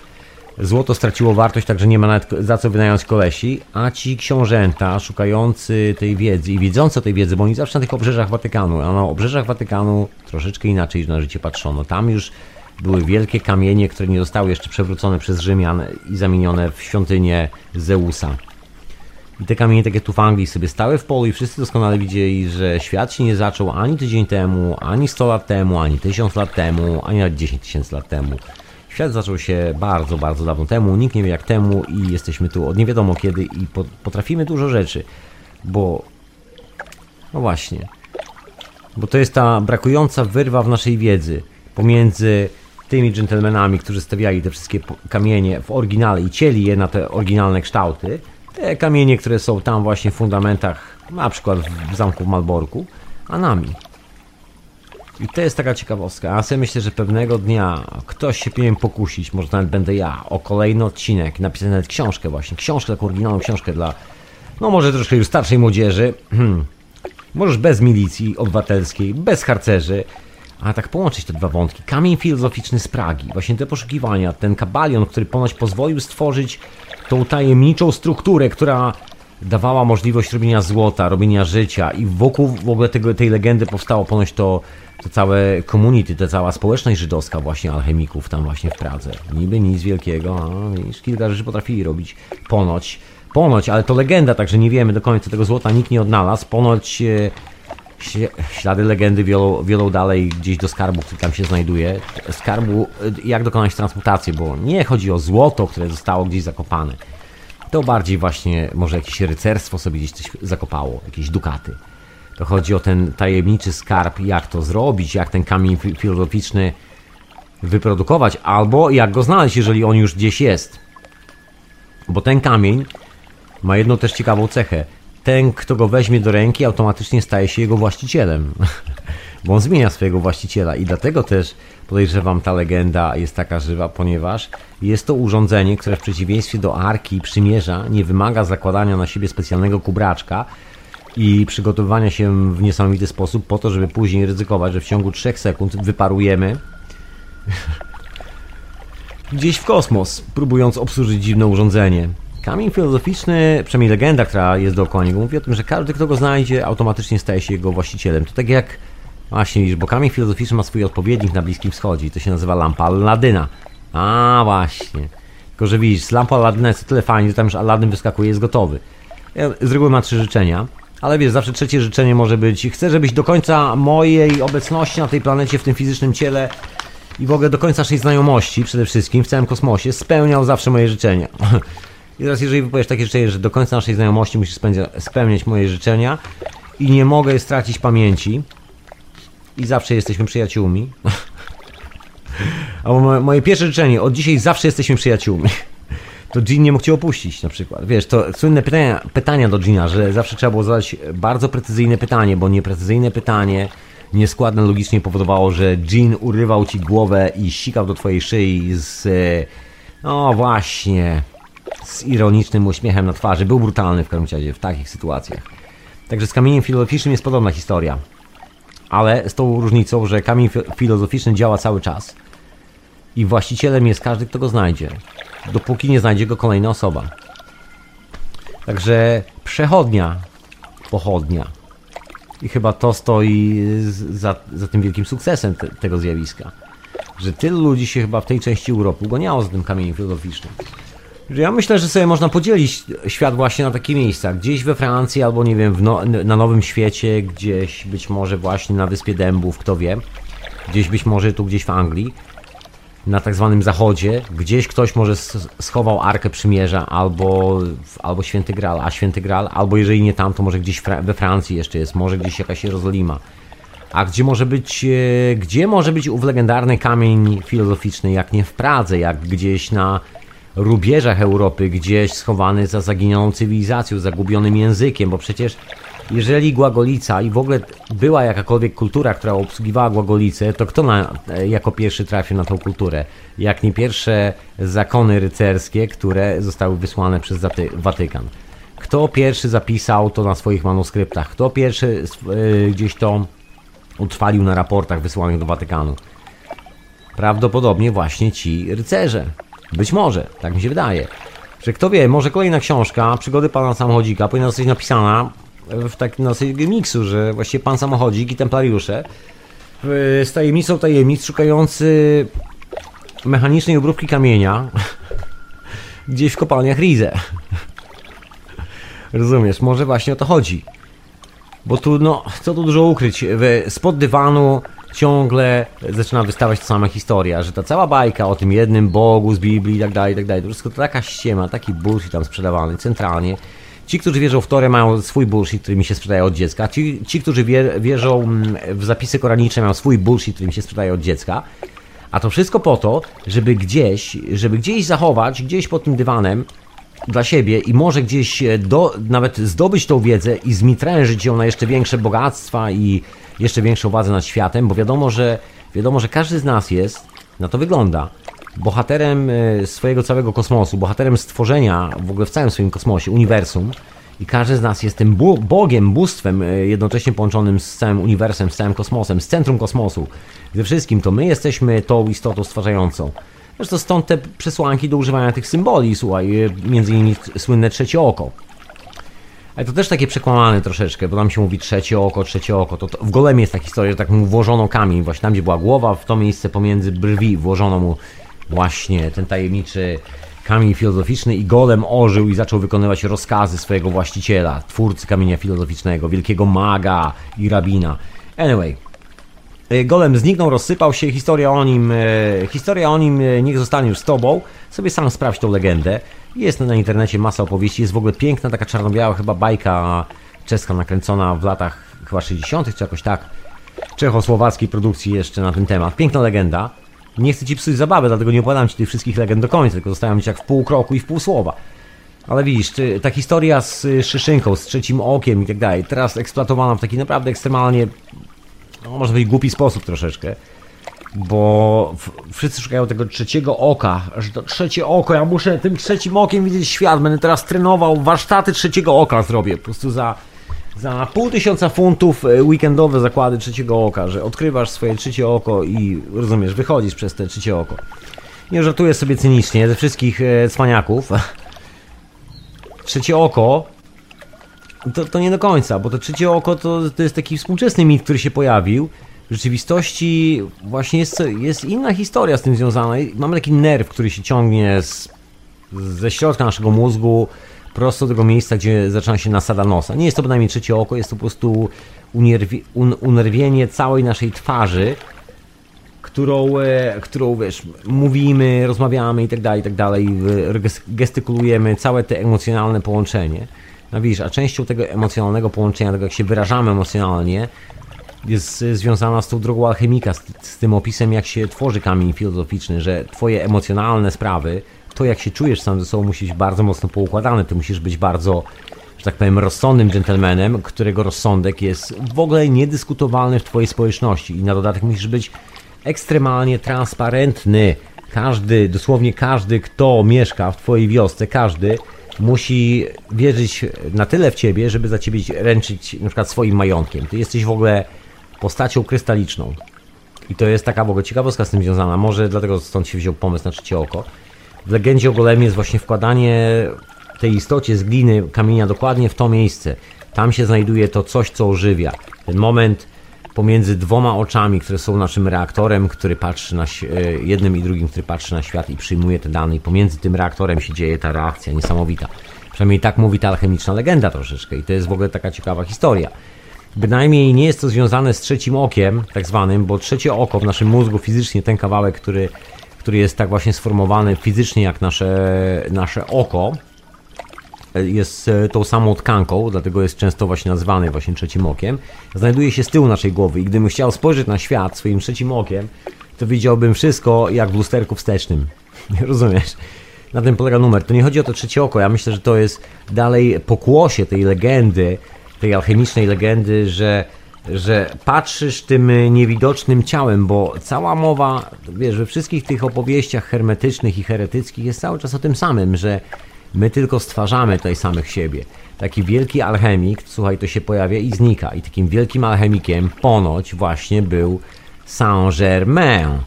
Speaker 2: Złoto straciło wartość, także nie ma nawet za co wynająć kolesi, a ci książęta szukający tej wiedzy i wiedzący o tej wiedzy, bo oni zawsze na tych obrzeżach Watykanu, a na obrzeżach Watykanu troszeczkę inaczej na życie patrzono. Tam już były wielkie kamienie, które nie zostały jeszcze przewrócone przez Rzymian i zamienione w świątynię Zeusa. I te kamienie, takie tu w Anglii, sobie stały w polu i wszyscy doskonale widzieli, że świat się nie zaczął ani tydzień temu, ani 100 lat temu, ani 1000 lat temu, ani nawet 10 tysięcy lat temu. Świat zaczął się bardzo, bardzo dawno temu, nikt nie wie jak temu i jesteśmy tu od nie wiadomo kiedy i potrafimy dużo rzeczy, bo... No właśnie. Bo to jest ta brakująca wyrwa w naszej wiedzy pomiędzy tymi dżentelmenami, którzy stawiali te wszystkie kamienie w oryginale i cieli je na te oryginalne kształty, te kamienie, które są tam właśnie w fundamentach, na przykład w zamku w Malborku, a nami. I to jest taka ciekawostka. A sobie myślę, że pewnego dnia ktoś się powinien pokusić, może nawet będę ja, o kolejny odcinek, napisać nawet książkę właśnie, książkę, taką oryginalną książkę dla, no może troszkę już starszej młodzieży. Hmm. Możesz bez milicji obywatelskiej, bez harcerzy, a tak połączyć te dwa wątki. Kamień filozoficzny z Pragi, właśnie te poszukiwania, ten kabalion, który ponoć pozwolił stworzyć tą tajemniczą strukturę, która dawała możliwość robienia złota, robienia życia i wokół w ogóle tego, tej legendy powstało ponoć to, to całe community, ta cała społeczność żydowska właśnie alchemików tam właśnie w Pradze. Niby nic wielkiego, a wiesz, kilka rzeczy potrafili robić ponoć. Ponoć, ale to legenda, także nie wiemy do końca tego złota nikt nie odnalazł. Ponoć e, ślady legendy wiolą, dalej gdzieś do skarbu, który tam się znajduje. Skarbu, e, jak dokonać transmutacji, bo nie chodzi o złoto, które zostało gdzieś zakopane. To bardziej właśnie może jakieś rycerstwo sobie gdzieś coś zakopało, jakieś dukaty. To chodzi o ten tajemniczy skarb, jak to zrobić, jak ten kamień filozoficzny wyprodukować, albo jak go znaleźć, jeżeli on już gdzieś jest. Bo ten kamień ma jedną też ciekawą cechę ten, kto go weźmie do ręki, automatycznie staje się jego właścicielem. Bo on zmienia swojego właściciela i dlatego też podejrzewam ta legenda jest taka żywa, ponieważ jest to urządzenie, które w przeciwieństwie do arki przymierza nie wymaga zakładania na siebie specjalnego kubraczka i przygotowywania się w niesamowity sposób po to, żeby później ryzykować, że w ciągu 3 sekund wyparujemy gdzieś w kosmos, próbując obsłużyć dziwne urządzenie. Kamień filozoficzny, przynajmniej legenda, która jest dookoła niego, mówi o tym, że każdy, kto go znajdzie, automatycznie staje się jego właścicielem. To tak jak, właśnie bo kamień filozoficzny ma swój odpowiednik na Bliskim Wschodzie i to się nazywa lampa Aladyna. A właśnie. Tylko, że widzisz, lampa Aladyna jest o tyle fajnie, że tam już Aladyn wyskakuje jest gotowy. Z reguły ma trzy życzenia. Ale wiesz, zawsze trzecie życzenie może być chcę, żebyś do końca mojej obecności na tej planecie, w tym fizycznym ciele i w ogóle do końca naszej znajomości przede wszystkim w całym kosmosie spełniał zawsze moje życzenia. I teraz jeżeli wypowiesz takie życzenie, że do końca naszej znajomości musisz spełniać moje życzenia i nie mogę stracić pamięci i zawsze jesteśmy przyjaciółmi. Albo moje pierwsze życzenie, od dzisiaj zawsze jesteśmy przyjaciółmi to Jean nie mógł cię opuścić na przykład. Wiesz, to słynne pytania, pytania do Gina, że zawsze trzeba było zadać bardzo precyzyjne pytanie, bo nieprecyzyjne pytanie nieskładne logicznie powodowało, że Jean urywał ci głowę i sikał do twojej szyi z no właśnie z ironicznym uśmiechem na twarzy. Był brutalny w każdym razie w takich sytuacjach. Także z kamieniem filozoficznym jest podobna historia. Ale z tą różnicą, że kamień filozoficzny działa cały czas. I właścicielem jest każdy, kto go znajdzie dopóki nie znajdzie go kolejna osoba. Także przechodnia, pochodnia. I chyba to stoi za, za tym wielkim sukcesem te, tego zjawiska. Że tylu ludzi się chyba w tej części Europy ugoniało za tym kamieniem filozoficznym. Ja myślę, że sobie można podzielić świat właśnie na takie miejsca. Gdzieś we Francji albo nie wiem, no, na Nowym Świecie, gdzieś być może właśnie na Wyspie Dębów, kto wie. Gdzieś być może tu gdzieś w Anglii na tak zwanym zachodzie, gdzieś ktoś może schował Arkę Przymierza albo, albo Święty Graal, a Święty Graal, albo jeżeli nie tam, to może gdzieś we Francji jeszcze jest, może gdzieś jakaś Jerozolima. A gdzie może być, e, gdzie może być ów legendarny kamień filozoficzny, jak nie w Pradze, jak gdzieś na rubieżach Europy, gdzieś schowany za zaginioną cywilizacją, zagubionym językiem, bo przecież jeżeli Głagolica i w ogóle była jakakolwiek kultura, która obsługiwała Głagolicę, to kto na, jako pierwszy trafił na tą kulturę? Jak nie pierwsze zakony rycerskie, które zostały wysłane przez Watykan. Kto pierwszy zapisał to na swoich manuskryptach? Kto pierwszy yy, gdzieś to utrwalił na raportach wysłanych do Watykanu? Prawdopodobnie właśnie ci rycerze. Być może, tak mi się wydaje. Że kto wie, może kolejna książka, Przygody Pana Samochodzika, powinna zostać napisana w takim dosyć miksu, że właściwie pan samochodzik i templariusze z tajemnicą tajemnic szukający mechanicznej obróbki kamienia gdzieś w kopalniach Rize. Rozumiesz, może właśnie o to chodzi. Bo tu, no, co tu dużo ukryć, spod dywanu ciągle zaczyna wystawać ta sama historia, że ta cała bajka o tym jednym Bogu z Biblii i tak dalej, i tak dalej, to wszystko to taka ściema, taki bullshit tam sprzedawany centralnie Ci, którzy wierzą w Torę, mają swój bullshit, który mi się sprzedaje od dziecka. Ci, ci którzy wierzą mm, w zapisy koranicze, mają swój bullshit, który mi się sprzedaje od dziecka. A to wszystko po to, żeby gdzieś, żeby gdzieś zachować, gdzieś pod tym dywanem dla siebie i może gdzieś e, do, nawet zdobyć tą wiedzę i zmitrężyć ją na jeszcze większe bogactwa i jeszcze większą władzę nad światem, bo wiadomo, że wiadomo, że każdy z nas jest, na to wygląda, bohaterem e, swojego całego kosmosu, bohaterem stworzenia w ogóle w całym swoim kosmosie, uniwersum. I każdy z nas jest tym Bogiem, bóstwem, e, jednocześnie połączonym z całym uniwersem, z całym kosmosem, z centrum kosmosu. Ze wszystkim to my jesteśmy tą istotą stwarzającą. Zresztą stąd te przesłanki do używania tych symboli, słuchaj, między innymi słynne trzecie oko. Ale to też takie przekłamane troszeczkę, bo tam się mówi trzecie oko, trzecie oko. To, to w golemie jest ta historia, że tak mu włożono kamień, właśnie tam, gdzie była głowa, w to miejsce pomiędzy brwi włożono mu właśnie ten tajemniczy kamień filozoficzny i golem ożył i zaczął wykonywać rozkazy swojego właściciela, twórcy kamienia filozoficznego, wielkiego maga i rabina. Anyway, golem zniknął, rozsypał się, historia o nim, e, historia o nim e, niech zostanie już z tobą, sobie sam sprawdź tą legendę. Jest na internecie masa opowieści, jest w ogóle piękna taka czarno-biała chyba bajka czeska nakręcona w latach chyba 60 czy jakoś tak, czechosłowackiej produkcji jeszcze na ten temat. Piękna legenda. Nie chcę ci psuć zabawy, dlatego nie opowiadam ci tych wszystkich legend do końca, tylko zostawiam ci jak w pół kroku i w pół słowa. Ale widzisz, ta historia z szyszynką, z trzecim okiem i tak dalej, teraz eksploatowana w taki naprawdę ekstremalnie, no może być głupi sposób troszeczkę, bo wszyscy szukają tego trzeciego oka, że to trzecie oko, ja muszę tym trzecim okiem widzieć świat, będę teraz trenował, warsztaty trzeciego oka zrobię, po prostu za za pół tysiąca funtów e, weekendowe zakłady trzeciego oka, że odkrywasz swoje trzecie oko i rozumiesz, wychodzisz przez te trzecie oko. Nie żartuję sobie cynicznie ze wszystkich e, cwaniaków. Trzecie oko to, to nie do końca, bo to trzecie oko to, to jest taki współczesny mit, który się pojawił. W rzeczywistości właśnie jest, jest inna historia z tym związana. Mamy taki nerw, który się ciągnie z, ze środka naszego mózgu prosto do tego miejsca, gdzie zaczyna się nasada nosa. Nie jest to bynajmniej trzecie oko, jest to po prostu un, unerwienie całej naszej twarzy, którą, e, którą wiesz, mówimy, rozmawiamy i tak dalej, i tak dalej, ges- gestykulujemy, całe te emocjonalne połączenie. No widzisz, a częścią tego emocjonalnego połączenia, tego jak się wyrażamy emocjonalnie, jest związana z tą drogą alchemika, z, z tym opisem, jak się tworzy kamień filozoficzny, że twoje emocjonalne sprawy, to jak się czujesz sam ze sobą, musi być bardzo mocno poukładane. Ty musisz być bardzo, że tak powiem, rozsądnym dżentelmenem, którego rozsądek jest w ogóle niedyskutowalny w twojej społeczności. I na dodatek musisz być ekstremalnie transparentny. Każdy, dosłownie każdy, kto mieszka w twojej wiosce, każdy musi wierzyć na tyle w ciebie, żeby za ciebie ręczyć na przykład swoim majątkiem. Ty jesteś w ogóle postacią krystaliczną. I to jest taka w ogóle ciekawostka z tym związana. Może dlatego stąd się wziął pomysł na trzecie oko. W legendzie o golemie jest właśnie wkładanie tej istocie z gliny kamienia dokładnie w to miejsce. Tam się znajduje to coś, co ożywia. Ten moment pomiędzy dwoma oczami, które są naszym reaktorem, który patrzy na e, jednym i drugim, który patrzy na świat i przyjmuje te dane. I pomiędzy tym reaktorem się dzieje ta reakcja niesamowita. Przynajmniej tak mówi ta alchemiczna legenda troszeczkę. I to jest w ogóle taka ciekawa historia. Bynajmniej nie jest to związane z trzecim okiem, tak zwanym, bo trzecie oko w naszym mózgu fizycznie, ten kawałek, który, który jest tak właśnie sformowany fizycznie jak nasze, nasze oko, jest e, tą samą tkanką, dlatego jest często właśnie nazwany właśnie trzecim okiem, znajduje się z tyłu naszej głowy i gdybym chciał spojrzeć na świat swoim trzecim okiem, to widziałbym wszystko jak w lusterku wstecznym. Rozumiesz? Na tym polega numer. To nie chodzi o to trzecie oko. Ja myślę, że to jest dalej pokłosie tej legendy, tej alchemicznej legendy, że, że patrzysz tym niewidocznym ciałem, bo cała mowa, wiesz, we wszystkich tych opowieściach hermetycznych i heretyckich jest cały czas o tym samym, że my tylko stwarzamy tutaj samych siebie. Taki wielki alchemik, słuchaj, to się pojawia i znika. I takim wielkim alchemikiem ponoć właśnie był Saint-Germain.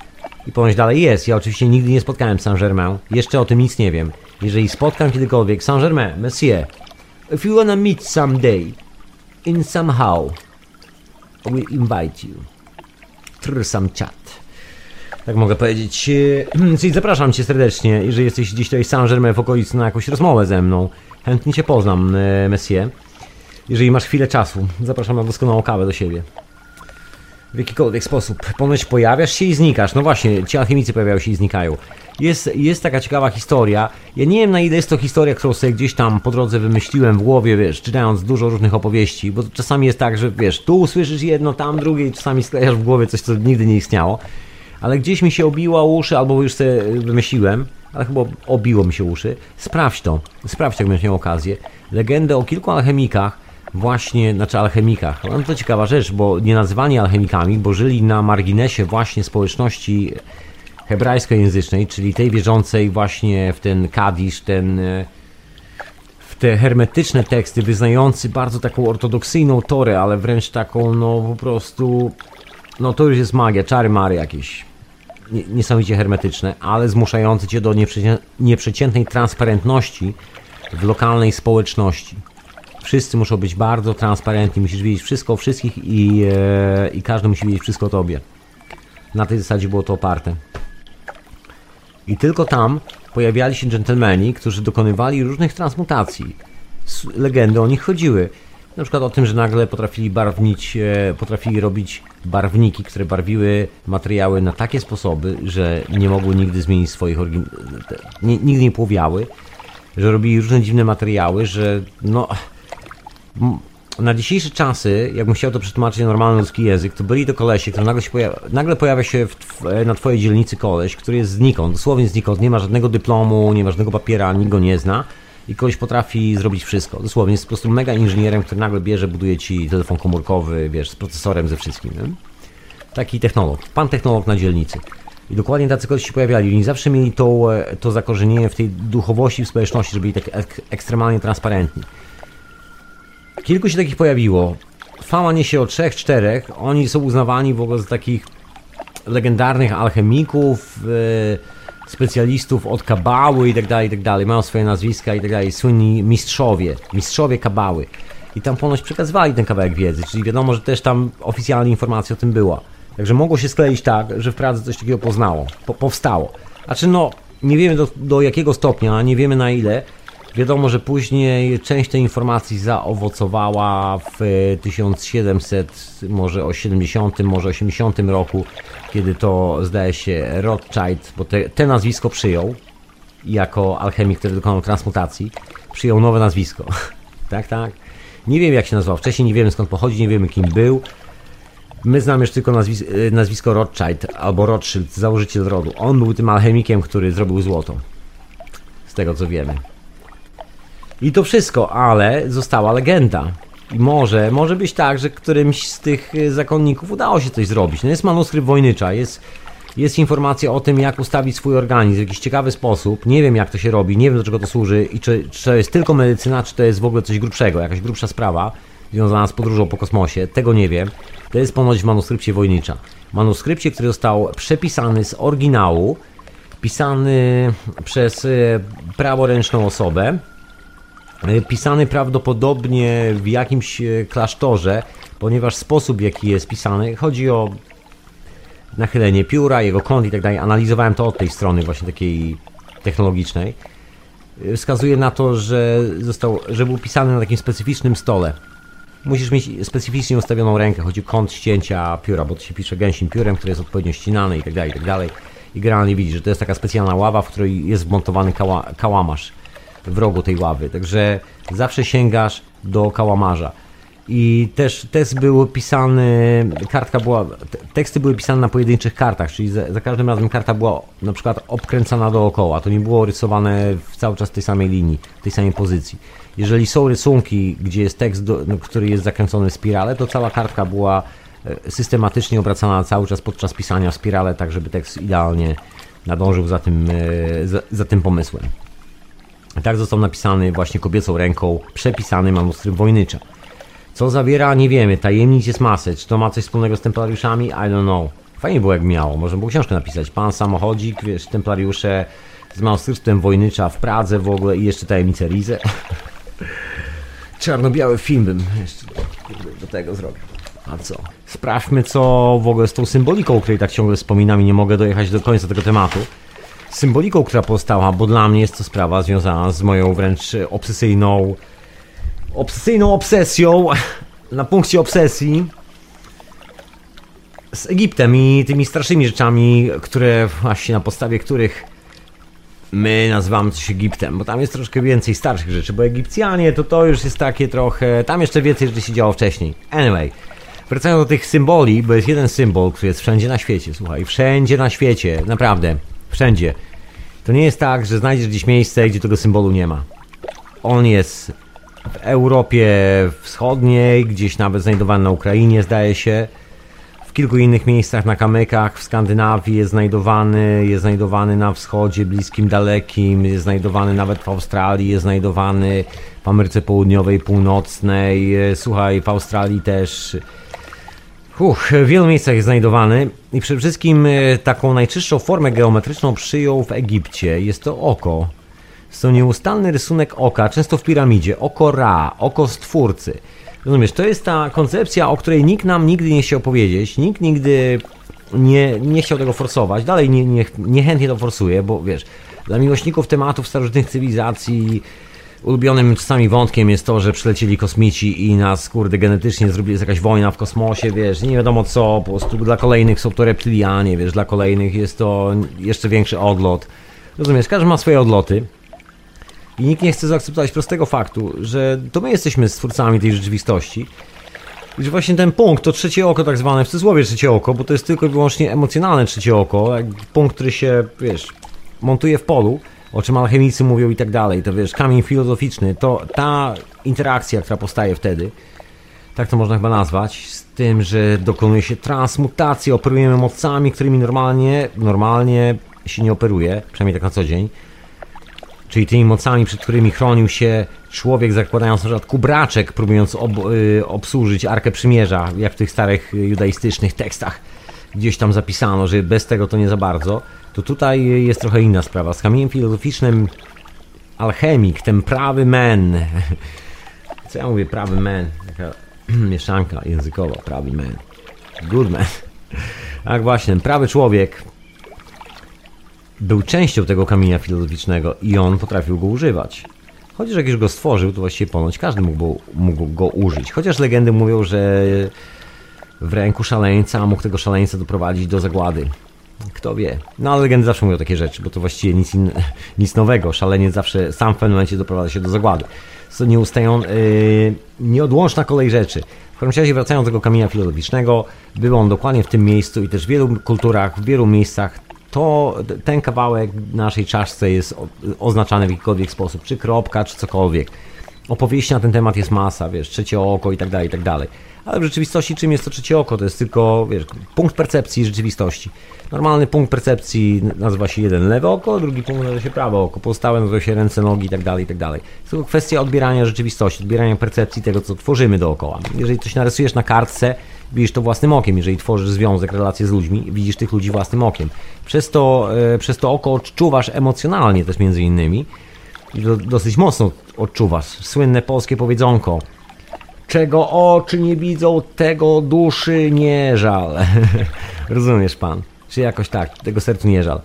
Speaker 2: I ponoć dalej jest. Ja oczywiście nigdy nie spotkałem Saint-Germain. Jeszcze o tym nic nie wiem. Jeżeli spotkam kiedykolwiek Saint-Germain, Monsieur, if you wanna meet someday, in somehow, will invite you. Trr some chat. Tak mogę powiedzieć. E, Czyli zapraszam Cię serdecznie, jeżeli jesteś gdzieś tutaj Saint-Germain w okolicy na jakąś rozmowę ze mną. Chętnie Cię poznam, e, Monsieur. Jeżeli masz chwilę czasu, zapraszam na doskonałą kawę do siebie. W jakikolwiek sposób. Ponoć pojawiasz się i znikasz. No właśnie, ci alchemicy pojawiają się i znikają. Jest, jest taka ciekawa historia. Ja nie wiem na ile jest to historia, którą sobie gdzieś tam po drodze wymyśliłem w głowie, wiesz, czytając dużo różnych opowieści, bo czasami jest tak, że wiesz, tu usłyszysz jedno, tam drugie i czasami sklejasz w głowie coś, co nigdy nie istniało. Ale gdzieś mi się obiło uszy, albo już sobie wymyśliłem, ale chyba obiło mi się uszy. Sprawdź to, sprawdź jak będziesz miał okazję. Legendę o kilku alchemikach, właśnie, znaczy alchemikach. No to ciekawa rzecz, bo nie nazywani alchemikami, bo żyli na marginesie właśnie społeczności hebrajskojęzycznej, czyli tej wierzącej właśnie w ten kadisz, ten e, te hermetyczne teksty, wyznający bardzo taką ortodoksyjną torę, ale wręcz taką, no po prostu, no to już jest magia, czary mary jakieś. Nie- Niesamowicie hermetyczne, ale zmuszające cię do nieprzecię- nieprzeciętnej transparentności w lokalnej społeczności. Wszyscy muszą być bardzo transparentni, musisz wiedzieć wszystko o wszystkich i, e, i każdy musi wiedzieć wszystko o tobie. Na tej zasadzie było to oparte. I tylko tam pojawiali się dżentelmeni, którzy dokonywali różnych transmutacji. Legendy o nich chodziły. Na przykład o tym, że nagle potrafili barwnić, e, potrafili robić barwniki, które barwiły materiały na takie sposoby, że nie mogły nigdy zmienić swoich orygin... te- nie, nigdy nie płowiały, że robili różne dziwne materiały, że no... Na dzisiejsze czasy, jakbym chciał to przetłumaczyć na normalny ludzki język, to byli to kolesie, który nagle, się pojawia, nagle pojawia się tw- na twojej dzielnicy koleś, który jest znikąd, dosłownie znikąd, nie ma żadnego dyplomu, nie ma żadnego papiera, nikt go nie zna i koleś potrafi zrobić wszystko. Dosłownie jest po prostu mega inżynierem, który nagle bierze, buduje ci telefon komórkowy, wiesz, z procesorem, ze wszystkim. Nie? Taki technolog, pan technolog na dzielnicy. I dokładnie tacy koleś się pojawiali. Oni zawsze mieli to, e, to zakorzenienie w tej duchowości, w społeczności, żeby byli tak ek- ekstremalnie transparentni. Kilku się takich pojawiło. Fama niesie o trzech, czterech. Oni są uznawani w ogóle za takich legendarnych alchemików, e, specjalistów od kabały i tak dalej, i tak dalej. Mają swoje nazwiska i tak dalej. Słynni mistrzowie, mistrzowie kabały. I tam ponoć przekazywali ten kawałek wiedzy, czyli wiadomo, że też tam oficjalna informacja o tym była. Także mogło się skleić tak, że w Pradze coś takiego poznało, po, powstało. Znaczy no, nie wiemy do, do jakiego stopnia, nie wiemy na ile, Wiadomo, że później część tej informacji zaowocowała w 1700, może o 70, może 80 roku, kiedy to zdaje się Rothschild, bo te, te nazwisko przyjął jako alchemik, który dokonał transmutacji, przyjął nowe nazwisko. tak, tak. Nie wiem jak się nazywał wcześniej, nie wiemy skąd pochodzi, nie wiemy kim był. My znamy już tylko nazwis nazwisko Rothschild albo Rothschild, założyciel rodu. On był tym alchemikiem, który zrobił złoto. Z tego co wiemy. I to wszystko, ale została legenda. I może, może być tak, że którymś z tych y, zakonników udało się coś zrobić. No jest manuskrypt Wojnycza, jest, jest informacja o tym, jak ustawić swój organizm w jakiś ciekawy sposób. Nie wiem, jak to się robi, nie wiem, do czego to służy i czy, czy to jest tylko medycyna, czy to jest w ogóle coś grubszego, jakaś grubsza sprawa związana z podróżą po kosmosie. Tego nie wiem. To jest ponoć w manuskrypcie Wojnicza. Manuskrypcie, który został przepisany z oryginału, pisany przez y, praworęczną osobę, pisany prawdopodobnie w jakimś y, klasztorze, ponieważ sposób, jaki jest pisany, chodzi o nachylenie pióra, jego kąt i tak dalej. Analizowałem to od tej strony właśnie takiej technologicznej. Wskazuje na to, że został, że był pisany na takim specyficznym stole. Musisz mieć specyficznie ustawioną rękę, chodzi o kąt ścięcia pióra, bo to się pisze gęsim piórem, które jest odpowiednio ścinane i tak dalej, i tak dalej. I generalnie widzisz, że to jest taka specjalna ława, w której jest wmontowany kała, kałamarz w rogu tej ławy. Także zawsze sięgasz do kałamarza. I też tekst był pisany, kartka była, teksty były pisane na pojedynczych kartach, czyli za, za, każdym razem karta była na przykład obkręcana dookoła. To nie było rysowane w cały czas tej samej linii, tej samej pozycji. Jeżeli są rysunki, gdzie jest tekst, do, no, który jest zakręcony w spirale, to cała kartka była e, systematycznie obracana cały czas podczas pisania w spirale, tak żeby tekst idealnie nadążył za tym, e, za, za tym pomysłem. Tak został napisany właśnie kobiecą ręką przepisany manuskrypt Wojnycza. Co zawiera, nie wiemy. Tajemnic jest masę. Czy to ma coś wspólnego z templariuszami? I don't know. Fajnie było jak miało. Może było książkę napisać. Pan samochodzik, wiesz, templariusze z manuskriptem Wojnycza w Pradze w ogóle i jeszcze tajemnicę Rizę. Czarno-biały film bym jeszcze do tego zrobił. A co? Sprawdźmy, co w ogóle z tą symboliką, o której tak ciągle wspominam i nie mogę dojechać do końca tego tematu. Symboliką, która powstała, bo dla mnie jest to sprawa związana z moją wręcz obsesyjną obsesyjną obsesją na punkcie obsesji z Egiptem i tymi starszymi rzeczami, które właśnie na podstawie których my nazywamy coś Egiptem, bo tam jest troszkę więcej starszych rzeczy, bo Egipcjanie to to już jest takie trochę, tam jeszcze więcej rzeczy się działo wcześniej. Anyway, wracając do tych symboli, bo jest jeden symbol, który jest wszędzie na świecie, słuchaj, wszędzie na świecie, naprawdę, wszędzie. To nie jest tak, że znajdziesz gdzieś miejsce, gdzie tego symbolu nie ma. On jest w Europie Wschodniej, gdzieś nawet znajdowany na Ukrainie, zdaje się. W kilku innych miejscach na kamykach w Skandynawii jest znajdowany, jest znajdowany na wschodzie, bliskim, dalekim, jest znajdowany nawet w Australii, jest znajdowany w Ameryce Południowej, Północnej. Słuchaj, w Australii też. Uch, w wielu miejscach jest znajdowany i przede wszystkim e, taką najczystszą formę geometryczną przyjął w Egipcie. Jest to oko to nieustanny rysunek oka, często w piramidzie, oko Ra, oko Stwórcy. Rozumiesz, to jest ta koncepcja, o której nikt nam nigdy nie chciał powiedzieć, nikt nigdy nie, nie chciał tego forsować, dalej nie, nie, niechętnie to forsuje, bo wiesz, dla miłośników tematów starożytnych cywilizacji ulubionym czasami wątkiem jest to, że przylecieli kosmici i nas, kurde, genetycznie zrobili jest jakaś wojna w kosmosie, wiesz, nie wiadomo co, po prostu dla kolejnych są to reptilianie, wiesz, dla kolejnych jest to jeszcze większy odlot. Rozumiesz, każdy ma swoje odloty. I nikt nie chce zaakceptować prostego faktu, że to my jesteśmy stwórcami tej rzeczywistości. I że właśnie ten punkt, to trzecie oko tak zwane, w cudzysłowie trzecie oko, bo to jest tylko i wyłącznie emocjonalne trzecie oko, punkt, który się, wiesz, montuje w polu, o czym alchemicy mówią i tak dalej, to wiesz, kamień filozoficzny, to ta interakcja, która powstaje wtedy, tak to można chyba nazwać, z tym, że dokonuje się transmutacji, operujemy mocami, którymi normalnie, normalnie się nie operuje, przynajmniej tak na co dzień, czyli tymi mocami, przed którymi chronił się człowiek, zakładając na przykład kubraczek, próbując ob, y, obsłużyć Arkę Przymierza, jak w tych starych judaistycznych tekstach gdzieś tam zapisano, że bez tego to nie za bardzo, to tutaj jest trochę inna sprawa. Z kamieniem filozoficznym alchemik, ten prawy men, co ja mówię, prawy men, taka mieszanka językowa, prawy men, good man, tak właśnie, prawy człowiek był częścią tego kamienia filozoficznego i on potrafił go używać. Chociaż jak już go stworzył, to właściwie ponoć każdy mógł, mógł go użyć. Chociaż legendy mówią, że w ręku szaleńca mógł tego szaleńca doprowadzić do zagłady. Kto wie. No ale legendy zawsze mówią takie rzeczy, bo to właściwie nic, in, nic nowego. Szaleniec zawsze sam w pewnym momencie doprowadza się do zagłady. To nieustają, yy, nieodłączna kolej rzeczy. W każdym razie wracając do tego kamienia filozoficznego, był on dokładnie w tym miejscu i też w wielu kulturach, w wielu miejscach to ten kawałek naszej czaszce jest oznaczany w jakikolwiek sposób, czy kropka, czy cokolwiek. Opowieści na ten temat jest masa, wiesz, trzecie oko i tak dalej, i tak dalej. Ale w rzeczywistości czym jest to trzecie oko? To jest tylko, wiesz, punkt percepcji rzeczywistości. Normalny punkt percepcji nazywa się jeden lewe oko, drugi punkt nazywa się prawe oko, pozostałe nazywa się ręce, nogi i tak dalej, i tak dalej. To tylko kwestia odbierania rzeczywistości, odbierania percepcji tego, co tworzymy dookoła. Jeżeli coś narysujesz na kartce, widzisz to własnym okiem. Jeżeli tworzysz związek, relacje z ludźmi, widzisz tych ludzi własnym okiem. Przez to, e, przez to oko odczuwasz emocjonalnie też między innymi do, dosyć mocno odczuwasz. Słynne polskie powiedzonko czego oczy nie widzą, tego duszy nie żal. Rozumiesz pan? Czy jakoś tak, tego sercu nie żal.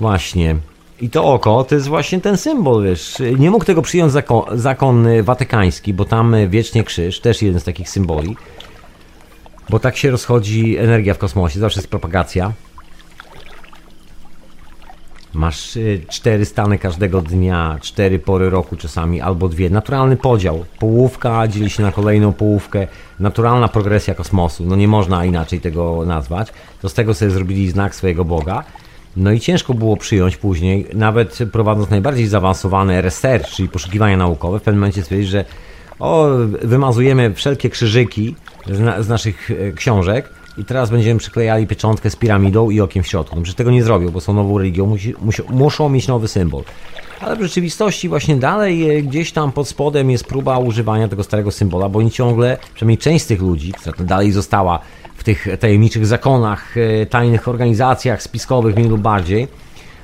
Speaker 2: Właśnie. I to oko to jest właśnie ten symbol, wiesz. Nie mógł tego przyjąć zakon, zakon watykański, bo tam wiecznie krzyż, też jeden z takich symboli. Bo tak się rozchodzi energia w kosmosie, zawsze jest propagacja. Masz y, cztery stany każdego dnia, cztery pory roku czasami, albo dwie. Naturalny podział. Połówka dzieli się na kolejną połówkę. Naturalna progresja kosmosu. No nie można inaczej tego nazwać. To z tego sobie zrobili znak swojego Boga. No i ciężko było przyjąć później, nawet prowadząc najbardziej zaawansowane research, czyli poszukiwania naukowe, w pewnym momencie stwierdzić, że o, wymazujemy wszelkie krzyżyki z, na, z naszych e, książek, i teraz będziemy przyklejali pieczątkę z piramidą i okiem w środku. No przecież tego nie zrobią, bo są nową religią, musi, musi, muszą mieć nowy symbol. Ale w rzeczywistości właśnie dalej e, gdzieś tam pod spodem jest próba używania tego starego symbola, bo oni ciągle, przynajmniej część z tych ludzi, która dalej została w tych tajemniczych zakonach, e, tajnych organizacjach spiskowych mniej lub bardziej,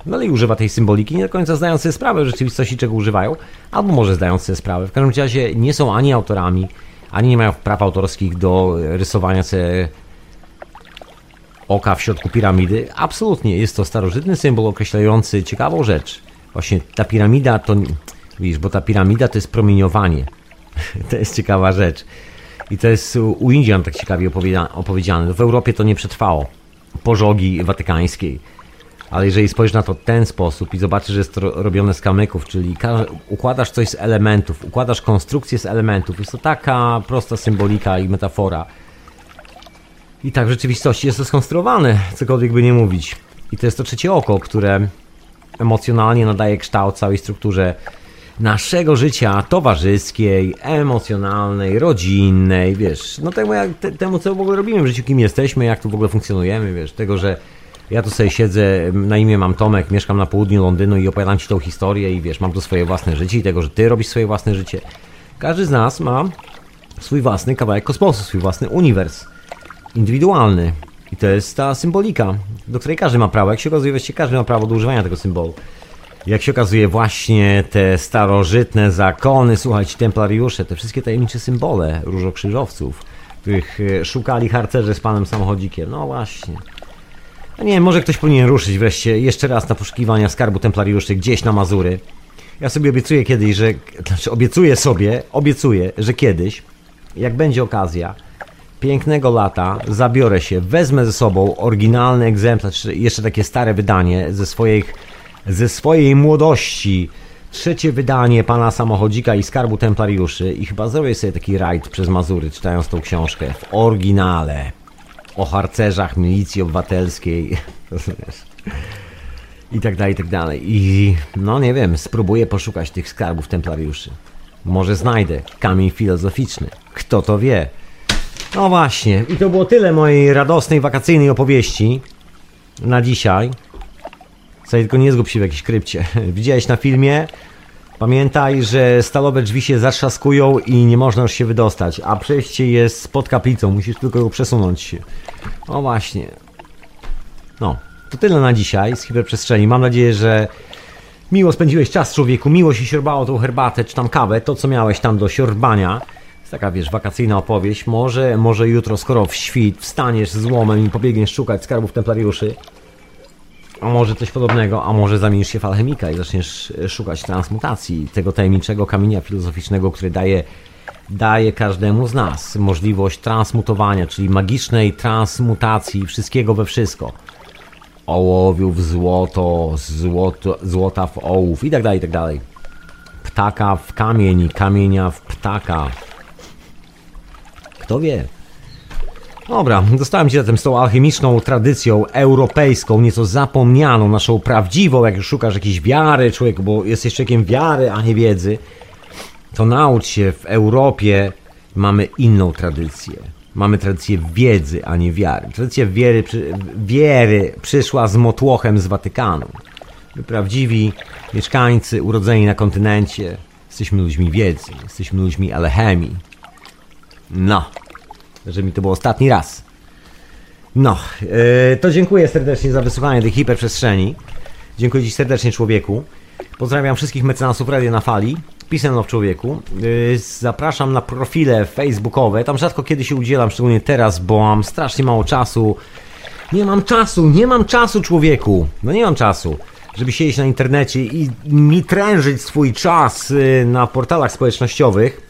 Speaker 2: dalej używa tej symboliki, nie do końca zdając sobie sprawę w rzeczywistości, czego używają, albo może zdając sobie sprawę. W każdym razie nie są ani autorami, ani nie mają praw autorskich do rysowania sobie oka w środku piramidy. Absolutnie jest to starożytny symbol określający ciekawą rzecz. Właśnie ta piramida to, widzisz, bo ta piramida to jest promieniowanie. to jest ciekawa rzecz. I to jest u Indian tak ciekawie opowiedziane. No w Europie to nie przetrwało. Pożogi watykańskiej. Ale jeżeli spojrzysz na to w ten sposób i zobaczysz, że jest to robione z kamyków, czyli układasz coś z elementów, układasz konstrukcję z elementów, jest to taka prosta symbolika i metafora, i tak w rzeczywistości jest to skonstruowane, cokolwiek by nie mówić. I to jest to trzecie oko, które emocjonalnie nadaje kształt całej strukturze naszego życia towarzyskiej, emocjonalnej, rodzinnej, wiesz, no temu, jak, te, temu co w ogóle robimy w życiu, kim jesteśmy, jak tu w ogóle funkcjonujemy, wiesz, tego, że ja tu sobie siedzę, na imię mam Tomek, mieszkam na południu Londynu i opowiadam Ci tą historię i wiesz, mam tu swoje własne życie i tego, że Ty robisz swoje własne życie. Każdy z nas ma swój własny kawałek kosmosu, swój własny uniwers indywidualny. I to jest ta symbolika, do której każdy ma prawo. Jak się okazuje, właściwie każdy ma prawo do używania tego symbolu. Jak się okazuje, właśnie te starożytne zakony, słuchajcie, templariusze, te wszystkie tajemnicze symbole różokrzyżowców, których e, szukali harcerze z panem samochodzikiem. No właśnie. A nie, może ktoś powinien ruszyć wreszcie jeszcze raz na poszukiwania skarbu templariuszy gdzieś na Mazury. Ja sobie obiecuję kiedyś, że. Znaczy, obiecuję sobie, obiecuję, że kiedyś, jak będzie okazja, pięknego lata zabiorę się, wezmę ze sobą oryginalny egzemplarz, jeszcze takie stare wydanie ze, swoich, ze swojej młodości. Trzecie wydanie pana samochodzika i skarbu templariuszy i chyba zrobię sobie taki rajd przez Mazury, czytając tą książkę w oryginale o harcerzach milicji obywatelskiej. I tak dalej, i tak dalej. I no nie wiem, spróbuję poszukać tych skarbów templariuszy. Może znajdę kamień filozoficzny. Kto to wie? No właśnie, i to było tyle mojej radosnej, wakacyjnej opowieści na dzisiaj. Sobie tylko nie zgub się w jakiejś krypcie. Widziałeś na filmie? Pamiętaj, że stalowe drzwi się zatrzaskują i nie można już się wydostać, a przejście jest pod kaplicą, musisz tylko ją przesunąć. No właśnie. No, to tyle na dzisiaj z hiperprzestrzeni. Mam nadzieję, że miło spędziłeś czas człowieku, miło się siorbało tą herbatę czy tam kawę, to co miałeś tam do siorbania taka, wiesz, wakacyjna opowieść. Może, może jutro, skoro w świt wstaniesz z łomem i pobiegniesz szukać skarbów templariuszy, A może coś podobnego, a może zamienisz się w alchemika i zaczniesz e, szukać transmutacji, tego tajemniczego kamienia filozoficznego, który daje, daje każdemu z nas możliwość transmutowania, czyli magicznej transmutacji wszystkiego we wszystko. Ołowiu w złoto, złoto złota w ołów i tak dalej, i tak dalej. Ptaka w kamień, kamienia w ptaka. Kto wie? Dobra, dostałem Ci zatem z tą alchemiczną tradycją europejską, nieco zapomnianą, naszą prawdziwą, jak już szukasz jakiejś wiary, człowieku, bo jesteś człowiekiem wiary, a nie wiedzy, to naucz się, w Europie mamy inną tradycję. Mamy tradycję wiedzy, a nie wiary. Tradycja wiery, wiery przyszła z motłochem z Watykanu. My prawdziwi mieszkańcy urodzeni na kontynencie jesteśmy ludźmi wiedzy, jesteśmy ludźmi alchemii. No że mi to był ostatni raz. No, yy, to dziękuję serdecznie za wysłuchanie tej hiperprzestrzeni. Dziękuję Ci serdecznie, człowieku. Pozdrawiam wszystkich mecenasów Radio na Fali. Pisano w człowieku. Yy, zapraszam na profile facebookowe. Tam rzadko kiedy się udzielam, szczególnie teraz, bo mam strasznie mało czasu. Nie mam czasu, nie mam czasu, człowieku. No nie mam czasu, żeby siedzieć na internecie i mi trężyć swój czas yy, na portalach społecznościowych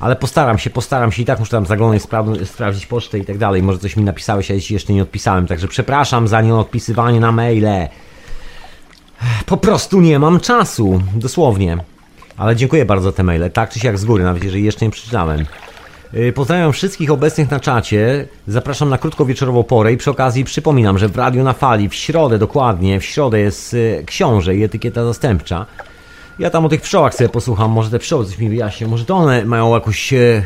Speaker 2: ale postaram się, postaram się i tak muszę tam zaglądać, spra sprawdzić pocztę i tak dalej. Może coś mi napisałeś, a jeśli jeszcze nie odpisałem, także przepraszam za nieodpisywanie na maile. Po prostu nie mam czasu, dosłownie. Ale dziękuję bardzo za te maile, tak czy siak z góry, nawet jeżeli jeszcze nie przeczytałem. Y, pozdrawiam wszystkich obecnych na czacie. Zapraszam na krótko wieczorową porę i przy okazji przypominam, że w Radiu na Fali w środę dokładnie, w środę jest y, książę i etykieta zastępcza. Ja tam o tych pszczołach sobie posłucham, może te pszczoły coś mi wyjaśnią, może to one mają jakoś e,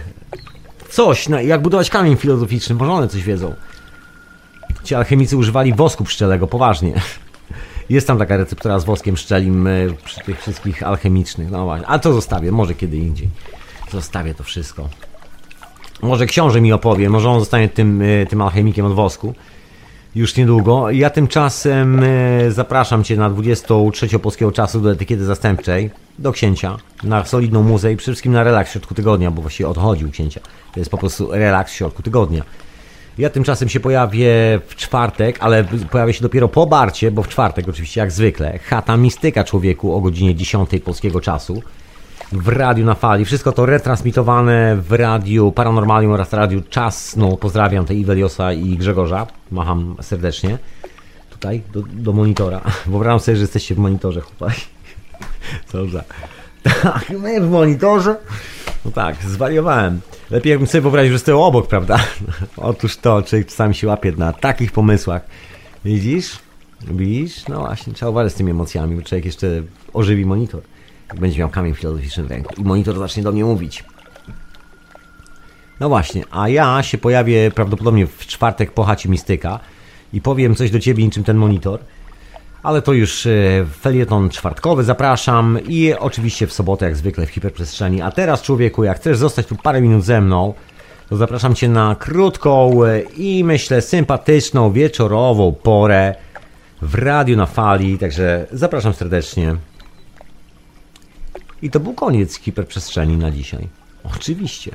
Speaker 2: coś, na, jak budować kamień filozoficzny, może one coś wiedzą. Ci alchemicy używali wosku pszczelego, poważnie. Jest tam taka receptura z woskiem pszczelim e, przy tych wszystkich alchemicznych, no właśnie. A to zostawię, może kiedy indziej. Zostawię to wszystko. Może książę mi opowie, może on zostanie tym, e, tym alchemikiem od wosku już niedługo. Ja tymczasem e, zapraszam Cię na 23 polskiego czasu do etykiety zastępczej, do księcia, na solidną muzę i przede wszystkim na relaks w środku tygodnia, bo właściwie odchodził księcia. To jest po prostu relaks w środku tygodnia. Ja tymczasem się pojawię w czwartek, ale pojawię się dopiero po Barcie, bo w czwartek oczywiście jak zwykle. Chata Mistyka Człowieku o godzinie 10 polskiego czasu w radiu na fali. Wszystko to retransmitowane w radiu Paranormalium oraz radiu Czas. No, pozdrawiam tej Iweliosa i Grzegorza. Macham serdecznie. Tutaj, do, do monitora. Wyobrażam sobie, że jesteście w monitorze, chłopaki. Dobrze. Tak, my w monitorze. No tak, zwariowałem. Lepiej jakbym sobie wyobraził, że stoją obok, prawda? Otóż to, człowiek czasami się łapie na takich pomysłach. Widzisz? Widzisz? No właśnie, trzeba uważać z tymi emocjami, bo człowiek jeszcze ożywi monitor będzie miał kamień filozoficzny w ręku i monitor zacznie do mnie mówić. No właśnie, a ja się pojawię prawdopodobnie w czwartek po chacie Mistyka i powiem coś do Ciebie niczym ten monitor. Ale to już e, felieton czwartkowy, zapraszam i oczywiście w sobotę jak zwykle w hiperprzestrzeni. A teraz człowieku, jak chcesz zostać tu parę minut ze mną, to zapraszam Cię na krótką e, i myślę sympatyczną wieczorową porę w radiu na fali, także zapraszam serdecznie. I to był koniec hiperprzestrzeni na dzisiaj. Oczywiście.